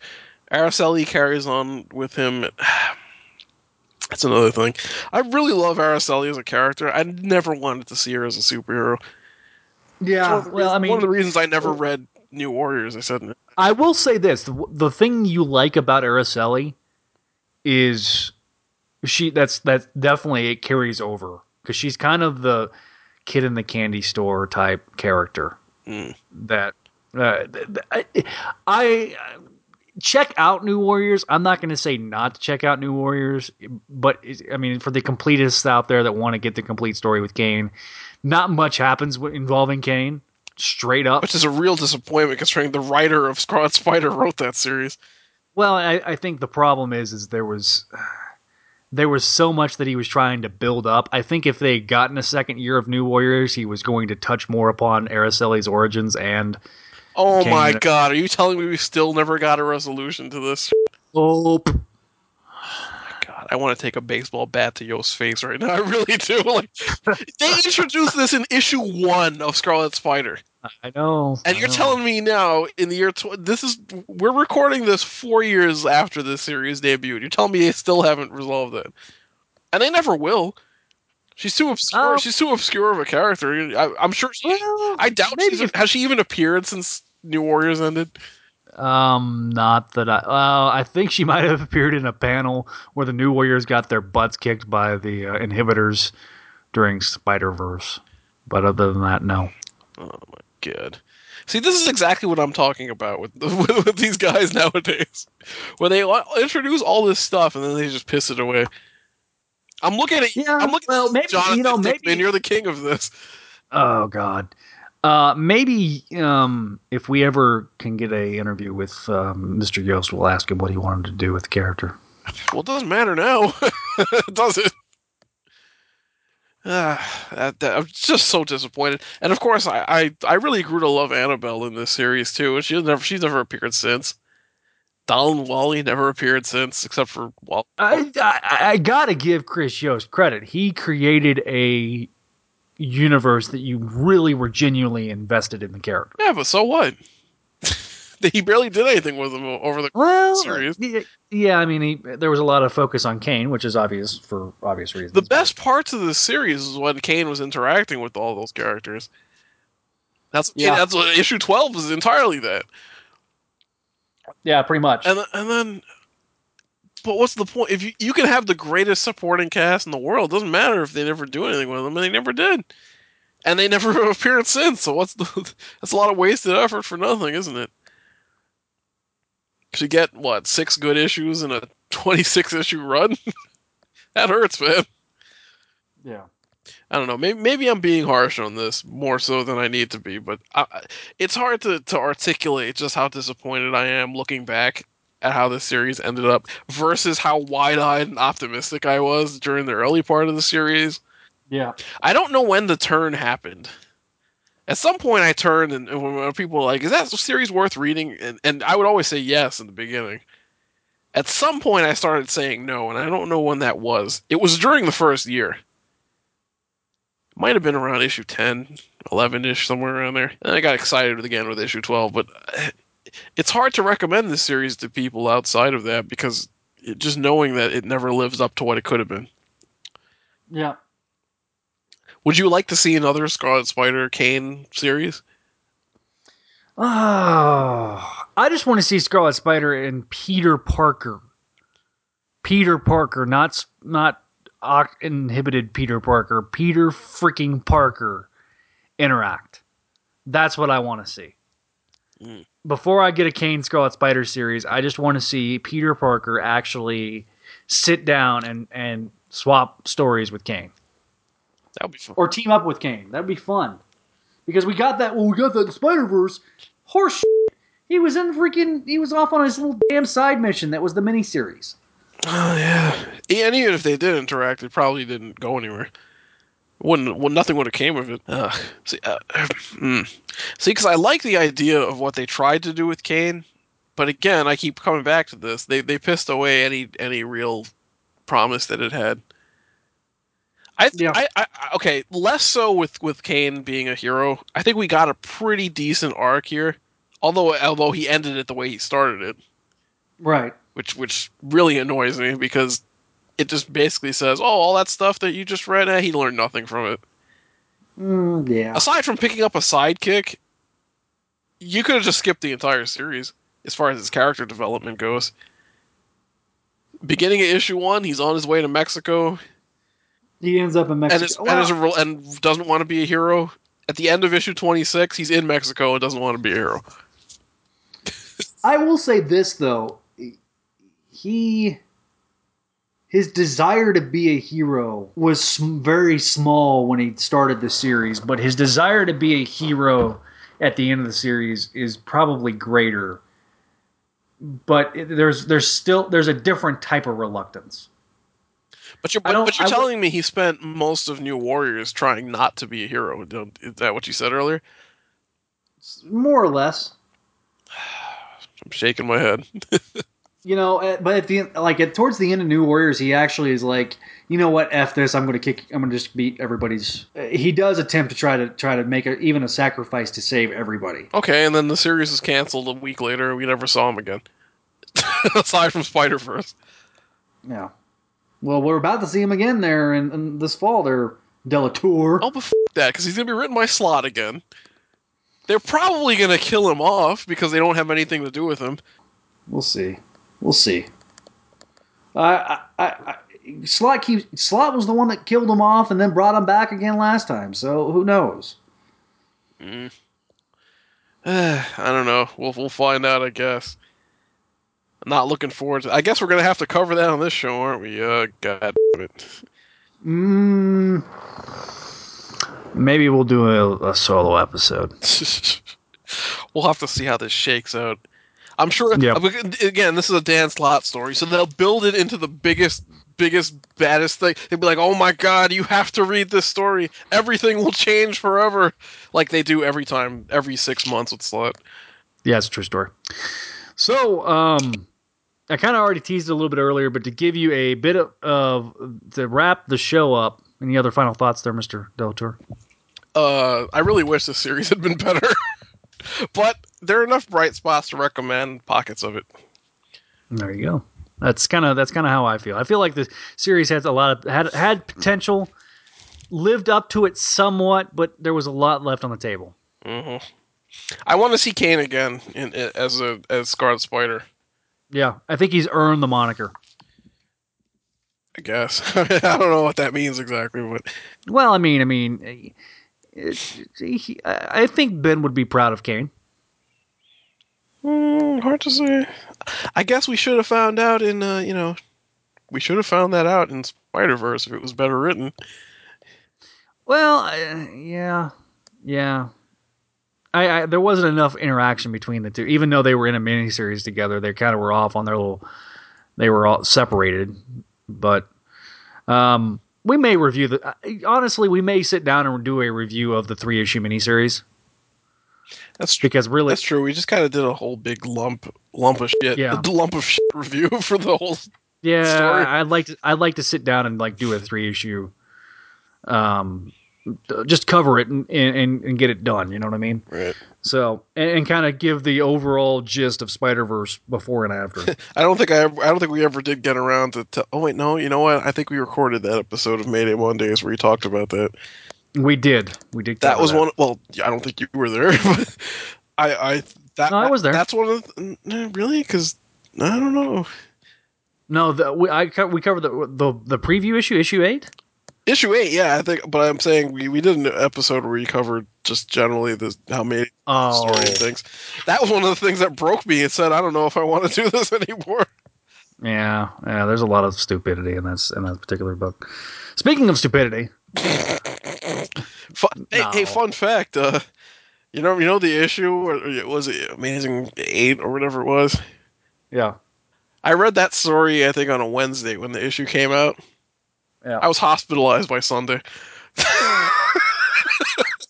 Araceli carries on with him. That's another thing. I really love Araceli as a character. I never wanted to see her as a superhero. Yeah. Well, I mean, one of the reasons I never uh, read New Warriors. I said I will say this: the, the thing you like about Araceli is she. That's that's definitely it carries over because she's kind of the kid in the candy store type character. Mm. That uh, I, I check out New Warriors. I'm not going to say not to check out New Warriors, but I mean for the completists out there that want to get the complete story with Kaine, not much happens involving Kaine. Straight up, which is a real disappointment considering the writer of Scarlet Spider wrote that series. Well, I, I think the problem is is there was there was so much that he was trying to build up. I think if they had gotten a second year of New Warriors, he was going to touch more upon Araceli's origins and Oh my god, are you telling me we still never got a resolution to this? hope. Oh god, I want to take a baseball bat to Yost's face right now. I really do. Like, they introduced this in issue one of Scarlet Spider, I know. and I you're know. telling me now in the year tw- this is we're recording this four years after this series debuted. You're telling me they still haven't resolved it, and they never will. She's too obscure. Oh. She's too obscure of a character. I, I'm sure. She, Well, I doubt maybe she's, has she even appeared since New Warriors ended. Um, not that I. Well, I think she might have appeared in a panel where the New Warriors got their butts kicked by the uh, Inheritors during Spider Verse. But other than that, no. Good. See, this is exactly what I'm talking about with, with with these guys nowadays, where they introduce all this stuff and then they just piss it away. I'm looking at Yeah, I'm looking well, at maybe- Jonathan you know, maybe- You're the king of this. Oh God. Uh, maybe um, if we ever can get a interview with um, Mr. Yost, we'll ask him what he wanted to do with the character. Well, it doesn't matter now, It does it? Ah, that, that, I'm just so disappointed. And of course, I, I I really grew to love Annabelle in this series too, and she's never she's never appeared since. Donald Wally never appeared since, except for Wally. I, I, I gotta give Chris Yost credit. He created a universe that you really were genuinely invested in the character. Yeah, but so what? he barely did anything with him over the Well, series. yeah, I mean, he, there was a lot of focus on Kaine, which is obvious for obvious reasons. The best parts of the series is when Kaine was interacting with all those characters. That's Yeah. that's what issue twelve is entirely that. yeah, pretty much. And and then, but what's the point? If you you can have the greatest supporting cast in the world, it doesn't matter if they never do anything with them, and they never did, and they never have appeared since. So what's the? That's a lot of wasted effort for nothing, isn't it? To get what six good issues in a twenty-six issue run, that hurts, man. Yeah. I don't know. Maybe maybe I'm being harsh on this more so than I need to be, but I, I- it's hard to to articulate just how disappointed I am looking back at how this series ended up versus how wide-eyed and optimistic I was during the early part of the series. Yeah. I don't know when the turn happened. At some point, I turned and, and when people were like, "Is that series worth reading?" And, and I would always say yes in the beginning. At some point, I started saying no, and I don't know when that was. It was during the first year. Might have been around issue 10, 11 ish, somewhere around there. And I got excited again with issue 12, but uh, it's hard to recommend this series to people outside of that because it, just knowing that it never lives up to what it could have been. Yeah. Would you like to see another Scarlet Spider Kaine series? Oh, I just want to see Scarlet Spider and Peter Parker. Peter Parker, not not inhibited Peter Parker. Peter freaking Parker interact. That's what I want to see. Mm. Before I get a Kaine Scarlet Spider series, I just want to see Peter Parker actually sit down and and swap stories with Kaine That would be fun. Or team up with Kaine. That'd be fun. Because we got that. Well, we got that in Spider Verse. Horse. He was in freaking. He was off on his little damn side mission. That was the miniseries. Oh yeah. Yeah, and even if they did interact, it probably didn't go anywhere. Wouldn't well, nothing would have came of it. Ugh. See, uh, mm. see, because I like the idea of what they tried to do with Kaine, but again, I keep coming back to this. They they pissed away any any real promise that it had. I, Yeah. I, I I- okay, less so with with Kaine being a hero. I think we got a pretty decent arc here, although although he ended it the way he started it Right. which which really annoys me because it just basically says, "Oh, all that stuff that you just read, eh, he learned nothing from it." Mm, yeah. Aside from picking up a sidekick, you could have just skipped the entire series as far as his character development goes. Beginning of issue one, he's on his way to Mexico He ends up in and Mexico. is, Well, and, a, and doesn't want to be a hero. At the end of issue twenty six, he's in Mexico and doesn't want to be a hero. I will say this though, he his desire to be a hero was very small when he started the series, but his desire to be a hero at the end of the series is probably greater. But there's there's still there's a different type of reluctance. But you're but, but you're I w- telling me he spent most of New Warriors trying not to be a hero. Don't- Is that what you said earlier? More or less. I'm shaking my head. You know, eh, but at the like at towards the end of New Warriors, he actually is like, you know what, f this, I'm going to kick, I'm going to just beat everybody's. eh, He does attempt to try to try to make a, even a sacrifice to save everybody. Okay, and then the series is canceled a week later. We never saw him again. Aside from Spider Verse. Yeah. Well, we're about to see him again there in, in this fall. There, Delatour. Oh, but f- that, because he's gonna be written by Slott again. They're probably gonna kill him off because they don't have anything to do with him. We'll see. We'll see. I, I, I, I Slott keeps Slott was the one that killed him off and then brought him back again last time. So who knows? Mm. I don't know. We'll we'll find out, I guess. I'm not looking forward to. I guess we're gonna have to cover that on this show, aren't we? Uh, God damn it. Mm, Maybe we'll do a, a solo episode. we'll have to see how this shakes out. I'm sure. Yeah. Again, this is a Dan Slott story, so they'll build it into the biggest, biggest, baddest thing. They'll be like, "Oh my God, you have to read this story. Everything will change forever," like they do every time, every six months with Slott. Yeah, it's a true story. So, um, I kind of already teased it a little bit earlier, but to give you a bit of, of to wrap the show up, any other final thoughts there, Mister Delatour? Uh, I really wish this series had been better, but there are enough bright spots to recommend pockets of it. There you go. That's kind of that's kind of how I feel. I feel like the series has a lot of had had potential, lived up to it somewhat, but there was a lot left on the table. hmm I want to see Kaine again in, in as a as Scarlet Spider. Yeah, I think he's earned the moniker. I guess I don't know what that means exactly, but Well, I mean, I mean, it, he, I I think Ben would be proud of Kaine. Mm, hard to say. I guess we should have found out in, uh, you know, we should have found that out in Spider Verse if it was better written. Well, uh, yeah, yeah. I, I there wasn't enough interaction between the two, even though they were in a miniseries together. They kind of were off on their little. They were all separated, but um, we may review the. Honestly, we may sit down and do a review of the three issue miniseries That's true. because really, That's true. We just kind of did a whole big lump lump of shit. Yeah. A lump of shit review for the whole. yeah, story. I'd like to. I'd like to sit down and like do a three issue. Um, just cover it and, and and get it done. You know what I mean? Right. So and, and kind of give the overall gist of Spider Verse before and after. I don't think I. Ever, I don't think we ever did get around to. to oh wait, no. You know what? I think we recorded that episode of Mayday Mondays where you talked about that. we did. We did. That was one. Well, I don't think you were there, but I. I that No, I was there. That's one of the, really because I don't know. No, the, we I we covered the the the preview issue, issue eight. Issue eight, yeah, I think. But I'm saying we, we did an episode where you covered just generally the how many Oh, story and things. That was one of the things that broke me and said, I don't know if I want to do this anymore. yeah, yeah. There's a lot of stupidity in this in that particular book. Speaking of stupidity, Fun, hey, No. hey, fun fact. Uh, you know, you know the issue or was it Amazing Eight or whatever it was. yeah, I read that story I think on a Wednesday when the issue came out. Yeah, I was hospitalized by Sunday.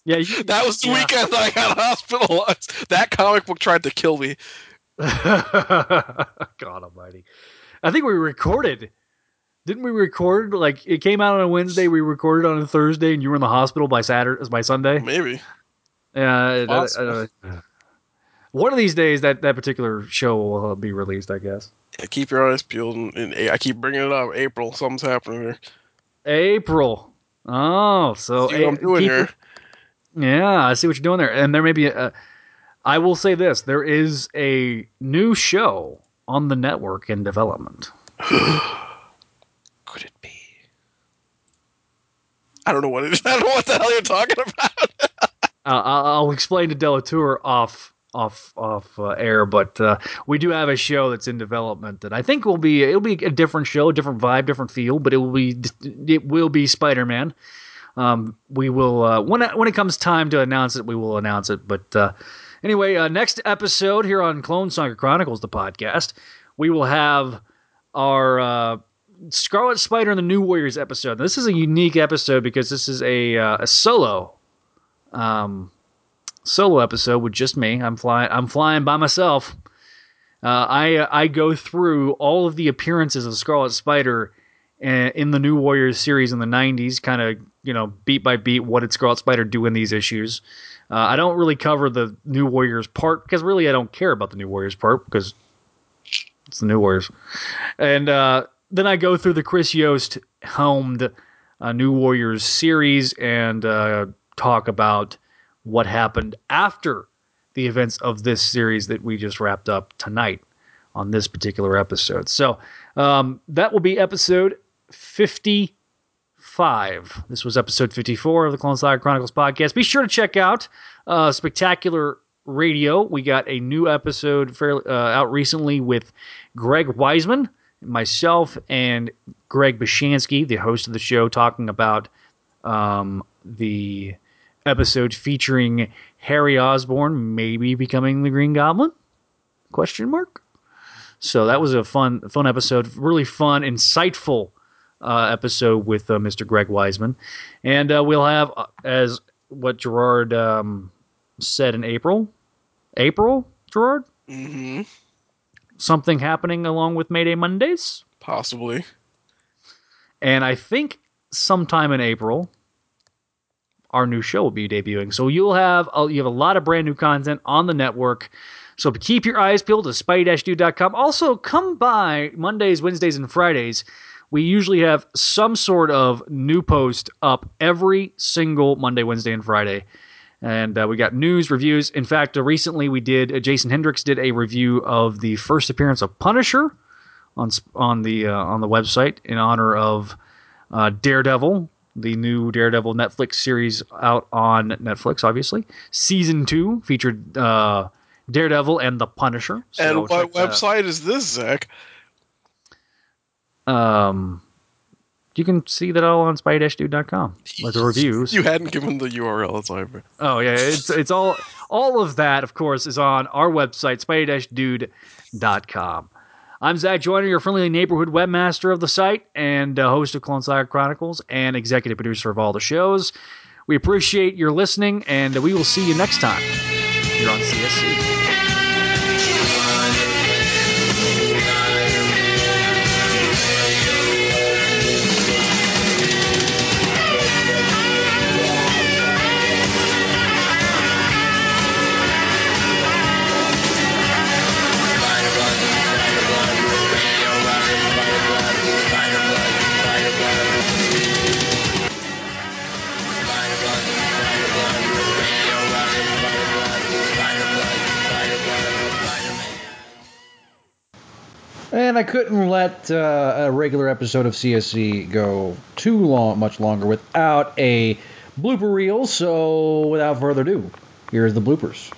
yeah. You, That was the yeah. weekend I got hospitalized. That comic book tried to kill me. God Almighty! I think we recorded. Didn't we record like it came out on a Wednesday? We recorded on a Thursday, and you were in the hospital by Saturday, by Sunday. Maybe. Yeah, uh, one of these days that that particular show will uh, be released. I guess Yeah, keep your eyes peeled. And, and I keep bringing it up. April, something's happening here. April. Oh, so See what I'm A- doing keep- here. Yeah, I see what you're doing there. And there may be a. I will say this: there is a new show on the network in development. Could it be? I don't know what it is. I don't know what the hell you're talking about. Uh, I'll, I'll explain to Delatour off off off uh, air, but uh, we do have a show that's in development that I think will be it'll be a different show, different vibe, different feel, but it will be it will be Spider Man. Um, we will uh, when when it comes time to announce it, we will announce it. But uh, anyway, uh, next episode here on Clone Saga Chronicles, the podcast, we will have our uh, Scarlet Spider and the New Warriors episode. This is a unique episode because this is a a solo um, solo episode with just me. I'm flying. I'm flying by myself. Uh, I I go through all of the appearances of Scarlet Spider uh, in the New Warriors series in the '90s, kind of you know beat by beat. What did Scarlet Spider do in these issues? Uh, I don't really cover the New Warriors part because really I don't care about the New Warriors part because it's the New Warriors. And uh, then I go through the Chris Yost helmed uh, New Warriors series and uh, talk about what happened after the events of this series that we just wrapped up tonight on this particular episode. So um, that will be episode 55. This was episode 54 of the Clone Saga Chronicles podcast. Be sure to check out uh, Spectacular Radio. We got a new episode fairly, uh, out recently with Greg Weisman, myself, and Greg Bashansky, the host of the show, talking about um, the episode featuring Harry Osborn maybe becoming the Green Goblin? Question mark. So that was a fun, fun episode. Really fun, insightful uh, episode with uh, Mr. Greg Weisman, and uh, we'll have uh, as what Gerard um, said in April. April, Gerard. Mm-hmm. Something happening along with Mayday Mondays, Possibly. and I think sometime in April, our new show will be debuting. So you'll have uh, you have a lot of brand new content on the network. So keep your eyes peeled to spidey-dude.com. Also, come by Mondays, Wednesdays, and Fridays. We usually have some sort of new post up every single Monday, Wednesday, and Friday. And uh, we got news, reviews. In fact, uh, recently we did, uh, Jason Hendricks did a review of the first appearance of Punisher on, on, the, uh, on the website in honor of uh, Daredevil, the new Daredevil Netflix series out on Netflix, obviously. Season two featured uh, Daredevil and the Punisher. So and what website is this, Zach? Um, you can see that all on spy-dude.com. Like the reviews. You hadn't given the URL. That's why. Oh yeah, it's it's all all of that, of course, is on our website, spidey-dude.com. I'm Zach Joyner, your friendly neighborhood webmaster of the site and uh, host of Clone Saga Chronicles and executive producer of all the shows. We appreciate your listening, and we will see you next time here on CSC. And I couldn't let uh, a regular episode of CSC go too long, much longer without a blooper reel. So, without further ado, here's the bloopers.